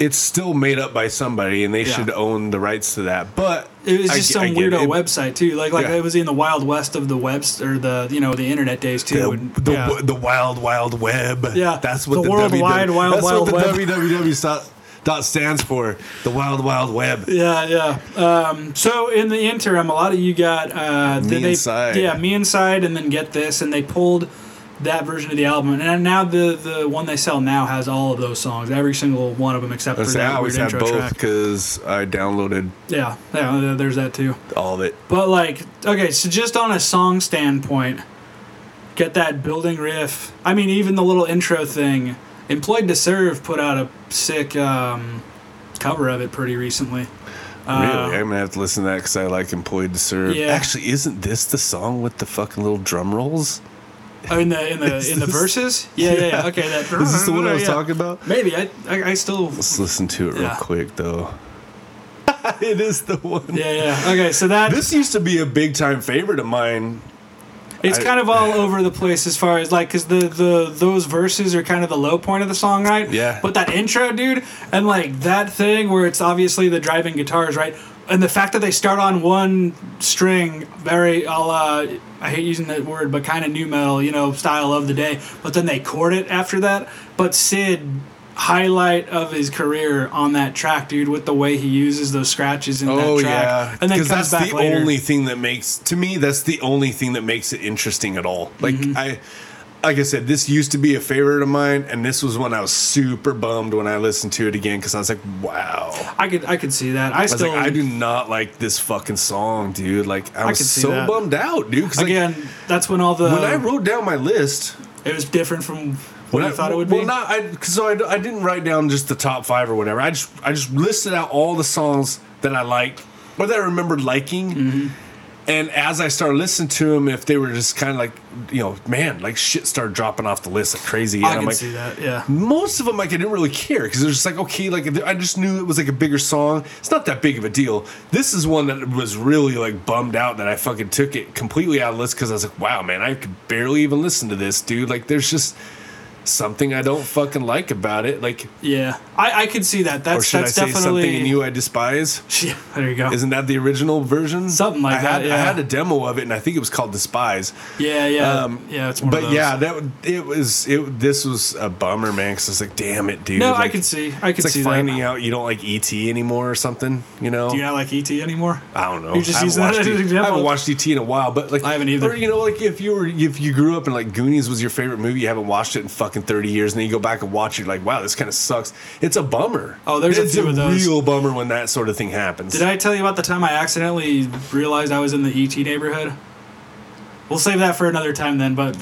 it's still made up by somebody, and they Yeah. should own the rights to that. But It was just I some get weirdo it. website too. Like like Yeah. it was in the wild west of the webs or the you know the internet days too. The, the, yeah. the wild wild web. Yeah. that's what The the, World WW Wide Wild that's Wild what the Web. www dot stands for. The wild wild web. Yeah, yeah. Um, so in the interim, a lot of you got uh, Me they, Inside. Yeah, me inside, and then get this, and they pulled that version of the album, and now the the one they sell now has all of those songs, every single one of them except I, for say, I that always weird have both track. because I downloaded Yeah, yeah. There's that too. all of it. But like, okay, so just on a song standpoint, get that building riff. I mean, even the little intro thing. Employed to Serve put out a sick um, cover of it pretty recently. Uh, really, I'm gonna have to listen to that because I like employed to serve. Yeah. Actually, isn't this the song with the fucking little drum rolls? Oh, in the in the Is in the this- verses. Yeah, yeah. yeah. Okay, that. Is this the one I was yeah. talking about? Maybe I, I I still. Let's listen to it real Yeah. quick though. it is the one. Yeah, yeah. Okay, so that This used to be a big time favorite of mine. It's I- kind of all over the place as far as like because the the those verses are kind of the low point of the song, right? Yeah. But that intro, dude, and like that thing where it's obviously the driving guitars, right? And the fact that they start on one string, very a la, I hate using that word, but kind of nu metal, you know, style of the day. But then they chord it after that. But Sid, highlight of his career on that track, dude, with the way he uses those scratches in Oh that track, yeah, and then comes that's back the later. only thing that makes to me that's the only thing that makes it interesting at all. Like Mm-hmm. I, like I said, this used to be a favorite of mine, and this was when I was super bummed when I listened to it again because I was like, wow. I could I could see that. I I still like, I do not like this fucking song, dude. Like, I was so that. bummed out, dude. 'cause, like, again. that's when all the when I wrote down my list, it was different from what I, thought it would well, be. Well, not I, So I, I didn't write down just the top five or whatever. I just I just listed out all the songs that I liked or that I remembered liking. Mm-hmm. And as I started listening to them, if they were just kind of like, you know, man, like shit started dropping off the list like crazy. I and I'm can like, see that. Yeah. most of them like I didn't really care because it was just like okay like I just knew it was like a bigger song. It's not that big of a deal. This is one that was really like bummed out that I fucking took it completely out of the list because I was like wow man I could barely even listen to this dude like there's just something I don't fucking like about it like Yeah. I, I could see that. That's or should I say definitely something in you I despise. Yeah, there you go. Isn't that the original version? Something like I had, that, yeah. I had a demo of it, and I think it was called Despise. yeah, yeah, Um, yeah. It's But yeah, that it was it. This was a bummer, man. Because I was like, damn it, dude. No, I Like, can see. I can It's like finding that. out you don't like ET anymore or something. You know, Do you not like ET anymore? I don't know. You're just I using that as an ET I haven't watched ET in a while, but like I haven't either. Or you know, like if you were if you grew up and like Goonies was your favorite movie, you haven't watched it in fucking thirty years, and then you go back and watch it, you're like, wow, this kind of sucks. It's a bummer. Oh, there's a few of those. real bummer when that sort of thing happens. Did I tell you about the time I accidentally realized I was in the ET neighborhood? We'll save that for another time then. But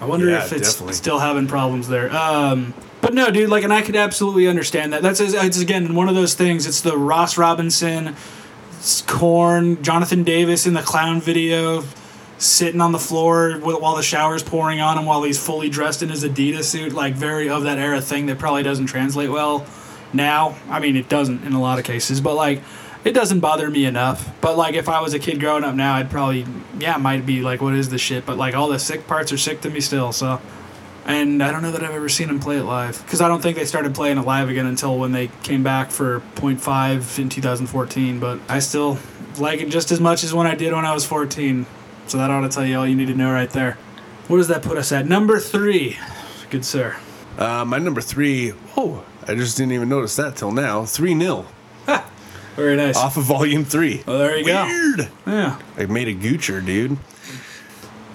I wonder Yeah, if it's definitely. still having problems there. Um, but no, dude, like, and I could absolutely understand that. That's it's again one of those things. It's the Ross Robinson, Korn, Jonathan Davis in the clown video, sitting on the floor while the shower's pouring on him while he's fully dressed in his Adidas suit. Like very of that era thing that probably doesn't translate well now. I mean, it doesn't in a lot of cases, but like. It doesn't bother me enough, but like if I was a kid growing up now, I'd probably yeah, it might be like what is this shit? But like all the sick parts are sick to me still. So and I don't know that I've ever seen him play it live because I don't think they started playing it live again until when they came back for Point Five in 2014. But I still like it just as much as when I did when I was 14. So that ought to tell you all you need to know right there. What does that put us at? Number three, good sir. Uh, my number three. three, oh, I just didn't even notice that till now. 3 0 Very nice. off of volume 3. Oh, there you go. Weird. Yeah. I made a goocher, dude.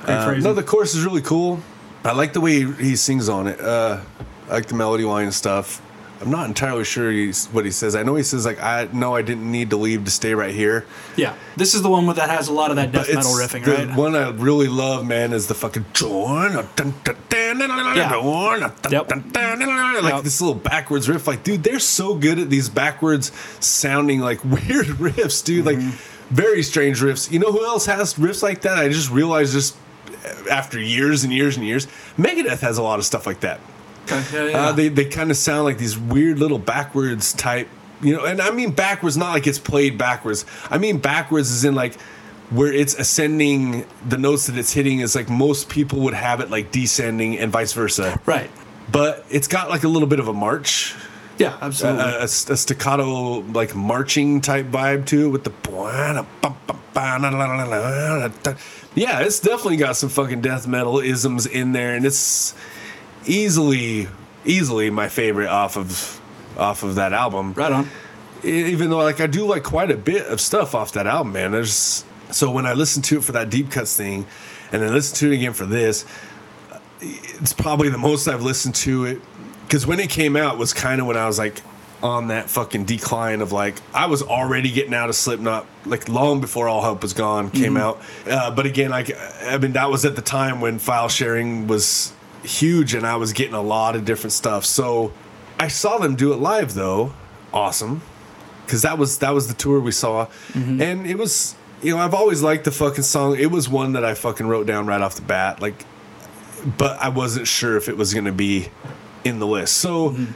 Uh, no, the chorus is really cool. I like the way he sings on it. Uh, I like the melody line and stuff. I'm not entirely sure he's, what he says. I know he says like, "I no, I didn't need to leave to stay right here." yeah. This is the one that has a lot of that death metal riffing, the right? one I really love, man, is the fucking join. Yep. Like Yep. this little backwards riff. Like, dude, they're so good at these backwards sounding like weird riffs, dude. Mm-hmm. Like very strange riffs. You know who else has riffs like that? I just realized just after years and years and years, Megadeth has a lot of stuff like that. Okay, yeah, yeah. Uh, they they kind of sound like these weird little backwards type, you know. And I mean backwards, not like it's played backwards. I mean backwards is in like where it's ascending. The notes that it's hitting is like most people would have it like descending and vice versa. right. But it's got like a little bit of a march, Yeah, a, absolutely. a- a staccato like marching type vibe to it with the. Yeah, it's definitely got some fucking death metal isms in there, and it's easily, easily my favorite off of off of that album. right on. Even though like I do like quite a bit of stuff off that album, man. There's so when I listen to it for that deep cuts thing, and then listen to it again for this, it's probably the most I've listened to it because when it came out was kind of when I was like on that fucking decline of like I was already getting out of Slipknot like long before All Hope Was Gone came out. Uh, but again, like I mean that was at the time when file sharing was huge and I was getting a lot of different stuff. So I saw them do it live though. Awesome. Cuz that was that was the tour we saw mm-hmm. and it was you know, I've always liked the fucking song. It was one that I fucking wrote down right off the bat. Like but I wasn't sure if it was going to be in the list. So, mm-hmm.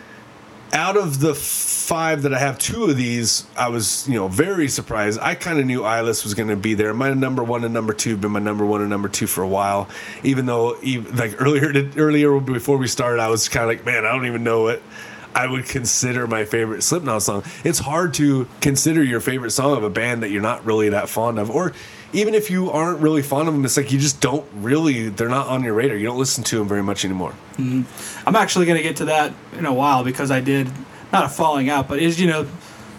Out of the five that I have, two of these, I was, you know, very surprised. I kind of knew Eyeless was going to be there. My number one and number two have been my number one and number two for a while. Even though, like earlier, earlier before we started, I was kind of like, man, I don't even know what I would consider my favorite Slipknot song. It's hard to consider your favorite song of a band that you're not really that fond of, or even if you aren't really fond of them, it's like you just don't really. They're not on your radar. You don't listen to them very much anymore. I'm actually going to get to that in a while because I did not a falling out, but is you know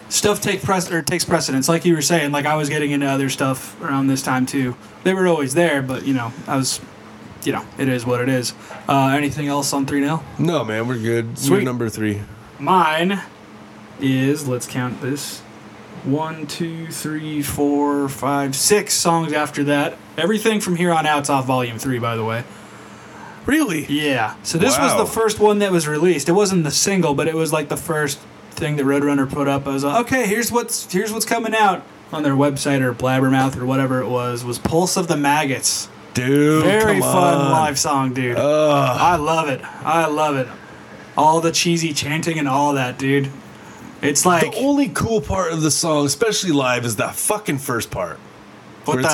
stuff take press or takes precedence. Like you were saying, like I was getting into other stuff around this time too. They were always there, but you know I was, you know, it is what it is. Uh, anything else on three 0 No, man, we're good. We're Sweet. number three. Mine is let's count this. One, two, three, four, five, six songs after that. Everything from here on out's off volume three, by the way. Really? Yeah. So this was the first one that was released. It wasn't the single, but it was like the first thing that Roadrunner put up. I was like, okay, here's what's here's what's coming out on their website or Blabbermouth or whatever it was. Was Pulse of the Maggots. Dude, Very come fun on. live song, dude. Ugh. I love it. I love it. All the cheesy chanting and all that, dude. It's like the only cool part of the song, especially live, is that fucking first part. what the,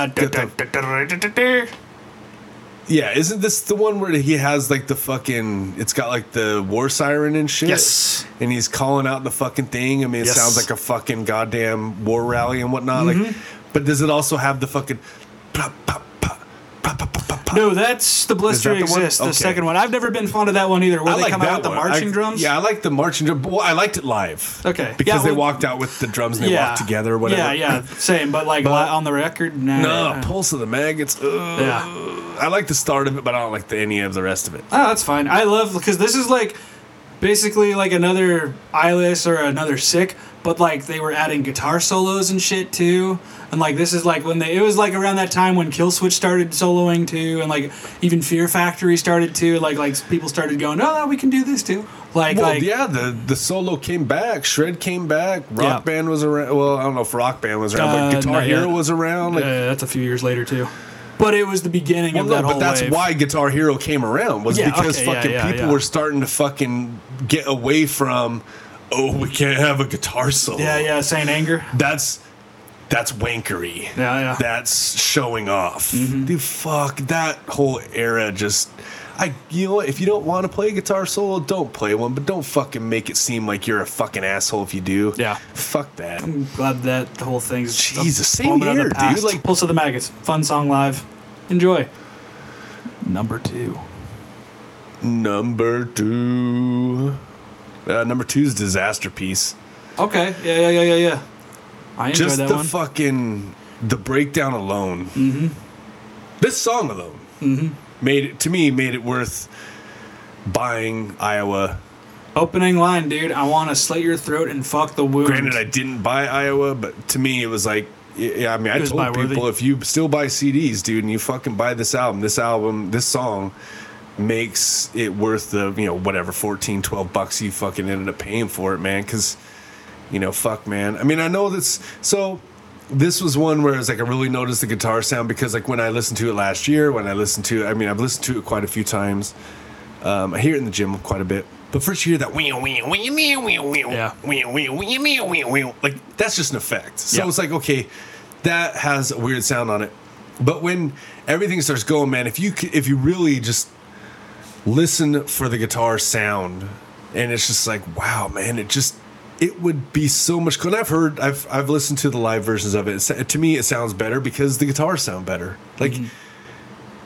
Yeah, isn't this the one where he has like the fucking? It's got like the war siren and shit. Yes. and he's calling out the fucking thing. I mean, it Yes. Mm-hmm. sounds like a fucking goddamn war rally and whatnot. Like, but does it also have the fucking? pop, pop, No, that's the Blister that the? Exists, the Okay. second one. I've never been fond of that one either. Where I they like come out with the marching I- drums. Yeah, I like the marching drum. Well, I liked it live. Okay. because Yeah, they well- walked out with the drums and they walked together. Or whatever. Yeah, yeah, same. But like But- on the record, nah. No, Pulse of the Maggots. Ugh. Yeah. I like the start of it, but I don't like the, any of the rest of it. Oh, that's fine. I love because this is like basically like another eyeless or another sick, but like they were adding guitar solos and shit too. And like this is like when they it was like around that time when Killswitch started soloing too, and like even Fear Factory started too. Like like people started going, oh, we can do this too. Like Well, like yeah, the the solo came back. Shred came back. Rock Yeah. Band was around. Well, I don't know if Rock Band was around, Uh, but Guitar. Hero was around. Like, uh, that's a few years later too. But it was the beginning well, of no, that whole but that's wave. why Guitar Hero came around was Yeah, because okay, fucking yeah, people were starting to fucking get away from. Oh, we can't have a guitar solo. Yeah, yeah, Saint Anger. That's that's wankery. Yeah, Mm-hmm. yeah. That's showing off. Dude, fuck that whole era. Just, I, you know, what? if you don't want to play a guitar solo, don't play one. But don't fucking make it seem like you're a fucking asshole if you do. Yeah. Fuck that. I'm glad that the whole thing's a Jesus, same moment of the here, dude. Like- Pulse of the Maggots, fun song live. Enjoy. Number two. Number two. Uh, number two is Disasterpiece. Okay, yeah, yeah, yeah, yeah, yeah. I enjoyed Just that the one. fucking the breakdown alone. Mm-hmm. This song alone Mm-hmm. made it to me made it worth buying Iowa Opening line, dude. I want to slit your throat and fuck the wound. Granted, I didn't buy Iowa, but to me, it was like, yeah. I mean, I told people if you still buy CDs, dude, and you fucking buy this album, this album, this song makes it worth the you know whatever 14 12 bucks you fucking ended up paying for it man because you know fuck man i mean i know this. so this was one where it's like i really noticed the guitar sound because like when i listened to it last year when i listened to i mean i've listened to it quite a few times um, i hear it in the gym quite a bit but first you hear that wee wee wee wee wee Yeah. wee wee wee wee wee wee like that's just an effect so Yeah. it's like okay that has a weird sound on it but when everything starts going man if you if you really just listen for the guitar sound and it's just like wow man it just it would be so much cool. And i've heard i've i've listened to the live versions of it. To me it sounds better because the guitars sound better. Like mm-hmm.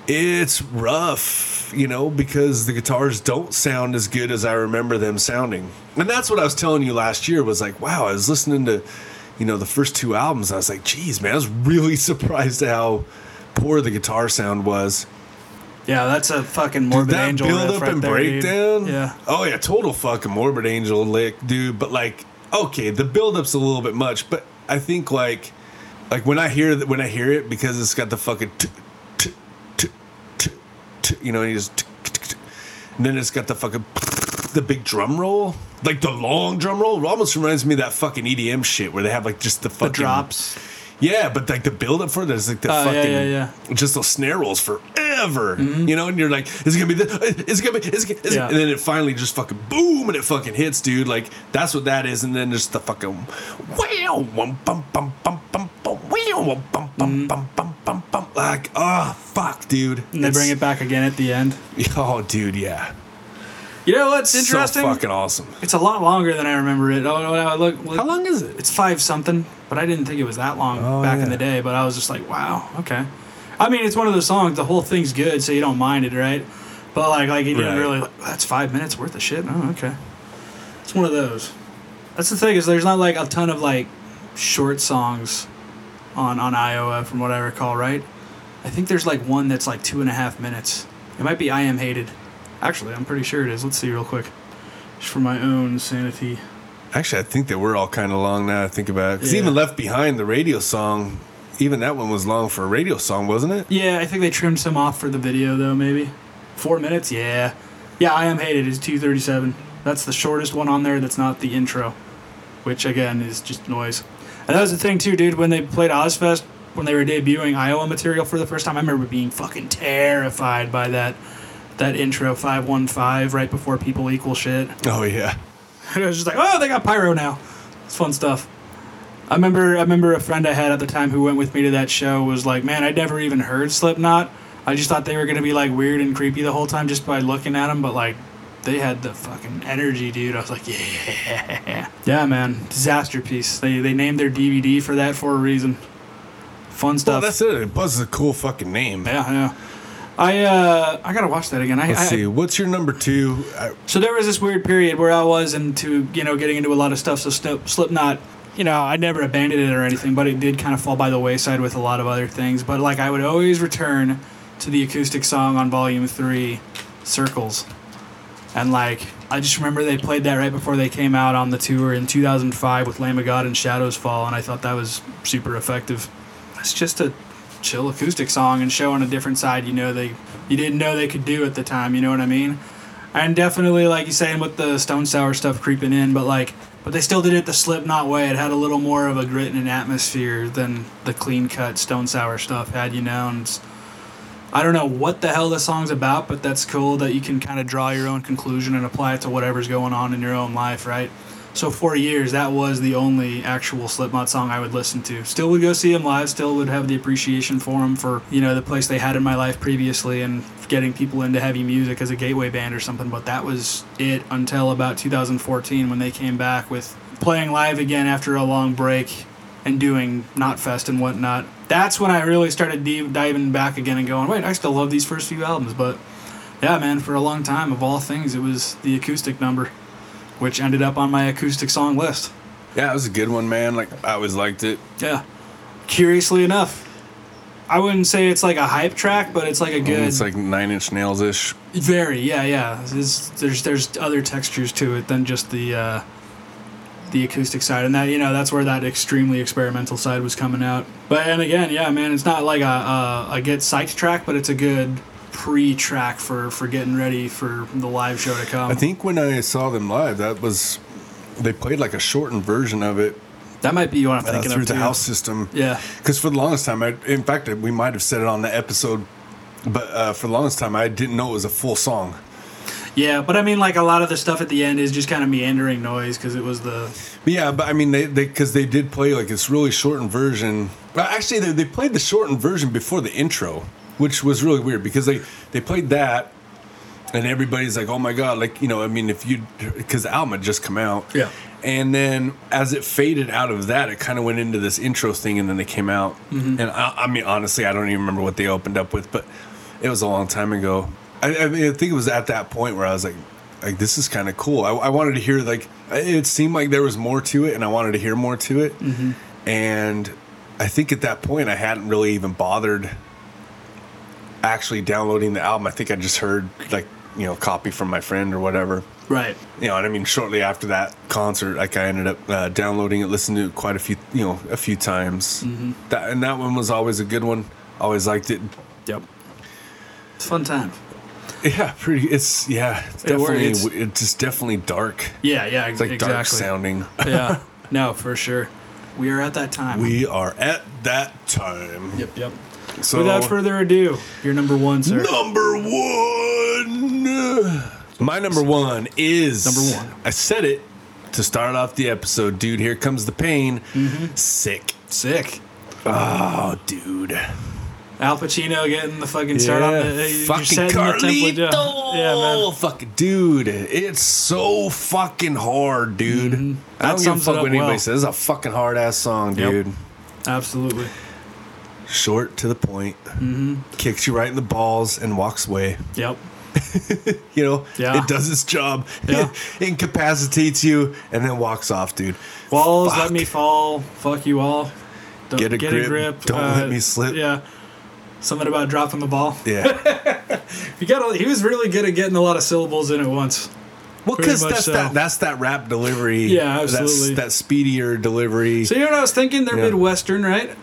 it's rough you know because the guitars don't sound as good as i remember them sounding. And that's what i was telling you last year was like wow i was listening to you know the first two albums. I was like geez man i was really surprised at how poor the guitar sound was Yeah, that's a fucking morbid that angel build up right and there, dude. breakdown. Yeah. Oh yeah, total fucking morbid angel lick, dude. But like, okay, the build up's a little bit much, but I think like, like when I hear that when I hear it because it's got the fucking, t- t- t- t- t- you know, and you just, and then it's got the fucking, the big drum roll, like the long drum roll. It almost reminds me of that fucking EDM shit where they have like just the The fucking drops. Yeah, but like the build up for it is like the oh, yeah, fucking yeah, yeah. just those snare rolls forever. Mm-hmm. You know, and you're like, is it gonna be this? Uh, is it gonna be? Is it, is it? Yeah. And then it finally just fucking boom, and it fucking hits, dude. Like that's what that is. And then just the fucking wow, bum, bum, bum, bum, bum, wow, bum, bum, mm-hmm. bum, bum, bum, bum. Like, oh fuck, dude. And they bring it back again at the end. Oh, dude, yeah. You know what's interesting? So fucking awesome. It's a lot longer than I remember it. Oh, no, no, look, look. How long is it? It's five something, but I didn't think it was that long Oh, back yeah. in the day. But I was just like, wow, okay. I mean, it's one of those songs. The whole thing's good, so you don't mind it, right? But like, like you didn't Right. really. Like, That's five minutes worth of shit. Oh, okay. It's one of those. That's the thing is, there's not like a ton of like short songs on on Iowa, from what I recall, right? I think there's like one that's like two and a half minutes. It might be I Am Hated. Actually, I'm pretty sure it is. Let's see real quick. Just for my own sanity. Actually, I think that we're all kind of long now. I think about it. Because Yeah. even Left Behind, the radio song, even that one was long for a radio song, wasn't it? Yeah, I think they trimmed some off for the video though. Maybe four minutes. Yeah, yeah. I am hated is two thirty seven. That's the shortest one on there. That's not the intro, which again is just noise. And that was the thing too, dude. When they played Ozzfest, when they were debuting Iowa material for the first time, I remember being fucking terrified by that that intro five one five right before people equal shit. Oh yeah. And I was just like, oh, they got pyro now. It's fun stuff. I remember I remember a friend I had at the time who went with me to that show was like, man, I'd never even heard Slipknot. I just thought they were gonna be like weird and creepy the whole time just by looking at them, but like they had the fucking energy, dude. I was like, yeah, yeah, man, disasterpiece. They they named their DVD for that for a reason. Fun Well, stuff. that's it. Buzz is a cool fucking name. yeah, yeah. I uh I gotta watch that again. I, Let's I, see. What's your number two? I, So there was this weird period where I was into, you know, getting into a lot of stuff. So Slip- Slipknot, you know, I never abandoned it or anything, but it did kind of fall by the wayside with a lot of other things. But like, I would always return to the acoustic song on Volume Three, "Circles," And like, I just remember they played that right before they came out on the tour in 2005 with Lamb of God and Shadows Fall, and I thought that was super effective. It's just a chill acoustic song and showing a different side. You know, they you didn't know they could do at the time. You know what I mean? And definitely, like you saying, with the Stone Sour stuff creeping in, but like, but they still did it the Slipknot way. It had a little more of a grit and an atmosphere than the clean cut Stone Sour stuff had. You know, and I don't know what the hell the song's about, but that's cool that you can kind of draw your own conclusion and apply it to whatever's going on in your own life, right? So for years, that was the only actual Slipknot song I would listen to. Still would go see them live. Still would have the appreciation for them for you know the place they had in my life previously and getting people into heavy music as a gateway band or something. But that was it until about 2014 when they came back with playing live again after a long break and doing Knotfest and whatnot. That's when I really started diving back again and going, wait, I still love these first few albums. But yeah, man, for a long time, of all things, it was the acoustic number, which ended up on my acoustic song list. Yeah, it was a good one, man. Like I always liked it. Yeah. Curiously enough, I wouldn't say it's like a hype track, but it's like a good. It's like Nine Inch Nails ish. Very, yeah, yeah. It's, there's there's other textures to it than just the uh, the acoustic side, and that you know that's where that extremely experimental side was coming out. But and again, yeah, man, it's not like a a, a get psyched track, but it's a good pre-track for for getting ready for the live show to come. I think when I saw them live, that was they played like a shortened version of it that might be what I'm uh, thinking through of the too. house system. Yeah. Because for the longest time, I, in fact, we might have said it on the episode, but uh, for the longest time, I didn't know it was a full song. Yeah, but I mean, like a lot of the stuff at the end is just kind of meandering noise because it was the. Yeah, but I mean, they because they, did play like this really shortened version. Well, actually, they, they played the shortened version before the intro, which was really weird because they they played that, and everybody's like, "Oh my god!" Like you know, I mean, if you because the album had just come out, Yeah. and then as it faded out of that, it kind of went into this intro thing, and then they came out. Mm-hmm. And I, I mean, honestly, I don't even remember what they opened up with, but it was a long time ago. I, I mean, I think it was at that point where I was like, like this is kind of cool. I, I wanted to hear like it seemed like there was more to it, and I wanted to hear more to it. Mm-hmm. And I think at that point, I hadn't really even bothered actually downloading the album. I think I just heard like you know copy from my friend or whatever Right. you know, and I mean, shortly after that concert, like I ended up uh, downloading it, listening to it quite a few, you know, a few times. Mm-hmm. That and that one was always a good one. Always liked it. Yep. It's a fun time. Yeah, pretty. It's yeah, it's It definitely. it's- It's, just definitely dark. Yeah, yeah, It's like exactly. dark sounding. yeah. No, for sure. We are at that time. We are at that time. Yep, yep. So Without further ado, you're number one, sir. number one. My number one is Number one. I said it to start off the episode, dude. Here comes the pain. Mm-hmm. Sick. Sick. Oh, dude. Al Pacino getting the fucking start on the uh, you're fucking setting the template, yeah. Carlito. Yeah, man. Fucking dude, it's so fucking hard, dude. I Mm-hmm. That don't give a sums it fuck up what anybody well. says. It's a fucking hard ass song, Yep. dude. Absolutely. Short to the point. Mm-hmm. Kicks you right in the balls and walks away. Yep. You know, Yeah. it does its job. Yeah. Incapacitates you and then walks off, dude. Walls, Fuck. let me fall. Fuck you all. Don't, Get a grip, don't let me slip. Yeah. Something about dropping the ball. Yeah. He got. A, he was really good at getting a lot of syllables in at once. Well, because that's so. that that's that rap delivery. Yeah, That's absolutely. that speedier delivery. So you know what I was thinking? They're Yeah. Midwestern, right?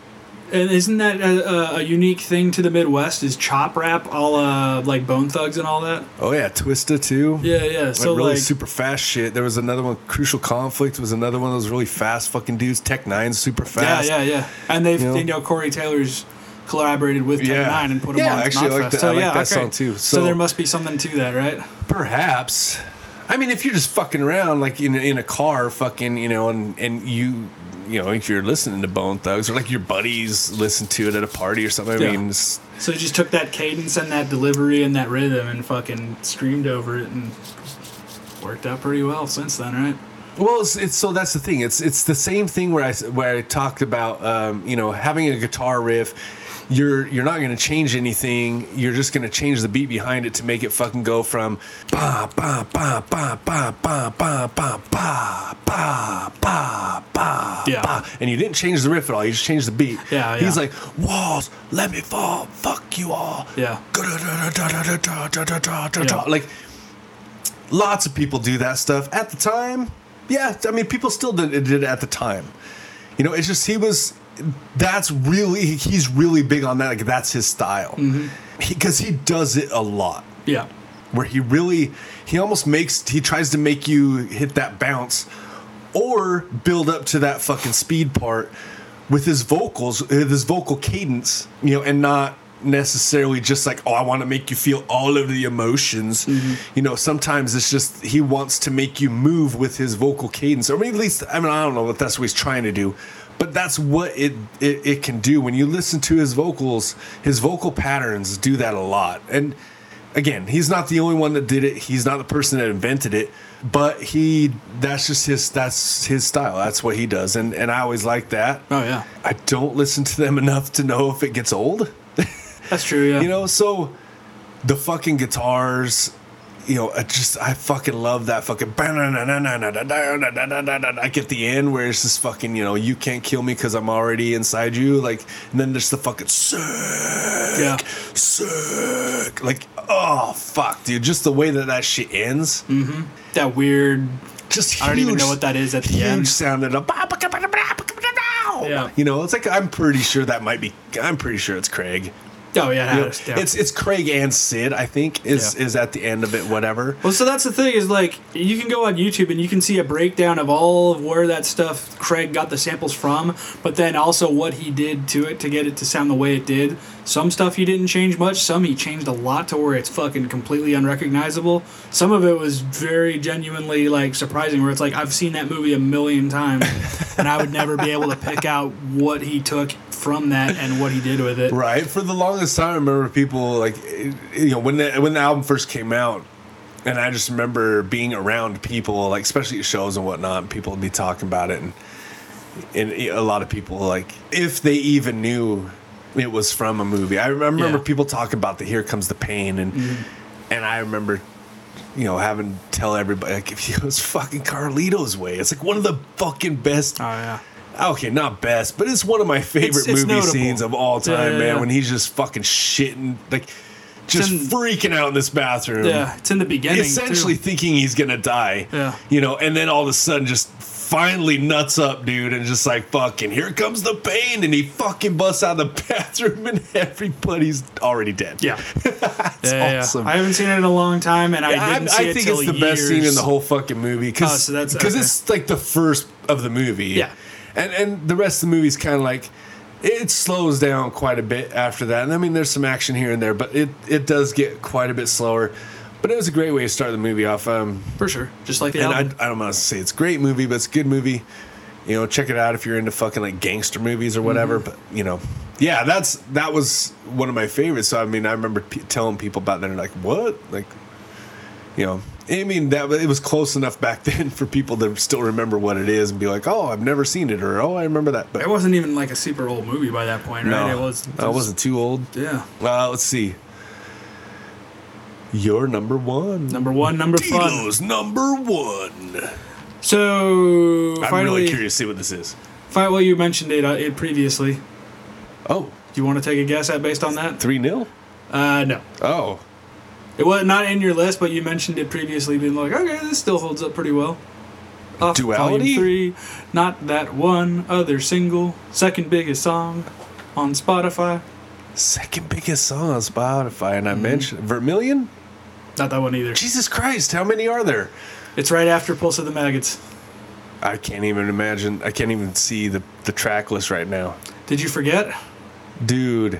And isn't that a, a, a unique thing to the Midwest? Is chop rap all uh, like Bone Thugs and all that? oh yeah, Twista too. Yeah, yeah. Like So really like, super fast shit. There was another one. Crucial Conflict was another one of those really fast fucking dudes. Tech N9ne's super fast. yeah, yeah. Yeah. And they've You know? you know Corey Taylor's collaborated with Tech Yeah. Nine and put him Yeah, on. actually, I like that- So I like yeah, that okay. song, too. So, So- there must be something to that, right? Perhaps. I mean, if you're just fucking around, like in in a car, fucking, you know, and and you, you know, if you're listening to Bone Thugs or like your buddies listen to it at a party or something. I Yeah. mean, it's, So he just took that cadence and that delivery and that rhythm and fucking screamed over it and worked out pretty well since then, right? Well, it's, it's so that's the thing. It's it's the same thing where I s- where I talked about um, you know having a guitar riff. You're you're not going to change anything. You're just going to change the beat behind it to make it fucking go from ba ba ba ba ba ba ba ba ba ba ba ba Yeah. ba, and you didn't change the riff at all. You just changed the beat. Yeah, He's yeah. like walls, let me fall, fuck you all. Yeah. Yeah. Yeah. Like Lots of people do that stuff at the time. Yeah, I mean, people still did, did it at the time. You know, it's just he was. That's really he's really big on that. Like that's his style mm-hmm. because he, does it a lot. Yeah. Where he really he almost makes he tries to make you hit that bounce or build up to that fucking speed part with his vocals, with his vocal cadence, you know, and not necessarily just like, oh, I want to make you feel all of the emotions. Mm-hmm. You know, sometimes it's just he wants to make you move with his vocal cadence, or at least I mean I don't know if that's what he's trying to do. But that's what it, it it can do when you listen to his vocals. His vocal patterns do that a lot, and again, he's not the only one that did it. He's not the person that invented it, but he that's just his that's his style. That's what he does. And and I always like that. Oh yeah. I don't listen to them enough to know if it gets old. That's true. Yeah. You know, so the fucking guitars, you know, I just I fucking love that fucking I get the end where it's just fucking, you know, you can't kill me because I'm already inside you. Like and then there's the fucking sick Yeah. sick. Like, oh fuck, dude. Just the way that that shit ends. mm-hmm. That weird. Just I don't even know what that is at the huge end. sound a Yeah. You know, it's like I'm pretty sure that might be. I'm pretty sure it's Craig. Oh yeah. You know, It's, yeah. It's it's Craig and Sid. I think is Yeah. is at the end of it. Whatever. Well, so that's the thing is like you can go on YouTube and you can see a breakdown of all of where that stuff Craig got the samples from, but then also what he did to it to get it to sound the way it did. Some stuff he didn't change much. Some he changed a lot to where it's fucking completely unrecognizable. Some of it was very genuinely like surprising, where it's like I've seen that movie a million times, and I would never be able to pick out what he took from that and what he did with it. Right. For the longest time, I remember people like, you know, when the when the album first came out, and I just remember being around people, like especially at shows and whatnot, people would be talking about it, and and a lot of people like if they even knew it was from a movie. I remember Yeah. people talking about the "Here Comes the Pain" and mm-hmm. and I remember. You know, having to tell everybody like if it was fucking Carlito's way. It's like one of the fucking best Oh yeah. Okay, not best, but it's one of my favorite It's- it's movie notable. scenes of all time, yeah, man. yeah. When he's just fucking shitting, like, just in- freaking out in this bathroom. Yeah, it's in the beginning. Essentially too. thinking he's gonna die. Yeah. You know, and then all of a sudden just finally nuts up, dude, and just like fucking here comes the pain, and he fucking busts out of the bathroom, and everybody's already dead. Yeah. it's Yeah, yeah. awesome. I haven't seen it in a long time, and I I, didn't see I it think it's the best scene in years. the whole fucking movie because Oh, so that's- because okay. it's like the first of the movie. Yeah. And and the rest of the movie's kind of like it slows down quite a bit after that. And I mean, there's some action here and there, but it it does get quite a bit slower. But it was a great way to start the movie off. Um, for sure. Just like the and album. I, I don't want to say it's a great movie, but it's a good movie. You know, check it out if you're into fucking like gangster movies or whatever. Mm-hmm. But you know, yeah, that's that was one of my favorites. So I mean, I remember p- telling people about that. And they're like, "What?" Like, you know, I mean that it was close enough back then for people to still remember what it is and be like, "Oh, I've never seen it," or "Oh, I remember that." But it wasn't even like a super old movie by that point, right? no, It was. I wasn't too old. Yeah. Uh, let's see. Your number one. Number one, number fun. Tito's number one. So I'm finally, really curious to see what this is. fi- well, you mentioned it, uh, it previously. Oh, Do you want to take a guess at based on that? 3 0? Uh, no. Oh. It was not in your list, but you mentioned it previously, being like, okay, this still holds up pretty well. Off Duality? Volume three, not that one other single, second biggest song on Spotify. Second biggest song on Spotify, and I Mm-hmm. mentioned Vermilion? Not that one either. Jesus Christ, how many are there? It's right after Pulse of the Maggots. I can't even imagine. I can't even see the, the track list right now. Did you forget? Dude.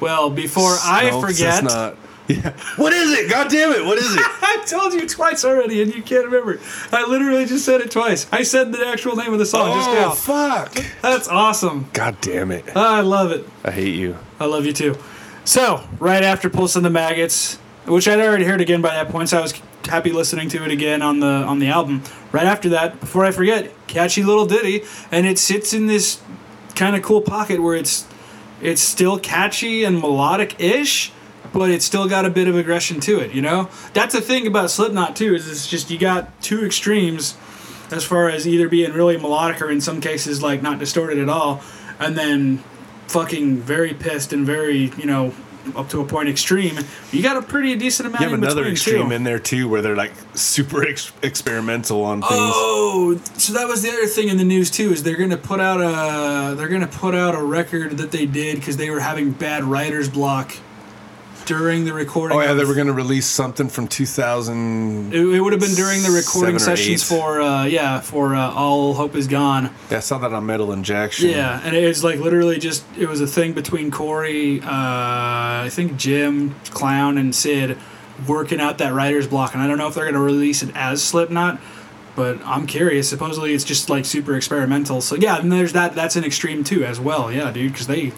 Well, before I forget, It's not. Yeah. What is it? God damn it. What is it? I told you twice already, and you can't remember. I literally just said it twice. I said the actual name of the song just oh, now. fuck. That's awesome. God damn it. I love it. I hate you. I love you too. So, right after Pulse of the Maggots, which I'd already heard again by that point, so I was happy listening to it again on the on the album. Right after that, before I forget, catchy little ditty, and it sits in this kind of cool pocket where it's it's still catchy and melodic-ish, but it's still got a bit of aggression to it. You know, that's the thing about Slipknot too. Is it's just you got two extremes as far as either being really melodic or in some cases like not distorted at all, and then fucking very pissed and very you know up to a point extreme. You got a pretty decent amount You have in another between extreme too. in there too, where they're like super ex- experimental on things. Oh, so that was the other thing in the news too. Is they're gonna put out a they're gonna put out a record that they did because they were having bad writer's block during the recording. Oh yeah, they were gonna release something from 2000. It, it would have been during the recording sessions eight. for uh, yeah for uh, All Hope Is Gone. Yeah, I saw that on Metal Injection. Yeah, and it was like literally just it was a thing between Corey, uh, I think Jim, Clown, and Sid working out that writer's block, and I don't know if they're gonna release it as Slipknot, but I'm curious. Supposedly it's just like super experimental. So yeah, and there's that. That's an extreme too as well. Yeah, dude, because they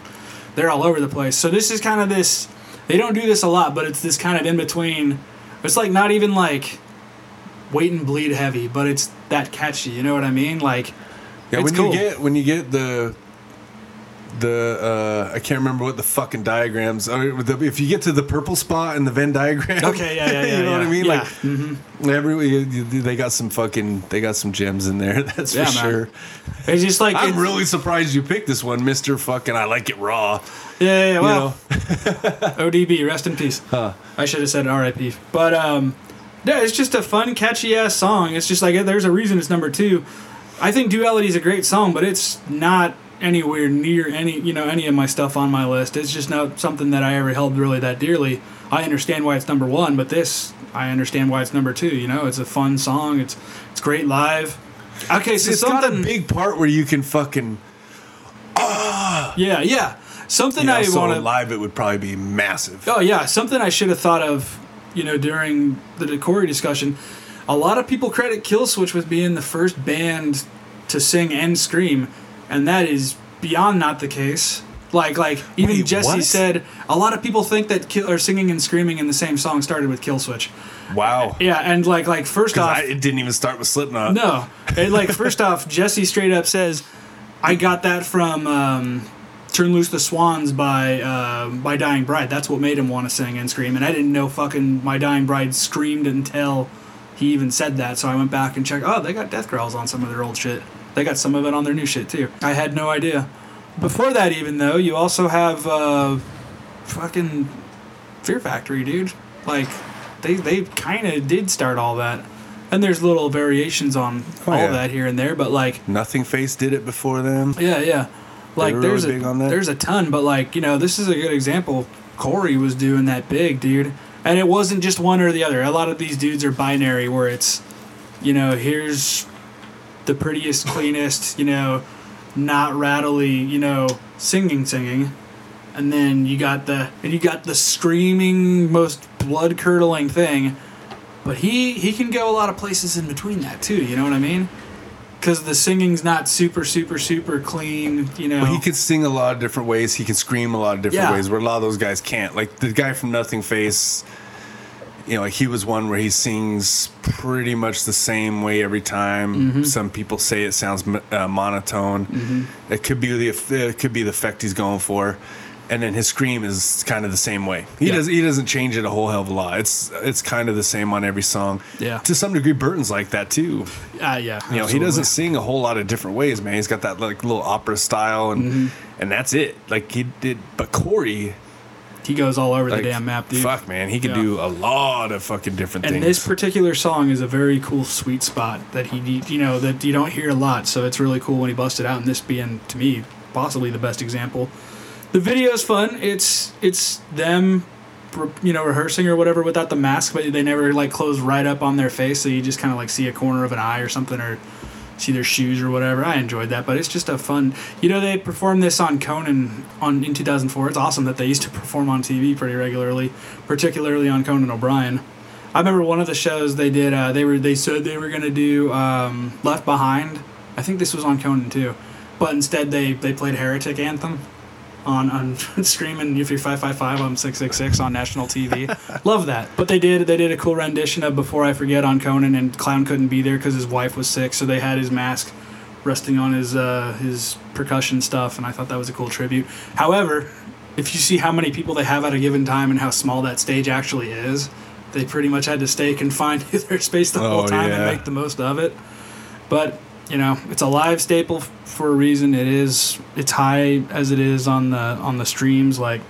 they're all over the place. So this is kind of this. They don't do this a lot, but it's this kind of in between. It's like not even like wait and bleed heavy, but it's that catchy. You know what I mean? Like Yeah, it's when cool. you get when you get the the uh, I can't remember what the fucking diagrams. Are, the, if you get to the purple spot in the Venn diagram, Okay, yeah, yeah, yeah, you know what. I mean? Yeah. Mm-hmm. Like every you- you- they got some fucking they got some gems in there. That's Yeah, for man. sure. It's just like I'm really surprised you picked this one, Mister Fucking. I like it raw. Yeah, yeah, yeah. Well, ODB, rest in peace. I should have said R.I.P. But um, yeah, it's just a fun, catchy ass song. It's just like there's a reason it's number two. I think Duality is a great song, but it's not anywhere near any you know any of my stuff on my list. It's just not something that I ever held really that dearly. I understand why it's number one, but this I understand why it's number two. You know, it's a fun song. It's it's great live. Okay, so it's got a big part where you can fucking. yeah, yeah, something You know, I so want to live it would probably be massive. Oh yeah, something I should have thought of, you know, during the Corey discussion. A lot of people credit Killswitch with being the first band to sing and scream, and that is beyond not the case. Like, like even Wait, Jesse what? said, a lot of people think that kill, or singing and screaming in the same song started with Killswitch. Wow. Yeah, and like, like first off, I, it didn't even start with Slipknot. no, and like first off, Jesse straight up says, "I got that from um, Turn Loose the Swans by uh, by Dying Bride. That's what made him want to sing and scream." And I didn't know fucking My Dying Bride screamed until he even said that. So I went back and checked. Oh, they got death growls on some of their old shit. They got some of it on their new shit too. I had no idea. Before that, even though you also have uh, fucking Fear Factory, dude. Like they they kind of did start all that. And there's little variations on Oh, all yeah. that here and there, but like Nothingface did it before them. yeah, yeah. Like were there's really a there's a ton, but like you know this is a good example. Corey was doing that big, dude, and it wasn't just one or the other. A lot of these dudes are binary, where it's you know here's the prettiest, cleanest, you know, not rattly, you know, singing, singing, and then you got the and you got the screaming, most blood curdling thing. But he he can go a lot of places in between that too. You know what I mean? Because the singing's not super, super, super clean. You know. Well, he could sing a lot of different ways. He can scream a lot of different Yeah. ways where a lot of those guys can't. Like the guy from Nothingface, you know, like he was one where he sings pretty much the same way every time. Mm-hmm. Some people say it sounds uh, monotone. It could be the it could be the effect he's going for. And then his scream is kind of the same way. He Yeah. does he doesn't change it a whole hell of a lot. It's it's kind of the same on every song. Yeah. To some degree, Burton's like that too. Ah, yeah. You know, he doesn't sing a whole lot of different ways, man. He's got that like little opera style, and Mm-hmm. and that's it. Like he did, but Corey, He goes all over like, the damn map, dude. fuck, man, he could Yeah. do a lot of fucking different And things. this particular song is a very cool sweet spot that he, you know, that you don't hear a lot. So it's really cool when he busted out. And this being, to me, possibly the best example. The video's fun. It's it's them, you know, rehearsing or whatever without the mask, but they never like close right up on their face, so you just kind of like see a corner of an eye or something, or see their shoes or whatever. I enjoyed that, but it's just a fun. You know, they performed this on Conan on in 2004. It's awesome that they used to perform on TV pretty regularly, particularly on Conan O'Brien. I remember one of the shows they did. Uh, they were they said they were gonna do um, Left Behind. I think this was on Conan too, but instead they they played Heretic Anthem on on streaming if you're 555 I'm 666 on national TV. Love that. But they did they did a cool rendition of Before I Forget on Conan and Clown couldn't be there because his wife was sick, so they had his mask resting on his uh, his percussion stuff, and I thought that was a cool tribute. However, if you see how many people they have at a given time and how small that stage actually is, they pretty much had to stay confined to their space the whole Oh, time yeah. and make the most of it. But you know, it's a live staple f- for a reason. It is it's high as it is on the on the streams. Like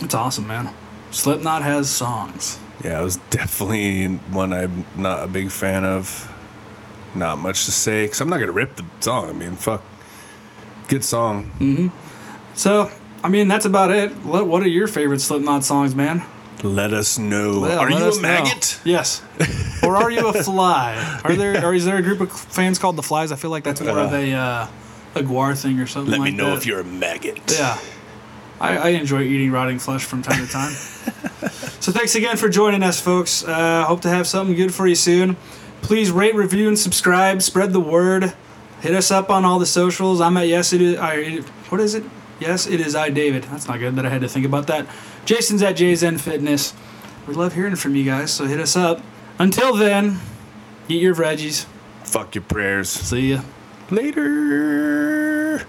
It's awesome, man. Slipknot has songs. Yeah, it was definitely one I'm not a big fan of. Not much to say because I'm not gonna rip the song. I mean, fuck, good song. Mhm. So, I mean, that's about it. What, what are your favorite Slipknot songs, man? Let us know. Yeah, Are you a know. maggot? Yes. or are you a fly? Are there or is there a group of fans called the Flies? I feel like that's more of a uh, a GWAR thing or something Let like me know that. if you're a maggot. Yeah. I, I enjoy eating rotting flesh from time to time. so thanks again for joining us, folks. Uh, hope to have something good for you soon. Please rate, review, and subscribe. Spread the word. Hit us up on all the socials. I'm at yes it is. I, what is it? Yes, it is I David. That's not good that I had to think about that. Jason's at JZN Fitness. We love hearing from you guys, so hit us up. Until then, eat your veggies. Fuck your prayers. See ya. Later.